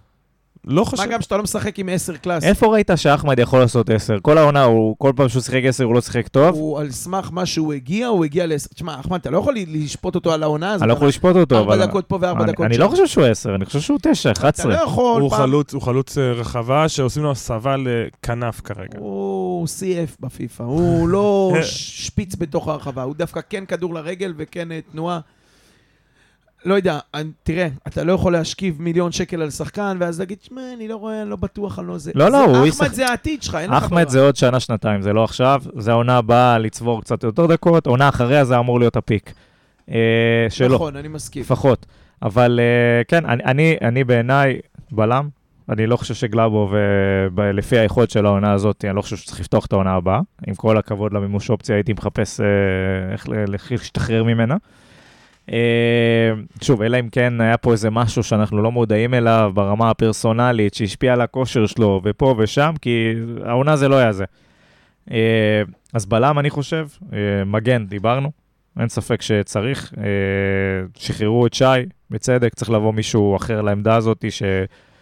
לא מה חושב. גם שאתה לא משחק עם 10 קלאס. איפה ראית שאחמד יכול לעשות עשר? כל העונה, הוא כל פעם שהוא שיחק עשר הוא לא שיחק טוב? הוא על סמך מה שהוא הגיע, הוא הגיע ל... תשמע, אחמד, אתה לא יכול לשפוט אותו על העונה הזאת. אני לא יכול לשפוט אותו, אבל... ארבע דקות פה וארבע אני- דקות אני שם. לא חושב שהוא עשר, אני חושב שהוא תשע, אתה 11. לא יכול הוא פעם... חלוץ, הוא חלוץ אה, רחבה שעושים לו הסבה לכנף כרגע. הוא CF בפיפא, הוא לא שפיץ בתוך הרחבה, הוא דווקא כן כדור לרגל וכן אה, תנועה. לא יודע, אני- תראה, אתה לא יכול להשכיב מיליון שקל על שחקן, ואז להגיד, שמע, אני לא רואה, אני לא בטוח, אני לא זה. לא, לא, הוא אחמד ישחק- זה העתיד שלך, אין לך ברירה. אחמד זה עוד שנה, שנתיים, זה לא עכשיו. זה העונה הבאה לצבור קצת יותר דקות, עונה אחריה זה אמור להיות הפיק. אה, שלו. נכון, אני מסכים. לפחות. אבל אה, כן, אני, אני, אני בעיניי בלם. אני לא חושב שגלאבוב, אה, ב- לפי היכולת של העונה הזאת, אני לא חושב שצריך לפתוח את העונה הבאה. עם כל הכבוד למימוש אופציה, הייתי מחפש אה, איך להשתחרר ממנה. אה, שוב, אלא אם כן היה פה איזה משהו שאנחנו לא מודעים אליו ברמה הפרסונלית, שהשפיע על הכושר שלו, ופה ושם, כי העונה זה לא היה זה. אה, אז בלם, אני חושב, אה, מגן, דיברנו. אין ספק שצריך. שחררו את שי, בצדק, צריך לבוא מישהו אחר לעמדה הזאת ש...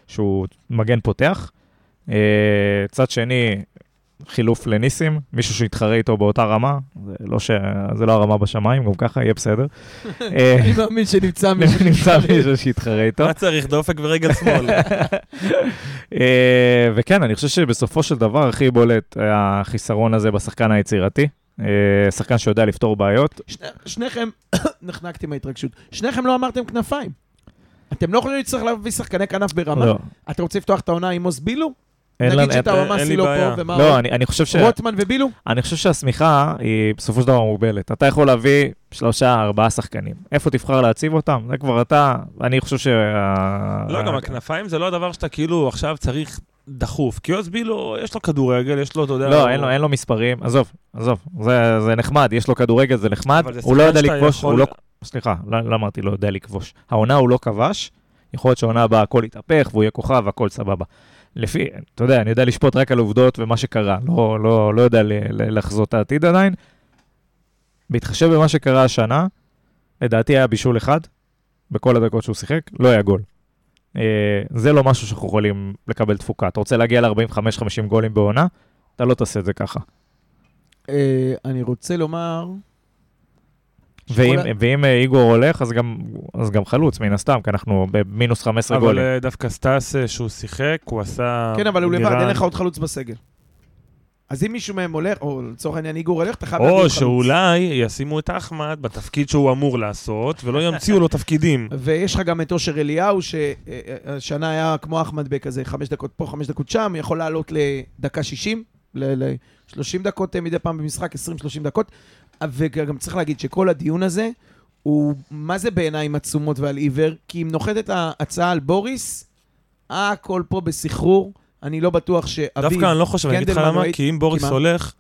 שהוא מגן פותח. צד שני, חילוף לניסים, מישהו שיתחרה איתו באותה רמה, זה לא, ש... זה לא הרמה בשמיים, גם ככה יהיה בסדר. אה, אני מאמין שנמצא מישהו. נמצא מישהו שיתחרה איתו. מה צריך? דופק ורגל שמאל. אה, וכן, אני חושב שבסופו של דבר הכי בולט היה החיסרון הזה בשחקן היצירתי. אה, שחקן שיודע לפתור בעיות. שני- שניכם, נחנקתי מההתרגשות, שניכם לא אמרתם כנפיים. אתם לא יכולים להצטרך להביא שחקני כנף ברמה? לא, אתה רוצה לפתוח את העונה עם עוז בילו? אין נגיד לי לא בעיה. פה, ומה לא, עוד? אני, אני חושב ש... רוטמן ובילו? אני חושב שהשמיכה היא בסופו של דבר מוגבלת. אתה יכול להביא שלושה, ארבעה שחקנים. איפה תבחר להציב אותם? זה כבר אתה, אני חושב שה... לא, גם הכנפיים זה לא הדבר שאתה כאילו עכשיו צריך דחוף. כי אוסבילו, יש לו כדורגל, יש לו, אתה יודע... לא, הוא- אין לו, אין לו מספרים. עזוב, עזוב, זה, זה נחמד, יש לו כדורגל, זה נחמד. זה הוא לא יודע לכבוש, יכול- הוא לא... סליחה, לא, לא אמרתי לא יודע לכבוש. העונה הוא לא כבש, יכול להיות שהעונה הבאה הכל יתהפך והוא יהיה כוכב והכל סבבה. לפי, אתה יודע, אני יודע לשפוט רק על עובדות ומה שקרה, לא, לא, לא יודע לחזות את העתיד עדיין. בהתחשב במה שקרה השנה, לדעתי היה בישול אחד, בכל הדקות שהוא שיחק, לא היה גול. אה, זה לא משהו שאנחנו יכולים לקבל תפוקה. אתה רוצה להגיע ל-45-50 גולים בעונה, אתה לא תעשה את זה ככה. אה, אני רוצה לומר... ואם, ה- ואם אה, איגור הולך, אז גם, אז גם חלוץ, מן הסתם, כי אנחנו במינוס 15 אבל גולים. אה, דווקא סטאס, אה, שהוא שיחק, הוא עשה... כן, אבל הוא לבד. אין לך עוד חלוץ בסגל. אז אם מישהו מהם הולך, או לצורך העניין איגור הולך, אתה חייב להביא או עוד חלוץ. שאולי ישימו את אחמד בתפקיד שהוא אמור לעשות, ולא ימציאו לו תפקידים. ויש לך גם את אושר אליהו, שהשנה היה כמו אחמד בכזה, חמש דקות פה, חמש דקות שם, יכול לעלות לדקה 60, ל-30 דקות מדי פעם במשחק, 20-30 דקות. וגם צריך להגיד שכל הדיון הזה הוא מה זה בעיניים עצומות ועל עיוור? כי אם נוחתת ההצעה על בוריס, הכל פה בסחרור. אני לא בטוח שאביב... דווקא אני לא חושב, אני אגיד לך למה, כי אם בוריס מה? הולך,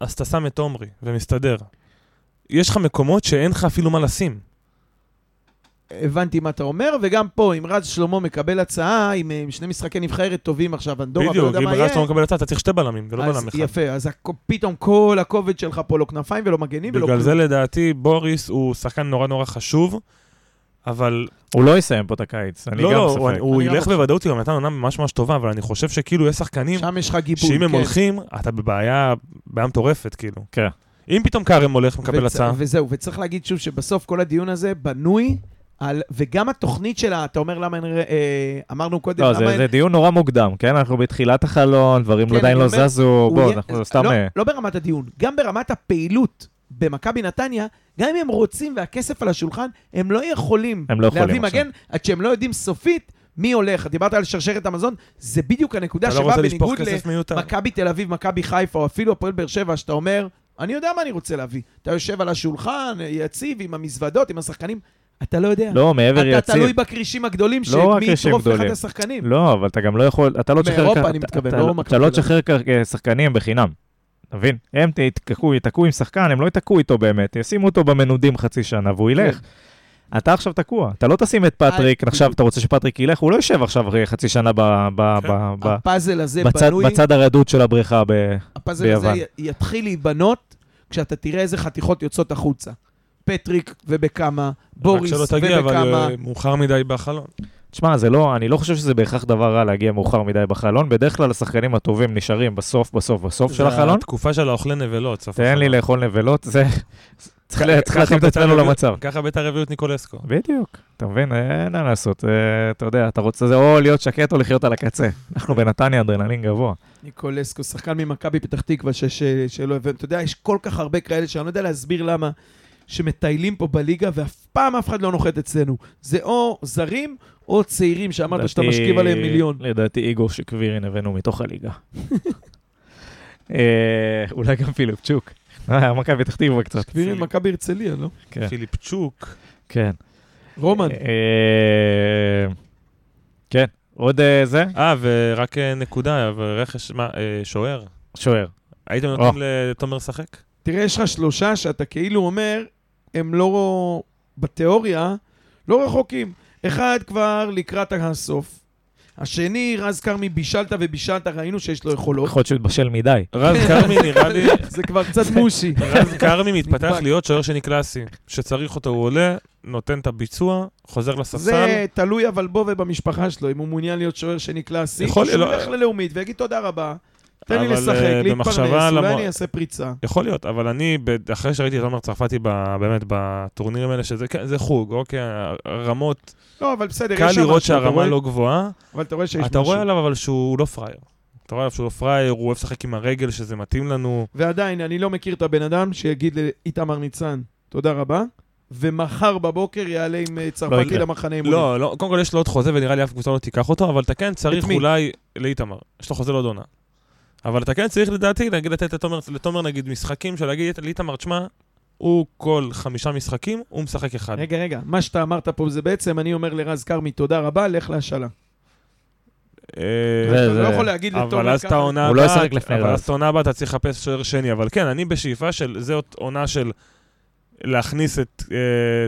אז אתה שם את עומרי, ומסתדר. יש לך מקומות שאין לך אפילו מה לשים. הבנתי מה אתה אומר, וגם פה, אם רז שלמה מקבל הצעה עם, אה, עם שני משחקי נבחרת טובים עכשיו, אנדורה, בדיוק, יודע אם מה רז יהיה, לא מקבל הצעה, אתה צריך שתי בלמים, ולא בלם אחד. יפה, אז פתאום כל הכובד שלך פה לא כנפיים ולא מגנים ולא בגלל. זה לדעתי בוריס הוא שחקן נורא נורא חשוב, אבל הוא לא יסיים פה את הקיץ, אני לא, גם לא, בספק. הוא- הוא אני גם ילך חושב. בוודאות, הוא גם נתן עונה ממש ממש טובה, אבל אני חושב שכאילו יש שחקנים שם יש לך גיבוי. שאם הם כן. הולכים, אתה בבעיה, בעיה מטורפת, כאילו. כן. אם פתאום כרם הולך, מקבל וצ- הצעה, וזהו, וצריך להגיד שוב שבסוף כל הדיון הזה בנוי על, וגם התוכנית שלה, אתה אומר למה אין, אה, אמרנו קודם, לא, למה זה, אין... זה דיון נורא מוקדם, כן? אנחנו בתחילת החלון, דברים כן, עדיין לא אומר, זזו, הוא בוא, יהיה- אנחנו סתם... לא, אה, לא ברמת הדיון, גם ברמת הפעילות במכבי נתניה, גם אם הם רוצים והכסף על השולחן, הם לא יכולים הם לא יכולים להביא עכשיו. מגן עד שהם לא יודעים סופית מי הולך. דיברת על שרשרת המזון, זה בדיוק הנקודה לא שבה לשפוך בניגוד. למכבי תל אביב, מכבי חיפה, או אפילו הפועל באר שבע, שאתה אומר, אני יודע מה אני רוצה להביא. אתה יושב על השולחן, יציב, עם המזוודות, עם השחקנים, אתה לא יודע. לא, מעבר אתה יציב. תלוי בכרישים הגדולים, לא שמי יטרוף לך את. השחקנים. לא, אבל אתה גם לא יכול, אתה לא תשחרר... מאירופה כ- אני אתה- מתכוון, אתה לא לא- אתה לא תל אביב. תשחרר כ- שחקנים בחינם. אתה מבין? הם יתקעו, ייתקעו עם שחקן, הם לא ייתקעו איתו באמת, ישימו אותו במנודים חצי שנה והוא ילך. כן. אתה עכשיו תקוע, אתה לא תשים את פטריק, עכשיו אתה רוצה שפטריק ילך, הוא לא יושב עכשיו חצי שנה ב- ב- כן. בצד- בנוי... בצד הרדוד של הבריכה. ב- הפאזל הזה ביוון. יתחיל להיבנות כשאתה תראה איזה חתיכות יוצאות החוצה. פטריק ובכמה, רק בוריס שלא תגיע, אבל ובכמה. אה, מאוחר מדי בחלון. תשמע, זה לא, אני לא חושב שזה בהכרח דבר רע להגיע מאוחר מדי בחלון, בדרך כלל השחקנים הטובים נשארים בסוף, בסוף, בסוף של זה החלון. התקופה של האוכלי נבלות, סוף תן לי. לאכול נבלות, זה... צריך להתאים את בית"ר עצמנו למצב. ככה בית"ר הביאו את ניקולסקו. בדיוק, אתה מבין? אין מה לעשות. אה, אתה יודע, אתה רוצה זה או להיות שקט או לחיות על הקצה. אנחנו בנתניה אדרנלין גבוה. ניקולסקו, שחקן ממכבי פתח תקווה שלא הבן. אתה יודע, יש כל כך הרבה כאלה שאני לא יודע להסביר למה, שמטיילים פה בליגה ואף פעם אף אחד לא נוחת אצלנו. זה או זרים או צעירים שאמרת שאתה משכיב עליהם מיליון. לדעתי איגור שקווירין הבאנו מתוך הליגה. אה, אולי גם פיליפצ'וק. אה, מכבי פתח תקווה קצת. קבירין מכבי הרצליה, לא? כן. פיליפצ'וק. כן. רומן. אה, כן, עוד זה? אה, ורק נקודה, אבל רכש, מה, שוער. שוער. הייתם נותנים לתומר לשחק? תראה, יש לך שלושה שאתה כאילו אומר, הם לא, בתיאוריה, לא רחוקים. אחד כבר לקראת הסוף. השני, רז כרמי, בישלת ובישלת, ראינו שיש לו יכולות. יכול להיות שהוא התבשל מדי. רז כרמי נראה לי, זה כבר קצת מושי. רז כרמי מתפתח. להיות שוער שני קלאסי. שצריך אותו הוא עולה, נותן את הביצוע, חוזר לספסל. זה תלוי אבל בו ובמשפחה שלו, אם הוא מעוניין להיות שוער שני קלאסי, יכול- שהוא לא- ילך ללאומית ויגיד תודה רבה, תן לי אבל, לשחק, אה, להתפרנס, אולי אני אעשה פריצה. יכול להיות, אבל אני, אחרי שראיתי את עומר צרפתי ב- באמת בטורנירים האלה, שזה כן, זה חוג, אוקיי, הרמות, לא, אבל בסדר, קל יש שם לראות משהו, אתה שהרמה רואה- לא גבוהה. אבל אתה רואה שיש אתה רואה משהו. עליו אבל שהוא לא פראייר. אתה רואה עליו שהוא לא פראייר, הוא אוהב לשחק עם הרגל, שזה מתאים לנו. ועדיין, אני לא מכיר את הבן אדם שיגיד לאיתמר ניצן, תודה רבה, ומחר בבוקר יעלה עם אה, צרפתי יקרה. למחנה אימונים. לא, לא, קודם כל יש לו עוד חוזה ונראה לי אף קבוצה לא תיקח אותו, אבל אתה כן צריך? אולי לאיתמר. יש לו חוזה לעוד עונה. אבל אתה כן צריך לדעתי, נגיד לתת לתומר, לתומר נגיד משחקים, של להגיד לאיתמר, תשמע, הוא כל חמישה משחקים, הוא משחק אחד. רגע, רגע, מה שאתה אמרת פה זה בעצם, אני אומר לרז כרמי, תודה רבה, לך להשאלה. אה, אתה לא זה- יכול להגיד לתומר אבל אז לא הבאה, אבל. אז את העונה הבאה אתה צריך לחפש שוער שני, אבל כן, אני בשאיפה של, זאת עונה של להכניס את אה,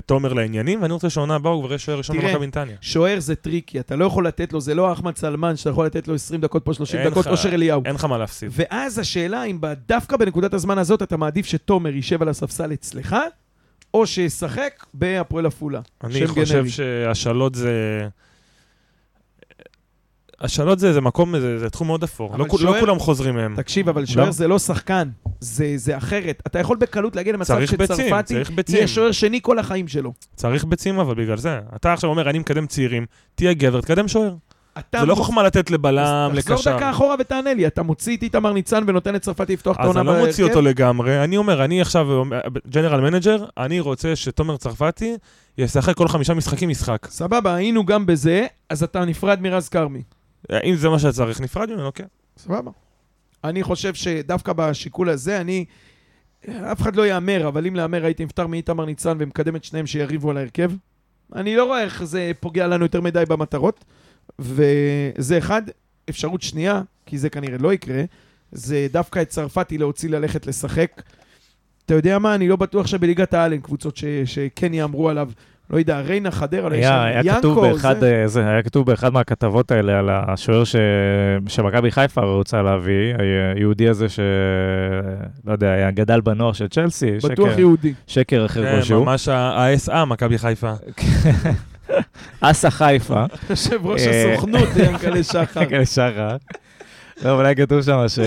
תומר לעניינים, ואני רוצה שהעונה הבאה הוא כבר יהיה שוער ראשון תראה, במכבי נתניה. שוער זה טריקי, אתה לא יכול לתת לו, זה לא אחמד סלמן שאתה יכול לתת לו 20 דקות פה, 30 אין דקות, אושר אליהו. אין לך מה להפסיד. ואז השאלה אם דווקא בנקודת הזמן הזאת אתה מעדיף שתומר יישב על הספסל אצלך, או שישחק בהפועל עפולה. אני חושב גנרי. שהשאלות זה... השאלות זה, זה מקום, זה, זה תחום מאוד אפור. לא, שוער- לא כולם חוזרים מהם. תקשיב, אבל שוער זה לא שחקן, זה, זה אחרת. אתה יכול בקלות להגיע למצב שצרפתי. יהיה שוער שני כל החיים שלו. צריך ביצים אבל בגלל זה. אתה עכשיו אומר, אני מקדם צעירים, תהיה גבר, תקדם שוער. זה לא מוצ- חוכמה לתת לבלם, אז תחזור לקשר. דקה אחורה ותענה לי, אתה מוציא את איתמר ניצן ונותן לצרפתי לפתוח את אז העונה אני לא מוציא בהרכב? אותו לגמרי, אני אומר, אני עכשיו general manager, אני רוצה שתומר צרפתי ישחק כל חמישה משחקים משחק. סבבה, היינו גם בזה, אז אתה נפרד מרז כרמי. אם זה מה שצריך, נפרד ממנו, כן. סבבה. אני חושב שדווקא בשיקול הזה, אני... אף אחד לא יאמר, אבל אם להמר הייתי נפטר מאיתמר ניצן ומקדם את שניהם שיריבו על ההרכב. אני לא רואה איך זה פוגע לנו יותר מדי במטרות. וזה אחד. אפשרות שנייה, כי זה כנראה לא יקרה, זה דווקא את צרפתי להוציא ללכת לשחק. אתה יודע מה? אני לא בטוח שבליגת העל אין קבוצות ש... שכן יאמרו עליו. לא יודע, ריינה, חדרה, לא היה, היה ינקו, כתוב באחד, זה... אה, זה, היה כתוב באחד מהכתבות האלה על השוער ש... שמכבי חיפה רוצה להביא, היהודי הזה ש... לא יודע, היה גדל בנוער של צ'לסי, בטוח שקר, יהודי. שקר אחר כן, כלשהו. ממש ה-SA, מכבי חיפה. אסה חיפה. יושב ראש אה, הסוכנות, ינקלה שחר. כן, שחר. לא, אבל היה כתוב שם ש... אה,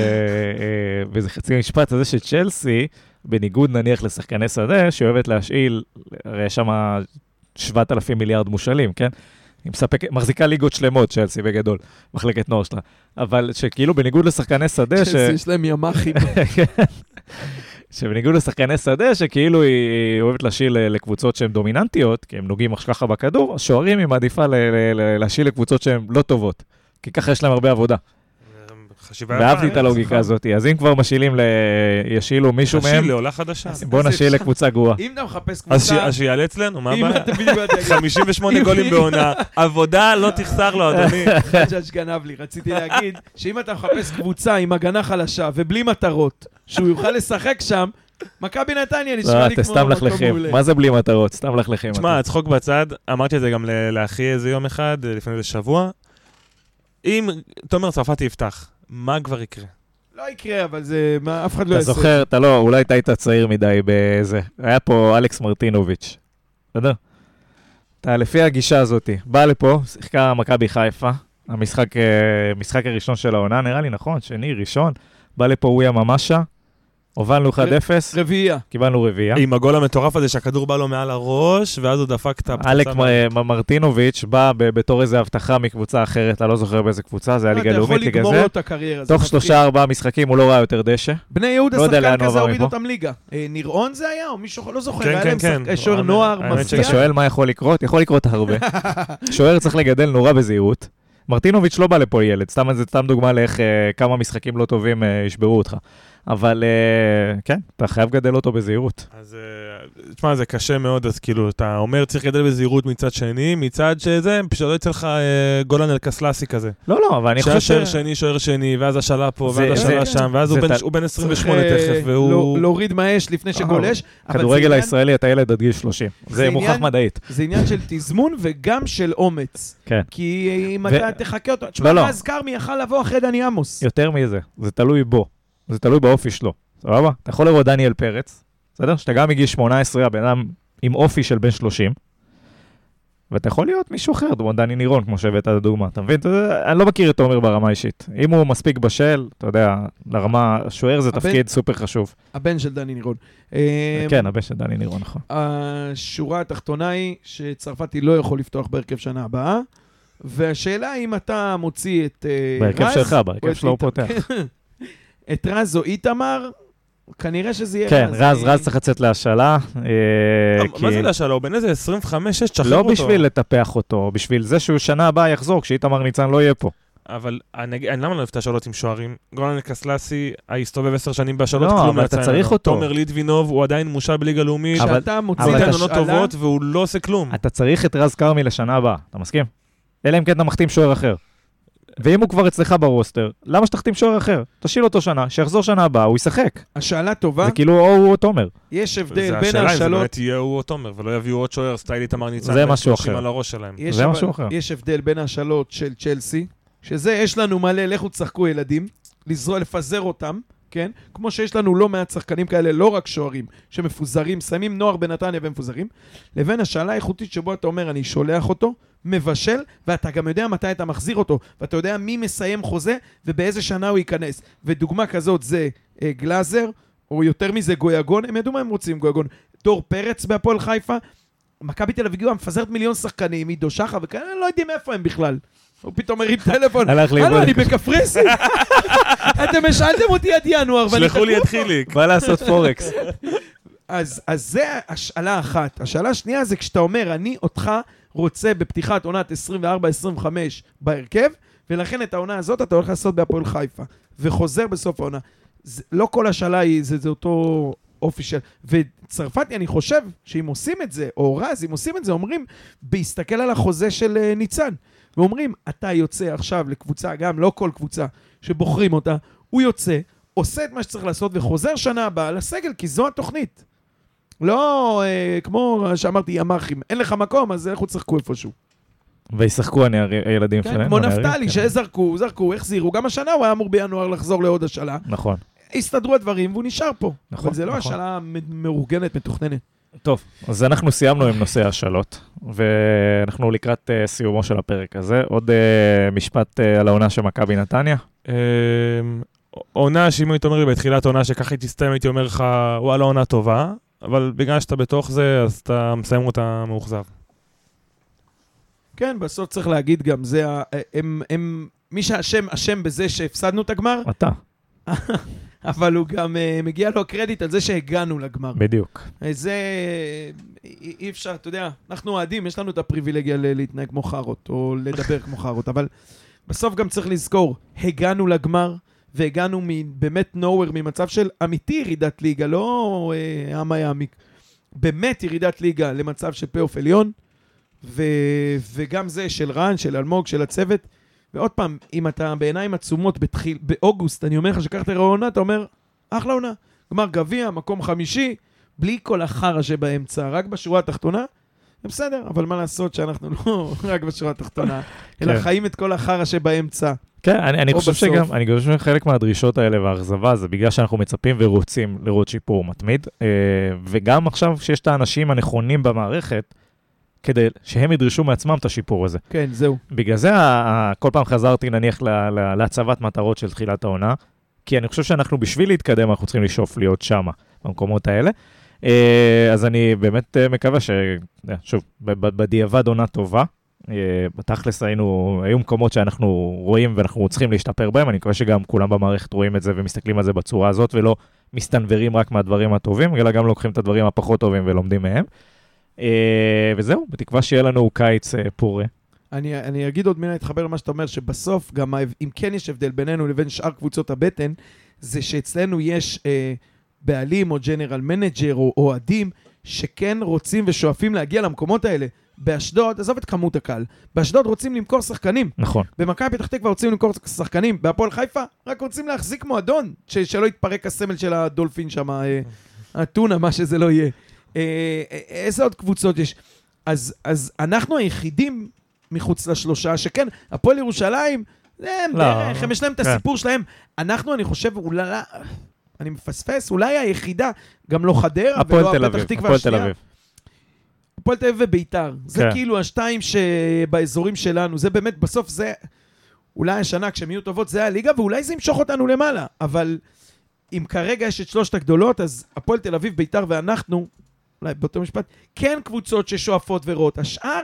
באיזה חצי משפט הזה שצ'לסי, בניגוד נניח לשחקני שדה, שאוהבת להשאיל, הרי יש שם 7,000 מיליארד מושאלים, כן? היא מספקת, מחזיקה ליגות שלמות, צ'לסי בגדול, מחלקת נוער שלה. אבל שכאילו בניגוד לשחקני שדה, ש... צ'לסי יש להם ימ"חים. שבניגוד לשחקני שדה, שכאילו היא אוהבת להשאיל ל- לקבוצות שהן דומיננטיות, כי הם נוגעים ככה בכדור, השוערים היא מעדיפה להשאיל לקבוצות שהן לא טובות. כי ככה יש להם הרבה עבודה. חשיבה יפה. ואהבתי את הלוגיקה. הזאת. אז אם כבר משאילים, ל... ישאילו מישהו מהם, לעולה חדשה. בוא אפשר- לקבוצה גרועה. אם אתה מחפש קבוצה... אז שיעלה אצלנו, מה הבעיה? אתה בדיוק יודע, 58 אם- גולים בעונה. עבודה לא תחסר לו, אדוני. חג'אג' גנב לי, רציתי להגיד שאם אתה מחפש קבוצה עם הגנה חלשה ובלי מטרות, שהוא יוכל לשחק שם, מכבי נתניה לא, נשמע לי אתם כמו סתם. מעולה. מה זה בלי מטרות? סתם לחלכים. תשמע. צחוק בצד, אמרתי את זה גם לאחי איזה יום אחד, לפני איזה שבוע. אם תומר צרפתי יפתח, מה כבר יקרה? לא יקרה, אבל זה... מה, אף אחד לא אתה יעשה. זוכר, אתה לא, אולי אתה היית צעיר מדי בזה. היה פה אלכס מרטינוביץ', בסדר? אתה לפי הגישה הזאת, בא לפה, שיחקה מכבי חיפה, המשחק אה, משחק הראשון של העונה, נראה לי, נכון? שני, ראשון. בא לפה אויה ממשה, הובלנו 1-0, רביעייה. קיבלנו רביעייה. עם הגול המטורף הזה שהכדור בא לו מעל הראש, ואז הוא דפק את הפצצה. אלק מ- מרטינוביץ' בא בתור איזו הבטחה מקבוצה אחרת, אני לא זוכר באיזה קבוצה, זה היה ליגה אתה יכול לאומית, ליגה לגמור זה. לו את הקריירה. תוך. שלושה ארבעה משחקים הוא לא ראה יותר דשא. בני יהודה, לא שחקן כזה הוריד. אותם ליגה. אה, נירון זה היה, או מישהו, לא זוכר. כן, היה כן, להם כן. שחק- שוער נוער האמת מבטיח. אתה שואל מה יכול לקרות? יכול לקרות הרבה. שוער צריך לגדל נורא בזהירות. מרטינוביץ' לא בא לפה ילד, סתם דוגמה לאיך אה, כמה משחקים לא טובים אה, ישברו אותך. אבל אה, כן, אתה חייב לגדל אותו בזהירות. אז אה, תשמע, זה קשה מאוד, אז כאילו, אתה אומר צריך לגדל בזהירות מצד שני, מצד שזה, שלא יצא לך אה, גולן אלקסלסי כזה. לא, לא, אבל אני חושב ש... שהיה שוער שני, שוער שני, ואז השאלה פה, ואז השאלה שם, ואז הוא בן- ת- הוא בן צריך 28 אה, תכף, והוא... לא- להוריד מהאש לפני שגולש. כדורגל עניין- הישראלי, אתה ילד עד גיל 30. זה זה מוכח עניין- מדעית. זה עניין של תזמון וגם של אומץ. כן. כי אם ו- אתה תחכה אותו... תשמע, לא, לא. רז כרמי יכל לבוא אחרי דני עמוס. יותר מזה, זה תלוי בו. זה תלוי באופי שלו. סבבה? אתה יכול לראות דניאל פרץ, בסדר? שאתה גם מגיל 18, הבן אדם עם אופי של בן 30, ואתה יכול להיות מישהו אחר, כמו דני נירון, כמו שהבאת את הדוגמה. אתה מבין? אני לא מכיר את תומר ברמה האישית. אם הוא מספיק בשל, אתה יודע, לרמה, שוער זה הבן- תפקיד סופר חשוב. הבן של דני נירון. אה, כן, הבן של דני נירון, נכון. השורה התחתונה היא שצרפתי לא יכול לפתוח בהרכב שנה הבאה, והשאלה אם אתה מוציא את אה, בהרכב רז, שלך, או בהרכב שלו הוא. פותח. את רז או איתמר, כנראה שזה יהיה כן, רז, רז צריך לצאת להשאלה. אה, מה כי- זה להשאלה? הוא בן איזה 25-6, תשחרר לא אותו. בשביל לטפח אותו, בשביל זה שהוא שנה הבאה יחזור, כשאיתמר ניצן לא יהיה פה. אבל אני, אני למה לא אוהב את השאלות עם שוערים? גולן אלקסלסי, הסתובב עשר שנים בשאלות, לא, כלום אבל לא אתה יצא צריך. אותו. תומר ליטבינוב, הוא עדיין מושל בליגה לאומית, אבל- כשאתה מוציא אבל את אתה- השאלה, טובות, והוא לא עושה כלום. אתה צריך את רז כרמי לשנה הבאה, אתה מסכים? אלא אם כן אתה מחתים שוער אחר. ואם הוא כבר אצלך ברוסטר, למה שתחתים שוער אחר? תשאיל אותו שנה, שיחזור שנה הבאה, הוא ישחק. השאלה טובה, זה כאילו או הוא או תומר. יש זה הבדל בין השאלה אם זה באמת יהיה הוא או תומר, ולא יביאו עוד שוער סטייל איתמר ניצן. זה משהו 30 אחר. על הראש שלהם. יש זה אבל- משהו אחר. יש הבדל בין ההשאלות של צ'לסי, שזה יש לנו מלא, לכו תשחקו ילדים, לזרוע, לפזר אותם, כן? כמו שיש לנו לא מעט שחקנים כאלה, לא רק שוערים, שמפוזרים, שמים נוער בנתניה ומפוזרים, לבין השאלה האיכותית שבו אתה אומר, אני שולח אותו, מבשל, ואתה גם יודע מתי אתה מחזיר אותו, ואתה יודע מי מסיים חוזה ובאיזה שנה הוא ייכנס. ודוגמה כזאת זה אה, גלאזר, או יותר מזה גויגון, הם ידעו מה הם רוצים, גויגון. דור פרץ בהפועל חיפה, מכבי תל אביב מפזרת מיליון שחקנים, עידו שחר וכאלה, לא יודעים איפה הם בכלל. הוא פתאום הרים טלפון. הלו, אני בקפריסין. אתם השאלתם אותי עד ינואר, ואני שלחו לי תקוע את חיליק. בא לעשות פורקס. אז זה השאלה אחת. השאלה השנייה זה כשאתה אומר, אני אותך רוצה בפתיחת עונת 24-25 בהרכב, ולכן את העונה הזאת אתה הולך לעשות בהפועל חיפה, וחוזר בסוף העונה. זה, לא כל השאלה היא, זה, זה אותו אופי של... וצרפתי, אני חושב שאם עושים את זה, או רז, אם עושים את זה, אומרים, בהסתכל על החוזה של אה, ניצן, ואומרים, אתה יוצא עכשיו לקבוצה, גם לא כל קבוצה שבוחרים אותה, הוא יוצא, עושה את מה שצריך לעשות וחוזר שנה הבאה לסגל, כי זו התוכנית. לא אה, כמו שאמרתי, ימ"חים, אין לך מקום, אז לכו תשחקו איפשהו. וישחקו הנער- הילדים כן, שלהם. כמו נפתלי, כן. שזרקו, זרקו, החזירו. גם השנה הוא היה אמור בינואר לחזור לעוד השאלה. נכון. הסתדרו הדברים והוא נשאר פה. נכון, אבל זה לא נכון. השאלה מאורגנת, מתוכננת. טוב, אז אנחנו סיימנו עם נושא השאלות, ואנחנו לקראת אה, סיומו של הפרק הזה. עוד אה, משפט אה, על העונה של מכבי נתניה. אמ, עונה שאם היית אומר לי בתחילת עונה שככה היא תסתיים, הייתי אומר לך, וואלה, עונה טובה, אבל בגלל שאתה בתוך זה, אז אתה מסיים אותה מאוכזב. כן, בסוף צריך להגיד גם, זה ה... הם... הם... מי שאשם, אשם בזה שהפסדנו את הגמר, אתה, אבל הוא גם, אה, מגיע לו הקרדיט על זה שהגענו לגמר. בדיוק. אה, זה... אי אי אפשר, אתה יודע, אנחנו אוהדים, יש לנו את הפריבילגיה להתנהג כמו חארות, או לדבר כמו חארות, אבל בסוף גם צריך לזכור, הגענו לגמר, והגענו באמת nowhere, ממצב של אמיתי ירידת ליגה, לא אה, היעמיק. באמת ירידת ליגה למצב של פלייאוף עליון, ו... וגם זה של רן, של אלמוג, של הצוות. ועוד פעם, אם אתה בעיניים עצומות בתחיל... באוגוסט, אני אומר לך שקח את העונה, אתה אומר, אחלה עונה. גמר גביע, מקום חמישי, בלי כל החרא שבאמצע, רק בשורה התחתונה, זה בסדר, אבל מה לעשות שאנחנו לא רק בשורה התחתונה, אלא כן. חיים את כל החרא שבאמצע. כן, אני, אני חושב בסוף. שגם, אני חושב שחלק מהדרישות האלה והאכזבה זה בגלל שאנחנו מצפים ורוצים לראות שיפור מתמיד, אה, וגם עכשיו שיש את האנשים הנכונים במערכת, כדי שהם ידרשו מעצמם את השיפור הזה. כן, זהו. בגלל זה כל פעם חזרתי נניח להצבת מטרות של תחילת העונה, כי אני חושב שאנחנו בשביל להתקדם, אנחנו צריכים לשאוף להיות שמה, במקומות האלה. אה, אז אני באמת אה, מקווה ש... אה, שוב, בדיעבד עונה טובה. בתכלס היינו, היו מקומות שאנחנו רואים ואנחנו צריכים להשתפר בהם, אני מקווה שגם כולם במערכת רואים את זה ומסתכלים על זה בצורה הזאת, ולא מסתנוורים רק מהדברים הטובים, אלא גם לוקחים את הדברים הפחות טובים ולומדים מהם. וזהו, בתקווה שיהיה לנו קיץ פורה. אני, אני אגיד עוד מילה, להתחבר למה שאתה אומר, שבסוף, גם אם כן יש הבדל בינינו לבין שאר קבוצות הבטן, זה שאצלנו יש אה, בעלים או general manager או אוהדים שכן רוצים ושואפים להגיע למקומות האלה. באשדוד, עזוב את כמות הקהל, באשדוד רוצים למכור שחקנים. נכון. במכבי פתח תקווה רוצים למכור שחקנים, בהפועל חיפה רק רוצים להחזיק מועדון, ש- שלא יתפרק הסמל של הדולפין שם, אה, הטונה, מה שזה לא יהיה. אה, אה, איזה עוד קבוצות יש? אז, אז אנחנו היחידים מחוץ לשלושה, שכן, הפועל ירושלים, הם לא, בערך, הם יש להם את כן. הסיפור שלהם. אנחנו, אני חושב, אולי, אני מפספס, אולי היחידה, גם לא חדרה, ולא הפתח תקווה הפועל תל השנייה. אביב. הפועל תל אביב וביתר. זה כן. כאילו השתיים שבאזורים שלנו. זה באמת, בסוף זה... אולי השנה, כשהן יהיו טובות, זה הליגה, ואולי זה ימשוך אותנו למעלה. אבל אם כרגע יש את שלושת הגדולות, אז הפועל תל אביב, ביתר ואנחנו, אולי באותו משפט, כן קבוצות ששואפות ורואות. השאר,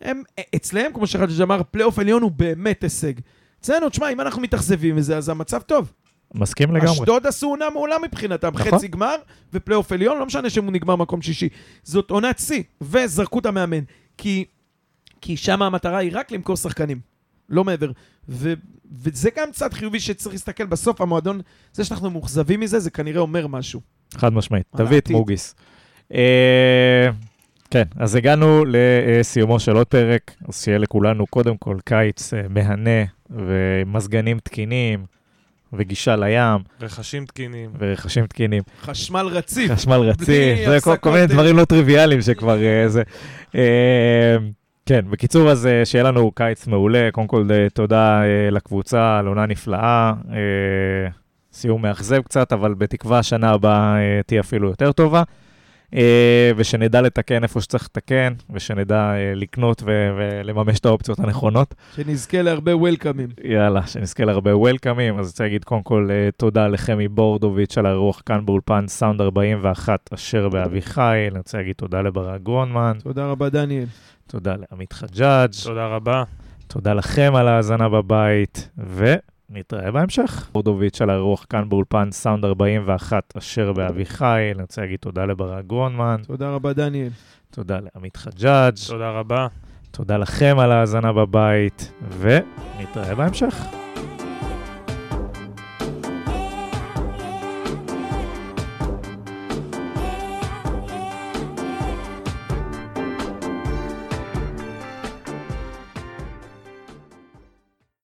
הם, אצלם, כמו שחג'ג' אמר, פלייאוף עליון הוא באמת הישג. אצלנו, תשמע, אם אנחנו מתאכזבים מזה, אז המצב טוב. מסכים לגמרי. אשדוד עשו עונה מעולה מבחינתם, נכון. חצי גמר ופלייאוף עליון, לא משנה שהוא נגמר מקום שישי. זאת עונת שיא, וזרקו את המאמן. כי, כי שם המטרה היא רק למכור שחקנים, לא מעבר. ו, וזה גם צד חיובי שצריך להסתכל בסוף, המועדון, זה שאנחנו מאוכזבים מזה, זה כנראה אומר משהו. חד משמעית. תביא את. מוגיס. אה, כן, אז הגענו לסיומו של עוד פרק, אז שיהיה לכולנו קודם כל קיץ אה, מהנה ומזגנים תקינים וגישה לים רכשים תקינים. ורכשים תקינים, חשמל רציף. חשמל רציף, זה כל- כל מיני אה. דברים לא טריוויאליים שכבר אה, זה. אה, כן, בקיצור, אז שיהיה לנו קיץ מעולה. קודם כל, תודה לקבוצה על עונה נפלאה. אה, סיום מאכזב קצת, אבל בתקווה השנה הבאה אה, תהיה אפילו יותר טובה. אה, ושנדע לתקן איפה שצריך לתקן, ושנדע אה, לקנות ו- ולממש את האופציות הנכונות. שנזכה להרבה וולקאמים. יאללה, שנזכה להרבה וולקאמים. אז רוצה להגיד קודם כל אה, תודה לחמי בורדוביץ' על האירוח כאן באולפן סאונד 41 אשר באביחיל. אני רוצה להגיד תודה לברק גרונמן, תודה רבה, דניאל. תודה לעמית חג'אג', תודה רבה. תודה לכם על ההאזנה בבית, ונתראה בהמשך. בורדוביץ' על האירוח כאן באולפן סאונד 41 אשר באביחיל. אני רוצה להגיד תודה לברק גרונמן, תודה רבה, דניאל. תודה לעמית חג'אג', תודה רבה. תודה לכם על ההאזנה בבית, ונתראה בהמשך.